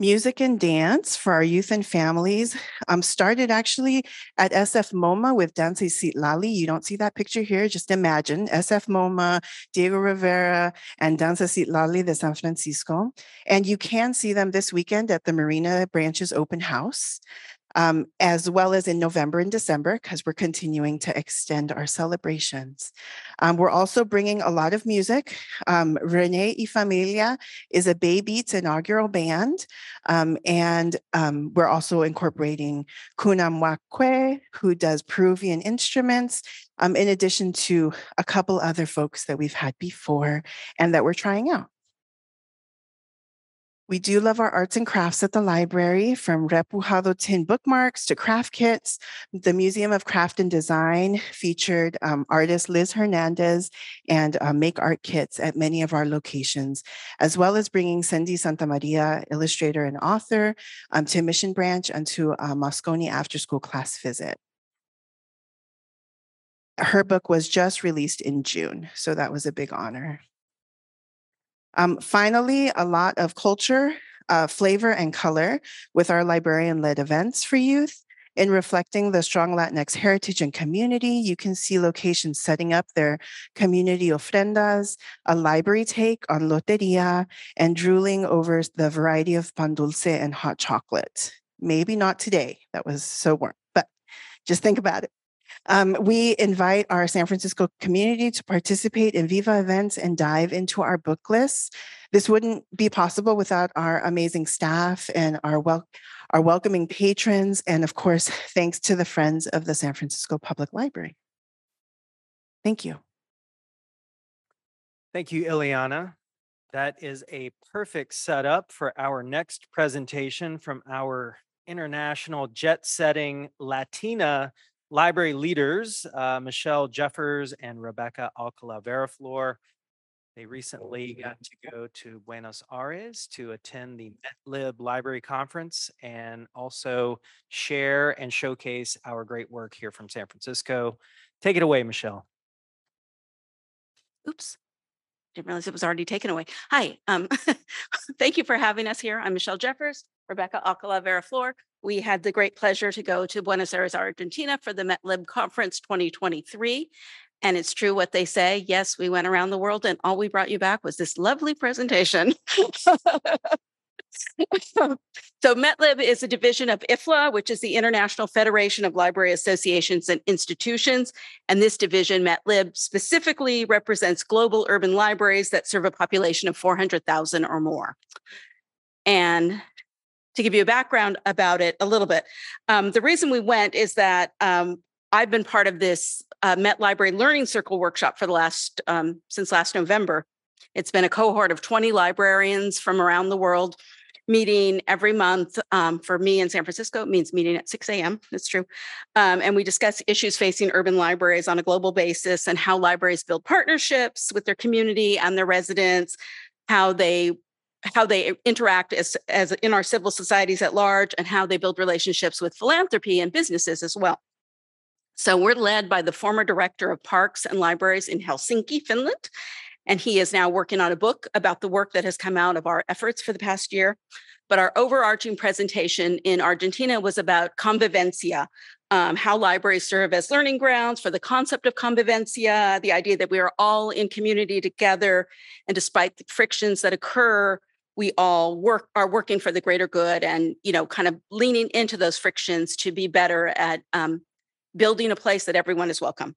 Speaker 17: music and dance for our youth and families um, started actually at SF MoMA with Danza Lali. You don't see that picture here, just imagine SF MoMA, Diego Rivera, and Danza Lali de San Francisco. And you can see them this weekend at the Marina Branches Open House um, as well as in November and December, because we're continuing to extend our celebrations. Um, we're also bringing a lot of music. Um, Renee y Familia is a Bay Beats inaugural band, um, and um, we're also incorporating Kunamwakwe, who does Peruvian instruments, um, in addition to a couple other folks that we've had before and that we're trying out. We do love our arts and crafts at the library, from repujado tin bookmarks to craft kits. The Museum of Craft and Design featured um, artist Liz Hernandez and uh, make art kits at many of our locations, as well as bringing Cindy Santa Maria, illustrator and author, um, to Mission Branch and to a Moscone after school class visit. Her book was just released in June, so that was a big honor. Um, finally, a lot of culture, uh, flavor, and color with our librarian led events for youth. In reflecting the strong Latinx heritage and community, you can see locations setting up their community ofrendas, a library take on loteria, and drooling over the variety of pan dulce and hot chocolate. Maybe not today, that was so warm, but just think about it. Um, we invite our San Francisco community to participate in Viva events and dive into our book lists. This wouldn't be possible without our amazing staff and our wel- our welcoming patrons, and of course, thanks to the friends of the San Francisco Public Library. Thank you.
Speaker 7: Thank you, Ileana. That is a perfect setup for our next presentation from our international jet setting Latina library leaders, uh, Michelle Jeffers and Rebecca Alcala Veraflor. They recently got to go to Buenos Aires to attend the MetLib Library Conference and also share and showcase our great work here from San Francisco. Take it away, Michelle.
Speaker 18: Oops. Didn't realize it was already taken away. Hi, um, thank you for having us here. I'm Michelle Jeffers, Rebecca Alcala Veraflor we had the great pleasure to go to Buenos Aires, Argentina for the MetLib Conference 2023. And it's true what they say. Yes, we went around the world and all we brought you back was this lovely presentation. so METLib is a division of IFLA, which is the International Federation of Library Associations and Institutions. And this division, METLib, specifically represents global urban libraries that serve a population of 400,000 or more. And to give you a background about it a little bit, um, the reason we went is that um, I've been part of this uh, Met Library Learning Circle workshop for the last, um, since last November. It's been a cohort of 20 librarians from around the world meeting every month. Um, for me in San Francisco, it means meeting at 6 a.m. That's true. Um, and we discuss issues facing urban libraries on a global basis and how libraries build partnerships with their community and their residents, how they how they interact as, as in our civil societies at large and how they build relationships with philanthropy and businesses as well. So we're led by the former director of parks and libraries in Helsinki, Finland, and he is now working on a book about the work that has come out of our efforts for the past year. But our overarching presentation in Argentina was about convivencia, um, how libraries serve as learning grounds for the concept of convivencia, the idea that we are all in community together. And despite the frictions that occur, we all work are working for the greater good and you know kind of leaning into those frictions to be better at um, building a place that everyone is welcome.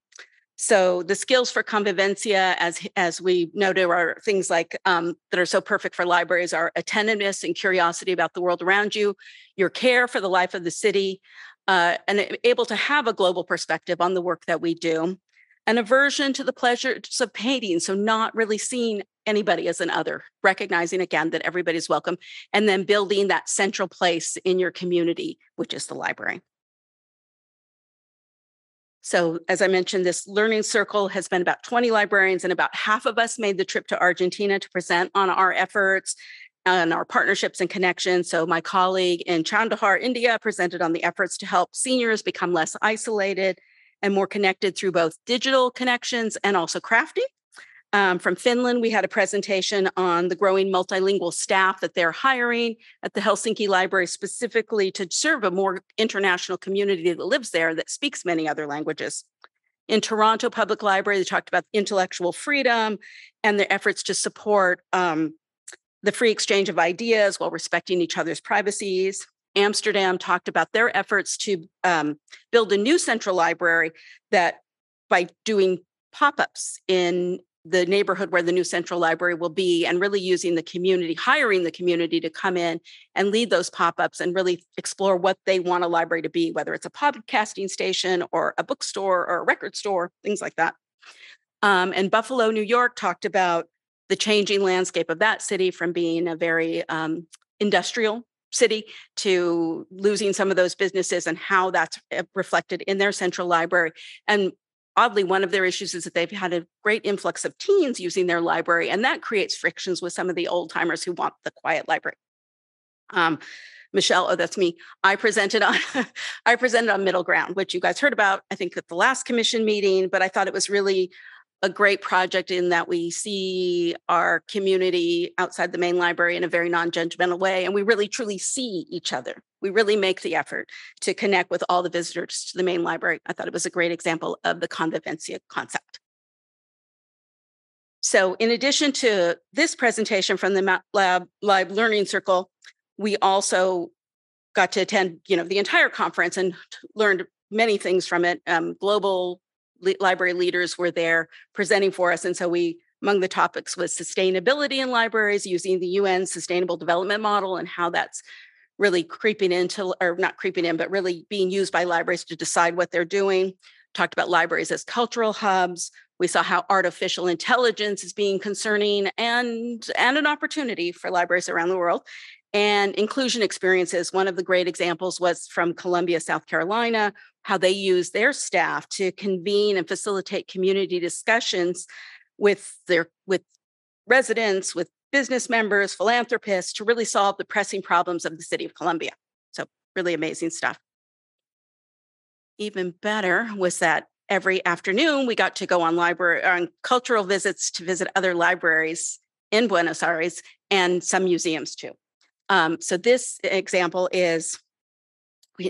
Speaker 18: So the skills for convivencia, as as we noted, are things like um, that are so perfect for libraries are attentiveness and curiosity about the world around you, your care for the life of the city, uh, and able to have a global perspective on the work that we do, an aversion to the pleasures of painting, so not really seeing anybody as an other, recognizing again that everybody's welcome, and then building that central place in your community, which is the library. So, as I mentioned, this learning circle has been about 20 librarians, and about half of us made the trip to Argentina to present on our efforts and our partnerships and connections. So, my colleague in Chandahar, India, presented on the efforts to help seniors become less isolated and more connected through both digital connections and also crafting. Um, from Finland, we had a presentation on the growing multilingual staff that they're hiring at the Helsinki Library specifically to serve a more international community that lives there that speaks many other languages. In Toronto Public Library, they talked about intellectual freedom and their efforts to support um, the free exchange of ideas while respecting each other's privacies. Amsterdam talked about their efforts to um, build a new central library that by doing pop-ups in the neighborhood where the new central library will be and really using the community hiring the community to come in and lead those pop-ups and really explore what they want a library to be whether it's a podcasting station or a bookstore or a record store things like that. Um, and buffalo new york talked about the changing landscape of that city from being a very um, industrial city to losing some of those businesses and how that's eh, reflected in their central library. And oddly, one of their issues is that they've had a great influx of teens using their library, and that creates frictions with some of the old timers who want the quiet library. Um, Michelle, oh, that's me. I presented on I presented on middle ground, which you guys heard about, I think, at the last commission meeting, but I thought it was really a great project in that we see our community outside the main library in a very non-judgmental way and we really truly see each other. We really make the effort to connect with all the visitors to the main library. I thought it was a great example of the convivencia concept. So in addition to this presentation from the lab live learning circle we also got to attend you know the entire conference and learned many things from it um, global library leaders were there presenting for us. And so we, among the topics was sustainability in libraries using the UN Sustainable Development Model and how that's really creeping into, or not creeping in, but really being used by libraries to decide what they're doing. Talked about libraries as cultural hubs. We saw how artificial intelligence is being concerning and, and an opportunity for libraries around the world and inclusion experiences. One of the great examples was from Columbia, South Carolina, how they use their staff to convene and facilitate community discussions with their with residents, with business members, philanthropists to really solve the pressing problems of the city of Columbia. So really amazing stuff. Even better was that every afternoon we got to go on library on cultural visits to visit other libraries in Buenos Aires and some museums too. Um, so this example is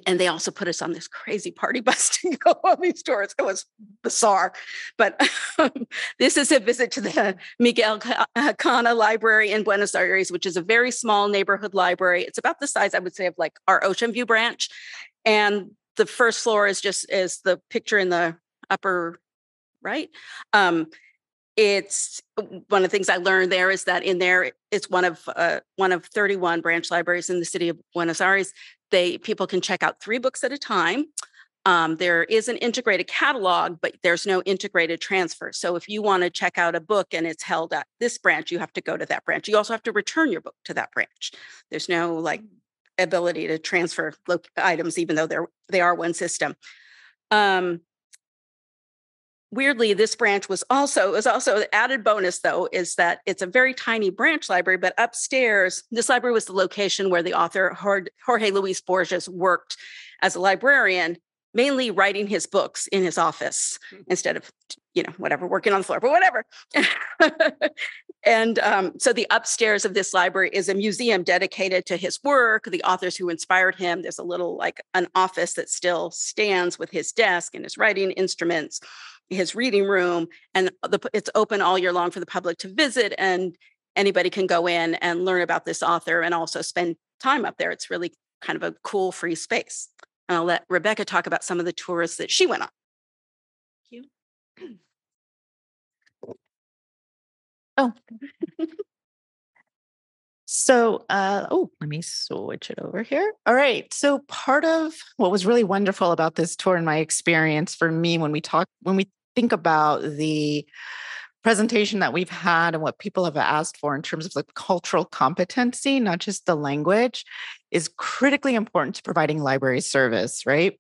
Speaker 18: and they also put us on this crazy party bus to go on these tours. It was bizarre. But um, this is a visit to the Miguel Cané Library in Buenos Aires, which is a very small neighborhood library. It's about the size, I would say, of like our Ocean View branch. And the first floor is just is the picture in the upper right. Um, it's one of the things I learned there is that in there it's one of uh, one of 31 branch libraries in the city of Buenos Aires. They people can check out three books at a time. Um, there is an integrated catalog, but there's no integrated transfer. So if you want to check out a book and it's held at this branch, you have to go to that branch. You also have to return your book to that branch. There's no like ability to transfer items, even though they're they are one system. Um, weirdly this branch was also was also an added bonus though is that it's a very tiny branch library but upstairs this library was the location where the author jorge luis borges worked as a librarian mainly writing his books in his office mm-hmm. instead of you know whatever working on the floor but whatever. And um, so the upstairs of this library is a museum dedicated to his work the authors who inspired him. There's a little like an office that still stands with his desk and his writing instruments his reading room and the, it's open all year long for the public to visit and anybody can go in and learn about this author and also spend time up there. It's really kind of a cool free space. And i'll let rebecca talk about some of the tours that she went on.
Speaker 16: Thank you. oh So, uh, oh, let me switch it over here. All right. So, part of what was really wonderful about this tour and my experience for me when we talk, when we think about the presentation that we've had and what people have asked for in terms of the cultural competency, not just the language, is critically important to providing library service, right?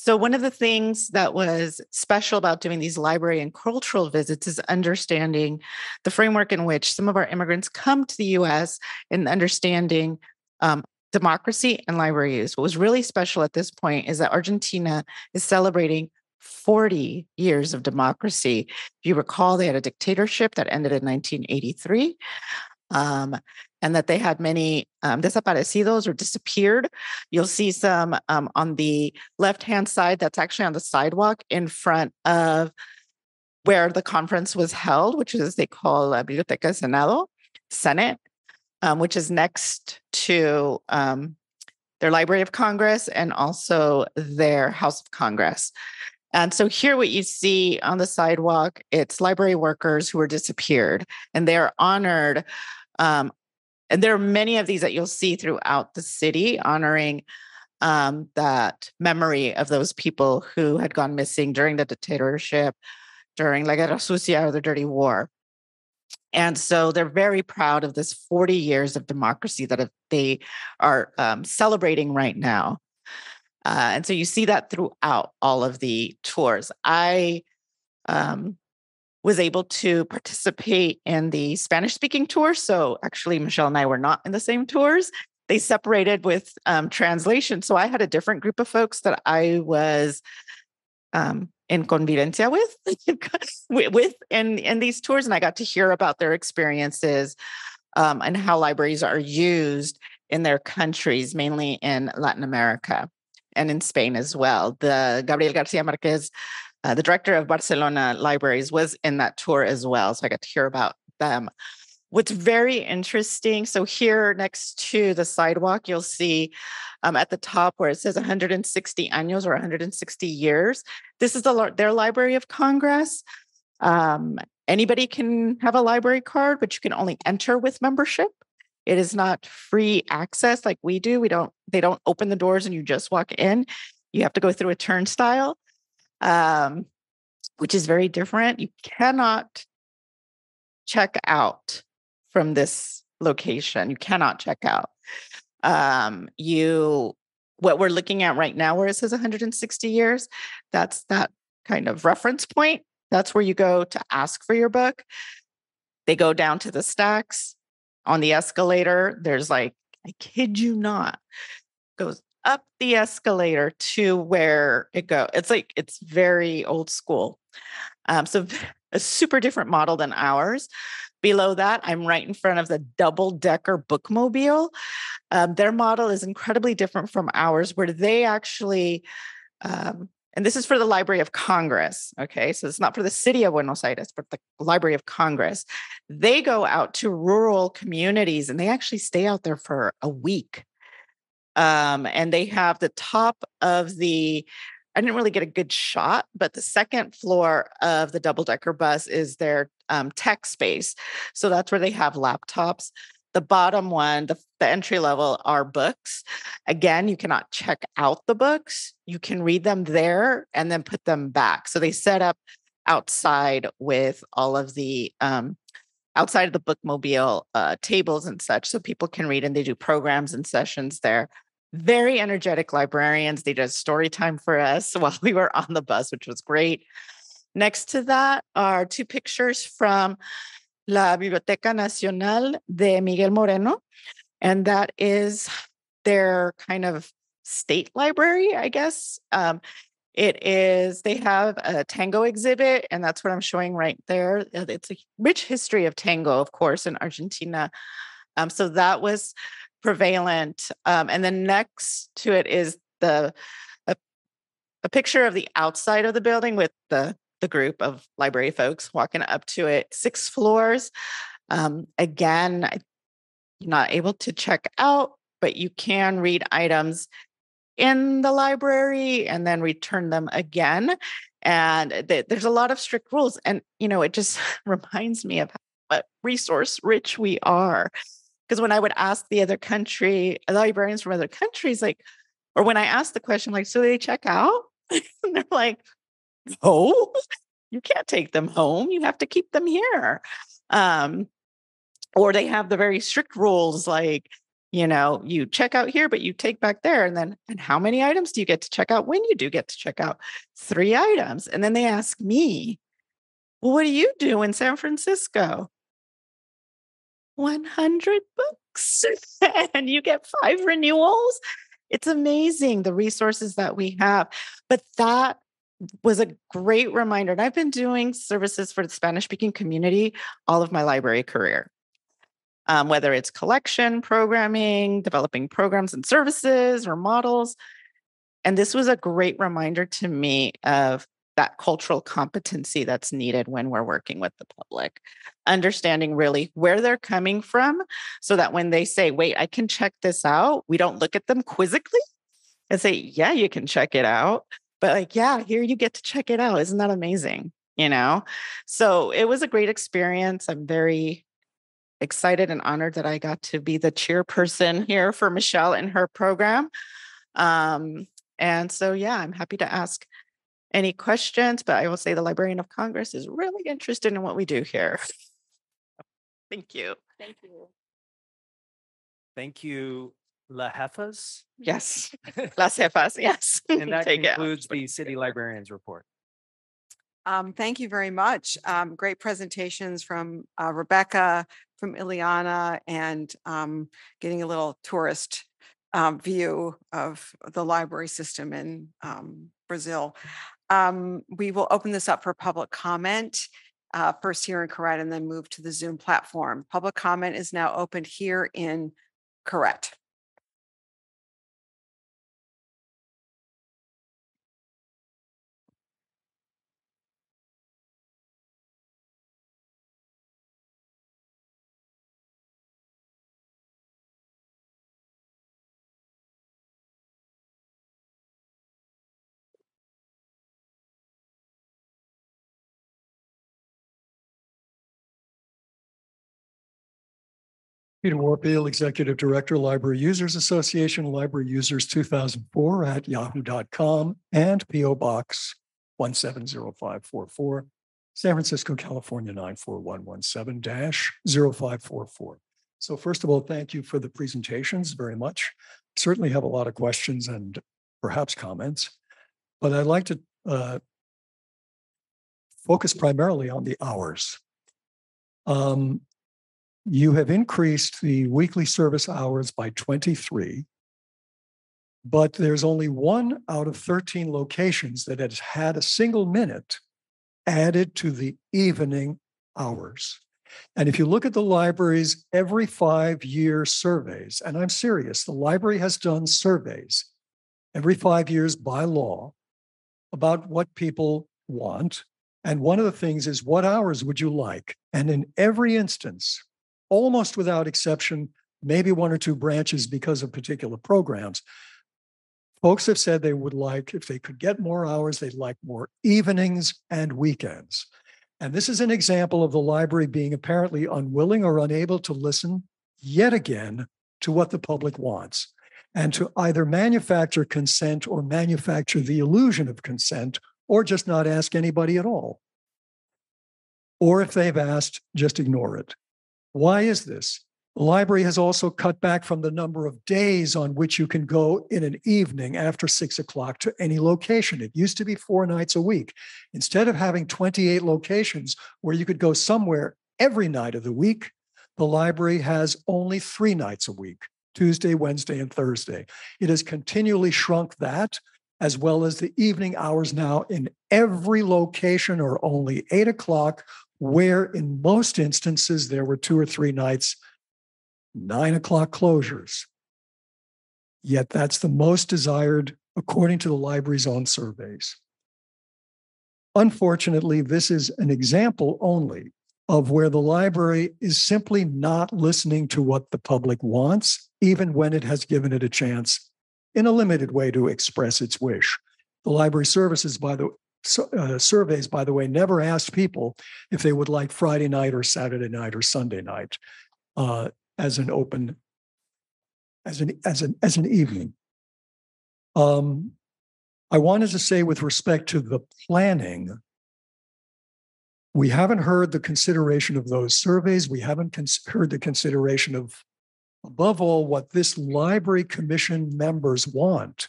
Speaker 16: So, one of the things that was special about doing these library and cultural visits is understanding the framework in which some of our immigrants come to the US and understanding um, democracy and library use. What was really special at this point is that Argentina is celebrating 40 years of democracy. If you recall, they had a dictatorship that ended in 1983. Um, and that they had many um, desaparecidos or disappeared. You'll see some um, on the left hand side, that's actually on the sidewalk in front of where the conference was held, which is they call La Biblioteca Senado, Senate, um, which is next to um, their Library of Congress and also their House of Congress. And so here what you see on the sidewalk, it's library workers who were disappeared and they're honored. Um, and there are many of these that you'll see throughout the city honoring um, that memory of those people who had gone missing during the dictatorship, during La Guerra Sucia or the Dirty War. And so they're very proud of this 40 years of democracy that they are um, celebrating right now. Uh, and so you see that throughout all of the tours. I um, was able to participate in the Spanish speaking tour. So actually, Michelle and I were not in the same tours. They separated with um, translation. So I had a different group of folks that I was um, in convivencia with, with in, in these tours. And I got to hear about their experiences um, and how libraries are used in their countries, mainly in Latin America and in Spain as well. The Gabriel Garcia Marquez, uh, the director of Barcelona Libraries, was in that tour as well. So I got to hear about them. What's very interesting, so here next to the sidewalk, you'll see um, at the top where it says 160 años or 160 years. This is the, their Library of Congress. Um, anybody can have a library card, but you can only enter with membership. It is not free access like we do. We don't, they don't open the doors and you just walk in. You have to go through a turnstile, um, which is very different. You cannot check out from this location. You cannot check out. Um, you, what we're looking at right now, where it says 160 years, that's that kind of reference point. That's where you go to ask for your book. They go down to the stacks on the escalator, there's like, I kid you not, goes up the escalator to where it go. It's like it's very old school. Um, so a super different model than ours. Below that, I'm right in front of the double decker bookmobile. Um, their model is incredibly different from ours, where they actually, um, and this is for the Library of Congress. Okay. So it's not for the city of Buenos Aires, but the Library of Congress. They go out to rural communities and they actually stay out there for a week. Um, and they have the top of the I didn't really get a good shot, but the second floor of the double decker bus is their um, tech space. So that's where they have laptops. The bottom one, the, the entry level, are books. Again, you cannot check out the books. You can read them there and then put them back. So they set up outside with all of the um, outside of the bookmobile uh, tables and such, so people can read and they do programs and sessions there very energetic librarians. They did story time for us while we were on the bus, which was great. Next to that are two pictures from La Biblioteca Nacional de Miguel Moreno. And that is their kind of state library, I guess. Um, it is, they have a tango exhibit, and that's what I'm showing right there. Uh, it's a rich history of tango, of course, in Argentina. Um, so that was prevalent. Um, and then next to it is the a, a picture of the outside of the building with the the group of library folks walking up to it, six floors. Um, again, you're not able to check out, but you can read items in the library and then return them again. And th- there's a lot of strict rules. And, you know, it just reminds me of how resource rich we are because when I would ask the other country, the librarians from other countries, like, or when I asked the question, like, so they check out? and they're like, no, you can't take them home. You have to keep them here. Um, or they have the very strict rules like, you know, you check out here, but you take back there. And then, and how many items do you get to check out when you do get to check out? Three items. And then they ask me, well, what do you do in San Francisco? 100 books and you get five renewals. It's amazing the resources that we have. But that was a great reminder. And I've been doing services for the Spanish speaking community all of my library career. Um, whether it's collection, programming, developing programs and services or models. And this was a great reminder to me of that cultural competency that's needed when we're working with the public. Understanding really where they're coming from so that when they say, wait, I can check this out, we don't look at them quizzically and say, yeah, you can check it out. But like, yeah, here you get to check it out. Isn't that amazing? You know? So it was a great experience. I'm very excited and honored that I got to be the chairperson here for Michelle and her program. Um, and so, yeah, I'm happy to ask any questions, but I will say the Librarian of Congress is really interested in what we do here. Thank you.
Speaker 18: Thank you.
Speaker 7: Thank you, La Jefas.
Speaker 16: Yes, Las Jefas, yes.
Speaker 7: And that
Speaker 16: Take it.
Speaker 7: concludes the city librarian's report.
Speaker 2: Um, thank you very much. Um, great presentations from uh, Rebecca, from Ileana, and um, getting a little tourist um, view of the library system in um, Brazil. Um, we will open this up for public comment. Uh, first here in Koret and then move to the Zoom platform. Public comment is now open here in Koret.
Speaker 4: Peter Warfield, Executive Director, Library Users Association, Library Users 2004 at yahoo.com and PO Box 170544, San Francisco, California 94117-0544. So first of all, thank you for the presentations very much. Certainly have a lot of questions and perhaps comments, but I'd like to uh, focus primarily on the hours. Um, you have increased the weekly service hours by 23, but there's only one out of 13 locations that has had a single minute added to the evening hours. And if you look at the library's every five year surveys, and I'm serious, the library has done surveys every five years by law about what people want. And one of the things is, what hours would you like? And in every instance, almost without exception, maybe one or two branches because of particular programs, folks have said they would like, if they could get more hours, they'd like more evenings and weekends. And this is an example of the library being apparently unwilling or unable to listen yet again to what the public wants and to either manufacture consent or manufacture the illusion of consent or just not ask anybody at all. Or if they've asked, just ignore it. Why is this? The library has also cut back from the number of days on which you can go in an evening after six o'clock to any location. It used to be four nights a week. Instead of having 28 locations where you could go somewhere every night of the week, the library has only three nights a week Tuesday, Wednesday, and Thursday. It has continually shrunk that, as well as the evening hours now in every location or only eight o'clock, where in most instances there were two or three nights nine o'clock closures. Yet that's the most desired according to the library's own surveys. Unfortunately, this is an example only of where the library is simply not listening to what the public wants, even when it has given it a chance in a limited way to express its wish. The library services, by the uh, surveys, by the way, never asked people if they would like Friday night or Saturday night or Sunday night. Uh, as an open as an as an as an evening. Um, I wanted to say with respect to the planning, we haven't heard the consideration of those surveys. We haven't cons- heard the consideration of, above all, what this library commission members want.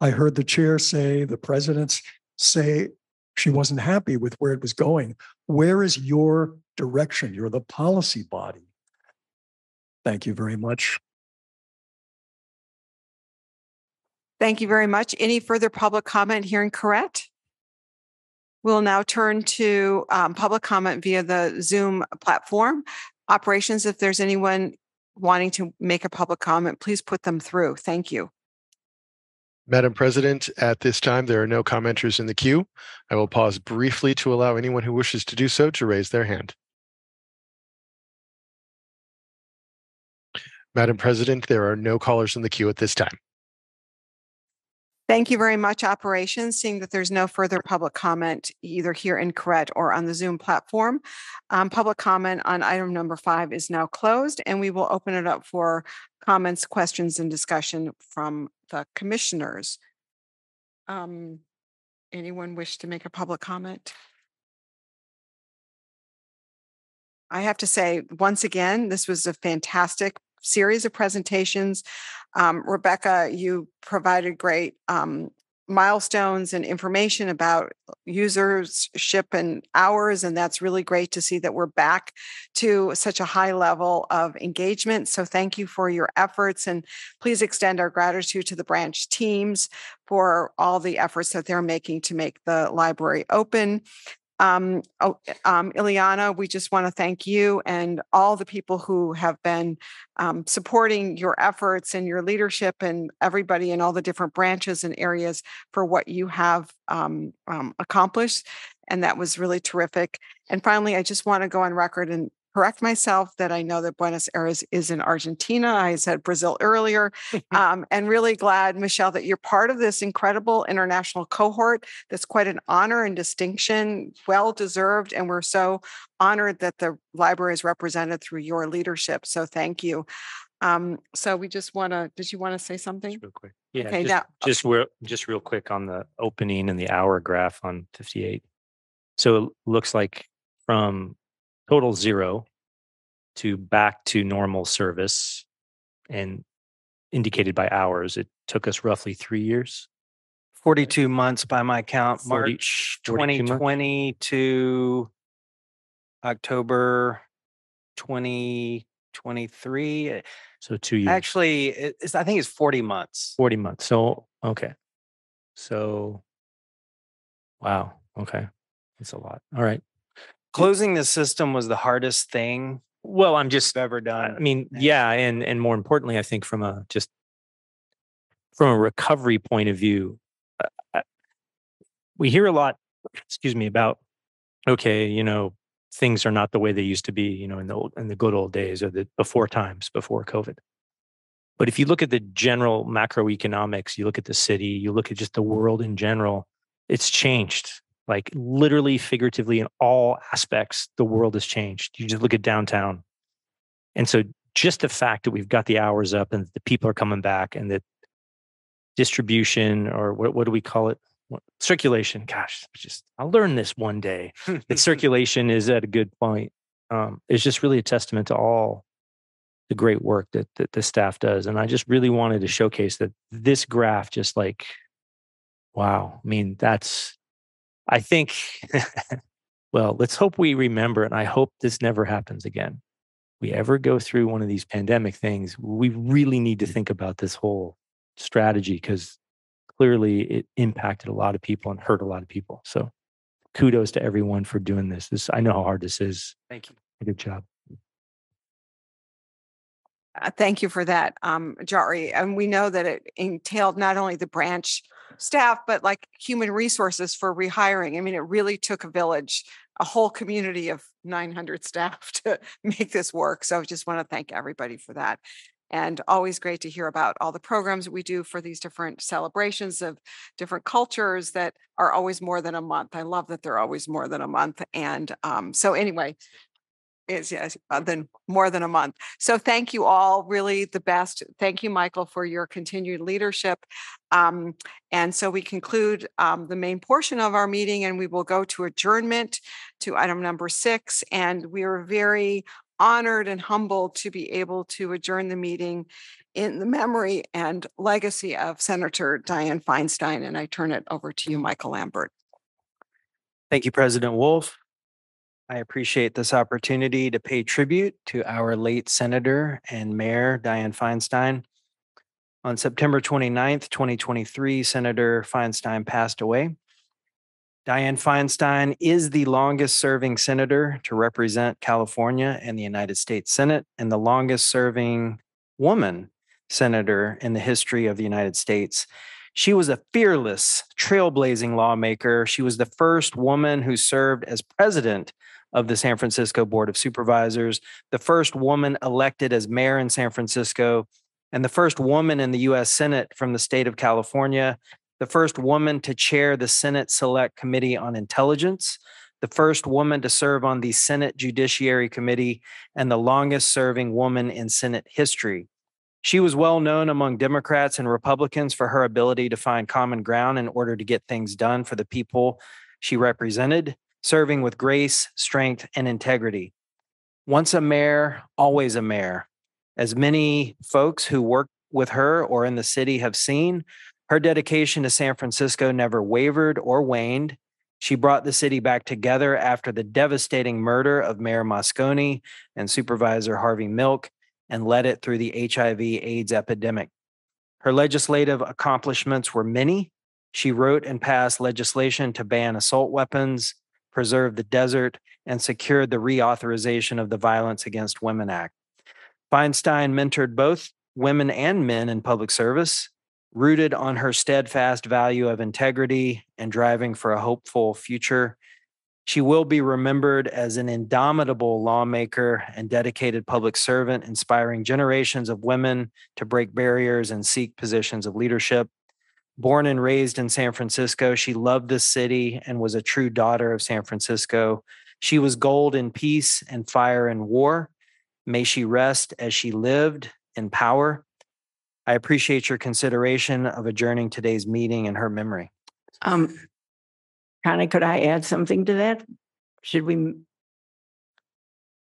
Speaker 4: I heard the chair say, the presidents say she wasn't happy with where it was going. Where is your direction? You're the policy body. Thank you very much.
Speaker 2: Thank you very much. Any further public comment here in Koret? We'll now turn to um, public comment via the Zoom platform. Operations, if there's anyone wanting to make a public comment, please put them through. Thank you.
Speaker 3: Madam President, at this time, there are no commenters in the queue. I will pause briefly to allow anyone who wishes to do so to raise their hand. Madam President, there are no callers in the queue at this time.
Speaker 2: Thank you very much, Operations. Seeing that there's no further public comment either here in Koret or on the Zoom platform, um, public comment on item number five is now closed, and we will open it up for comments, questions, and discussion from the commissioners. Um, anyone wish to make a public comment? I have to say, once again, this was a fantastic series of presentations. Um, Rebecca, you provided great um, milestones and information about usership and hours. And that's really great to see that we're back to such a high level of engagement. So thank you for your efforts. And please extend our gratitude to the branch teams for all the efforts that they're making to make the library open. Um, oh, um, Ileana, we just want to thank you and all the people who have been um, supporting your efforts and your leadership and everybody in all the different branches and areas for what you have um, um, accomplished. And that was really terrific. And finally, I just want to go on record and correct myself that I know that Buenos Aires is in Argentina. I said Brazil earlier. um, and really glad, Michelle, that you're part of this incredible international cohort. That's quite an honor and distinction, well deserved. And we're so honored that the library is represented through your leadership. So thank you. Um, so we just want to, did you want to say something?
Speaker 14: real quick. Yeah,
Speaker 2: Okay,
Speaker 14: just,
Speaker 2: now-
Speaker 14: just real, just real quick on the opening and the hour graph on fifty-eight. So it looks like from total zero to back to normal service and indicated by hours, it took us roughly three years.
Speaker 7: 42 months by my count,
Speaker 14: 40
Speaker 7: March
Speaker 14: 42 months?
Speaker 7: 2020 to October 2023.
Speaker 14: So two years.
Speaker 7: Actually, it's, I think it's 40 months.
Speaker 14: 40 months. So, okay. So, wow. Okay. That's a lot. All right.
Speaker 7: Closing the system was the hardest thing
Speaker 14: Well, I'm just,
Speaker 7: ever done.
Speaker 14: I mean, yeah, and and more importantly, I think from a just from a recovery point of view, uh, uh, we hear a lot. Excuse me about okay, you know, things are not the way they used to be, you know, in the old, in the good old days or the before times before COVID. But if you look at the general macroeconomics, you look at the city, you look at just the world in general, it's changed. Like literally, figuratively, in all aspects, the world has changed. You just look at downtown. And so just the fact that we've got the hours up and the people are coming back and that distribution or what, what do we call it? What- Circulation. Gosh, just I'll learn this one day. that circulation is at a good point. Um, it's just really a testament to all the great work that, that the staff does. And I just really wanted to showcase that this graph just like, wow. I mean, that's, I think, well, let's hope we remember, and I hope this never happens again. We ever go through one of these pandemic things, we really need to think about this whole strategy because clearly it impacted a lot of people and hurt a lot of people. So kudos to everyone for doing this. This I know how hard this is.
Speaker 7: Thank you.
Speaker 14: Good job.
Speaker 2: Uh, Thank you for that, um, Jarie. And we know that it entailed not only the branch staff, but like human resources for rehiring. I mean, it really took a village, a whole community of nine hundred staff to make this work. So I just want to thank everybody for that. And always great to hear about all the programs we do for these different celebrations of different cultures that are always more than a month. I love that they're always more than a month. And um, so anyway, is yes, uh, then more than a month. So thank you all, really the best. Thank you, Michael, for your continued leadership. Um, and so we conclude um, the main portion of our meeting and we will go to adjournment to item number six. And we are very honored and humbled to be able to adjourn the meeting in the memory and legacy of Senator Dianne Feinstein. And I turn it over to you, Michael Lambert.
Speaker 7: Thank you, President Wolf. I appreciate this opportunity to pay tribute to our late Senator and Mayor Dianne Feinstein. On September 29th, 2023, Senator Feinstein passed away. Dianne Feinstein is the longest serving senator to represent California in the United States Senate and the longest serving woman senator in the history of the United States. She was a fearless, trailblazing lawmaker. She was the first woman who served as president of the San Francisco Board of Supervisors, the first woman elected as mayor in San Francisco, and the first woman in the US Senate from the state of California, the first woman to chair the Senate Select Committee on Intelligence, the first woman to serve on the Senate Judiciary Committee, and the longest serving woman in Senate history. She was well known among Democrats and Republicans for her ability to find common ground in order to get things done for the people she represented, serving with grace, strength, and integrity. Once a mayor, always a mayor. As many folks who work with her or in the city have seen, her dedication to San Francisco never wavered or waned. She brought the city back together after the devastating murder of Mayor Moscone and Supervisor Harvey Milk and led it through the HIV AIDS epidemic. Her legislative accomplishments were many. She wrote and passed legislation to ban assault weapons, preserve the desert, and secured the reauthorization of the Violence Against Women Act. Feinstein mentored both women and men in public service, rooted on her steadfast value of integrity and driving for a hopeful future. She will be remembered as an indomitable lawmaker and dedicated public servant, inspiring generations of women to break barriers and seek positions of leadership. Born and raised in San Francisco, she loved the city and was a true daughter of San Francisco. She was gold in peace and fire in war. May she rest as she lived in power. I appreciate your consideration of adjourning today's meeting in her memory.
Speaker 6: Um, Connie, could I add something to that? Should we,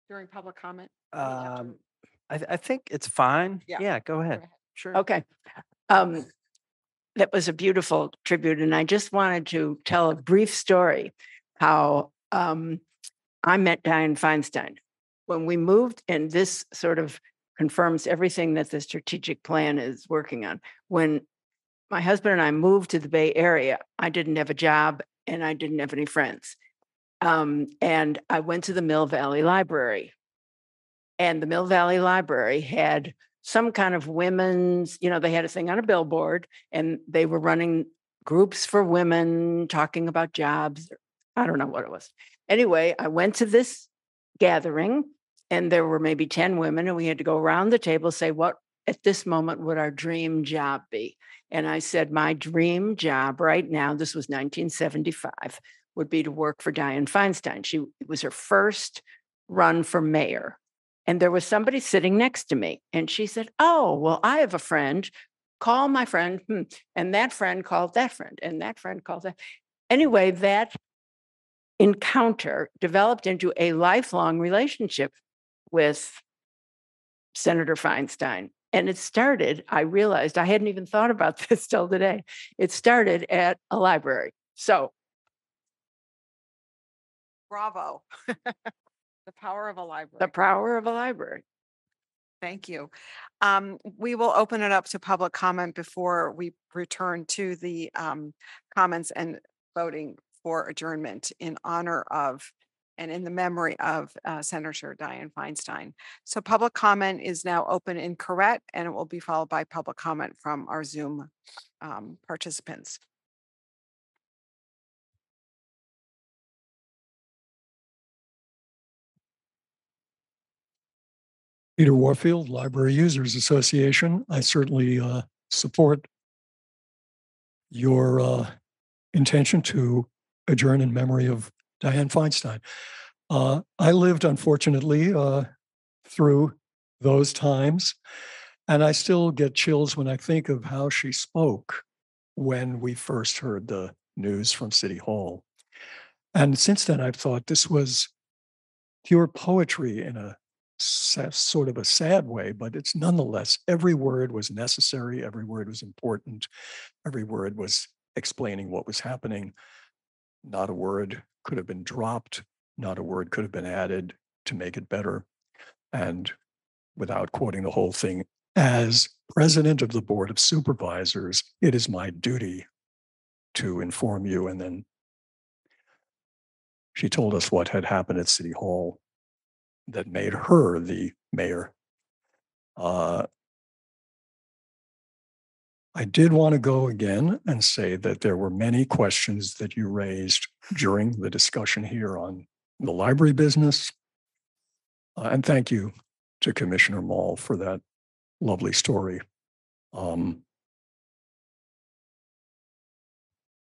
Speaker 2: During public comment?
Speaker 7: Um, I, I think it's fine.
Speaker 2: Yeah.
Speaker 7: Yeah, go ahead. Sure.
Speaker 6: okay. Um, that was a beautiful tribute, and I just wanted to tell a brief story how um, I met Dianne Feinstein. When we moved, and this sort of confirms everything that the strategic plan is working on. When my husband and I moved to the Bay Area, I didn't have a job and I didn't have any friends. Um, and I went to the Mill Valley Library. And the Mill Valley Library had some kind of women's, you know, they had a thing on a billboard and they were running groups for women talking about jobs. I don't know what it was. Anyway, I went to this gathering and there were maybe 10 women and we had to go around the table say what at this moment would our dream job be and i said my dream job right now this was 1975 would be to work for dianne feinstein she it was her first run for mayor and there was somebody sitting next to me and she said oh well i have a friend call my friend hmm, and that friend called that friend and that friend called that anyway that encounter developed into a lifelong relationship with Senator Feinstein. And it started, I realized I hadn't even thought about this till today. It started at a library. So,
Speaker 2: Bravo. The power of a library.
Speaker 6: the power of a library.
Speaker 2: Thank you. Um, we will open it up to public comment before we return to the um, comments and voting for adjournment in honor of and in the memory of uh, Senator Dianne Feinstein. So public comment is now open in Koret, and it will be followed by public comment from our Zoom um, participants.
Speaker 4: Peter Warfield, Library Users Association. I certainly uh, support your uh, intention to adjourn in memory of Dianne Feinstein. Uh, I lived, unfortunately, uh, through those times, and I still get chills when I think of how she spoke when we first heard the news from City Hall. And since then, I've thought this was pure poetry in a sort of a sad way, but it's nonetheless, every word was necessary, every word was important, every word was explaining what was happening. Not a word could have been dropped, not a word could have been added to make it better. And without quoting the whole thing, as president of the Board of Supervisors, it is my duty to inform you. And then she told us what had happened at City Hall that made her the mayor. Uh, I did want to go again and say that there were many questions that you raised during the discussion here on the library business. Uh, and thank you to Commissioner Mall for that lovely story. Um,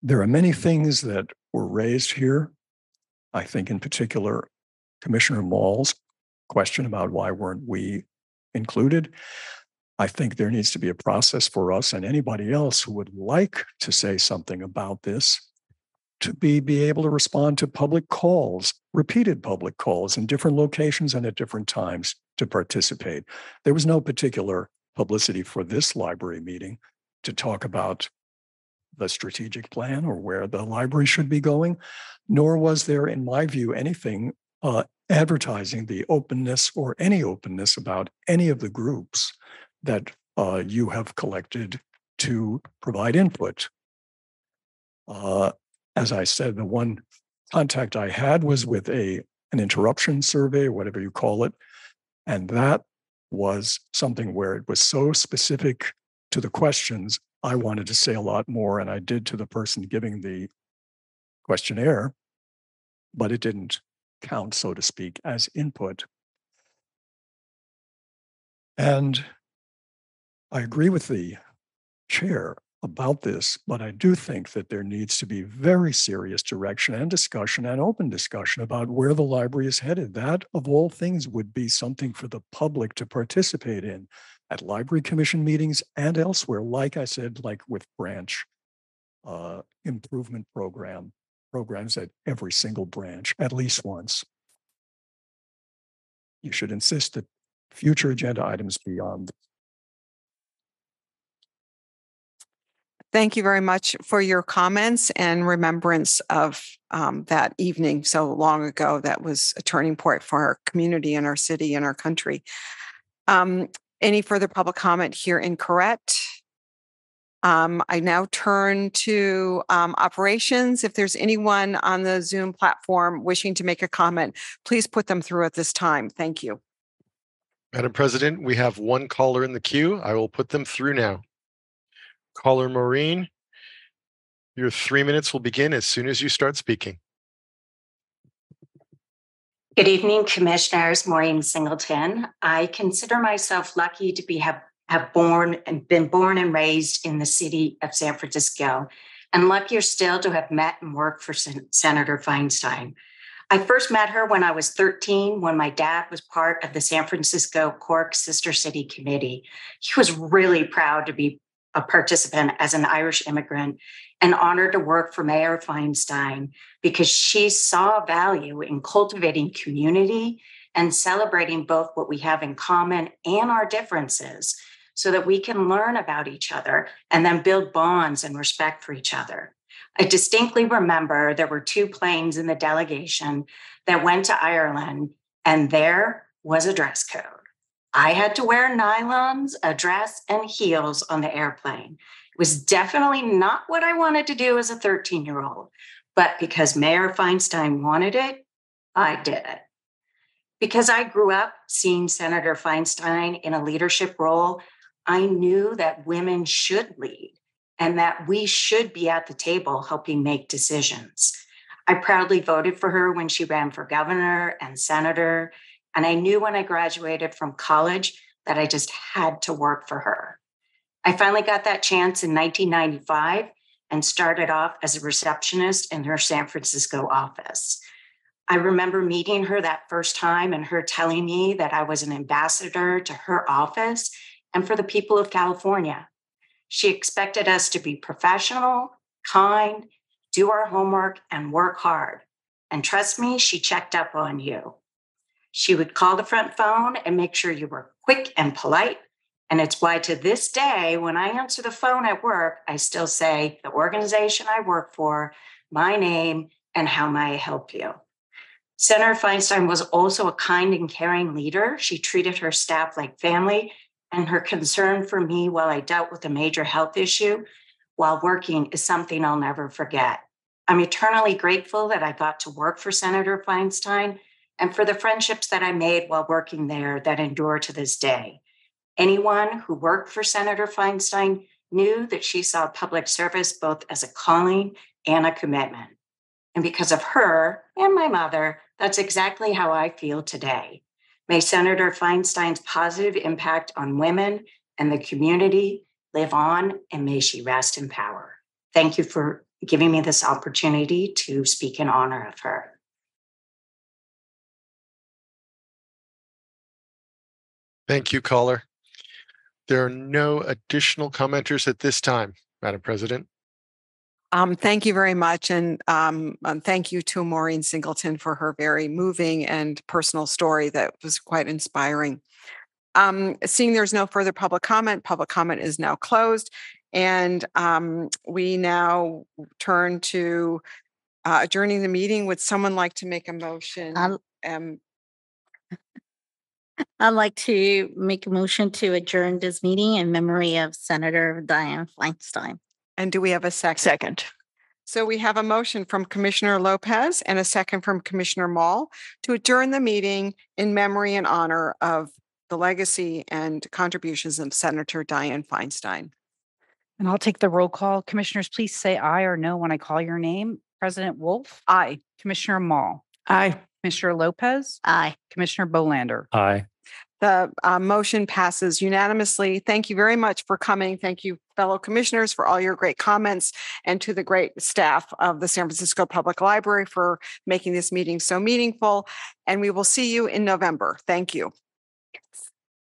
Speaker 4: there are many things that were raised here. I think in particular, Commissioner Mall's question about why weren't we included. I think there needs to be a process for us and anybody else who would like to say something about this to be, be able to respond to public calls, repeated public calls in different locations and at different times to participate. There was no particular publicity for this library meeting to talk about the strategic plan or where the library should be going, nor was there, in my view, anything uh, advertising the openness or any openness about any of the groups that uh, you have collected to provide input. Uh, as I said, the one contact I had was with a an interruption survey, whatever you call it, and that was something where it was so specific to the questions. I wanted to say a lot more, and I did to the person giving the questionnaire, but it didn't count, so to speak, as input. And I agree with the chair about this, but I do think that there needs to be very serious direction and discussion and open discussion about where the library is headed. That, of all things, would be something for the public to participate in at library commission meetings and elsewhere. Like I said, like with branch uh, improvement program programs at every single branch at least once. You should insist that future agenda items be beyond
Speaker 2: Thank you very much for your comments and remembrance of um, that evening so long ago. That was a turning point for our community and our city and our country. Um, any further public comment here in Koret? Um, I now turn to um, operations. If there's anyone on the Zoom platform wishing to make a comment, please put them through at this time. Thank you.
Speaker 3: Madam President, we have one caller in the queue. I will put them through now. Caller Maureen, your three minutes will begin as soon as you start speaking.
Speaker 19: Good evening, Commissioners. Maureen Singleton. I consider myself lucky to be have, have born and been born and raised in the city of San Francisco, and luckier still to have met and worked for Sen- Senator Feinstein. I first met her when I was 13, when my dad was part of the San Francisco Cork Sister City Committee. He was really proud to be a participant as an Irish immigrant and honored to work for Mayor Feinstein because she saw value in cultivating community and celebrating both what we have in common and our differences so that we can learn about each other and then build bonds and respect for each other. I distinctly remember there were two planes in the delegation that went to Ireland, and there was a dress code. I had to wear nylons, a dress, and heels on the airplane. It was definitely not what I wanted to do as a 13 year old, but because Mayor Feinstein wanted it, I did it. Because I grew up seeing Senator Feinstein in a leadership role, I knew that women should lead and that we should be at the table helping make decisions. I proudly voted for her when she ran for governor and senator. And I knew when I graduated from college that I just had to work for her. I finally got that chance in 1995 and started off as a receptionist in her San Francisco office. I remember meeting her that first time and her telling me that I was an ambassador to her office and for the people of California. She expected us to be professional, kind, do our homework, and work hard. And trust me, she checked up on you. She would call the front phone and make sure you were quick and polite. And it's why to this day, when I answer the phone at work, I still say the organization I work for, my name, and how may I help you. Senator Feinstein was also a kind and caring leader. She treated her staff like family and her concern for me while I dealt with a major health issue while working is something I'll never forget. I'm eternally grateful that I got to work for Senator Feinstein and for the friendships that I made while working there that endure to this day. Anyone who worked for Senator Feinstein knew that she saw public service both as a calling and a commitment. And because of her and my mother, that's exactly how I feel today. May Senator Feinstein's positive impact on women and the community live on, and may she rest in power. Thank you for giving me this opportunity to speak in honor of her.
Speaker 3: Thank you, caller. There are no additional commenters at this time, Madam President.
Speaker 2: Um, thank you very much. And um, um, thank you to Maureen Singleton for her very moving and personal story that was quite inspiring. Um, seeing there's no further public comment, public comment is now closed. And um, we now turn to uh, adjourning the meeting. Would someone like to make a motion? Um,
Speaker 13: I'd like to make a motion to adjourn this meeting in memory of Senator Dianne Feinstein.
Speaker 2: And do we have a second?
Speaker 16: Second.
Speaker 2: So we have a motion from Commissioner Lopez and a second from Commissioner Mall to adjourn the meeting in memory and honor of the legacy and contributions of Senator Dianne Feinstein.
Speaker 1: And I'll take the roll call. Commissioners, please say aye or no when I call your name. President Wolf?
Speaker 2: Aye.
Speaker 1: Commissioner Mall?
Speaker 16: Aye.
Speaker 1: Commissioner Lopez?
Speaker 13: Aye.
Speaker 1: Commissioner Bolander?
Speaker 14: Aye.
Speaker 2: The uh, motion passes unanimously. Thank you very much for coming. Thank you, fellow commissioners, for all your great comments and to the great staff of the San Francisco Public Library for making this meeting so meaningful. And we will see you in November. Thank you.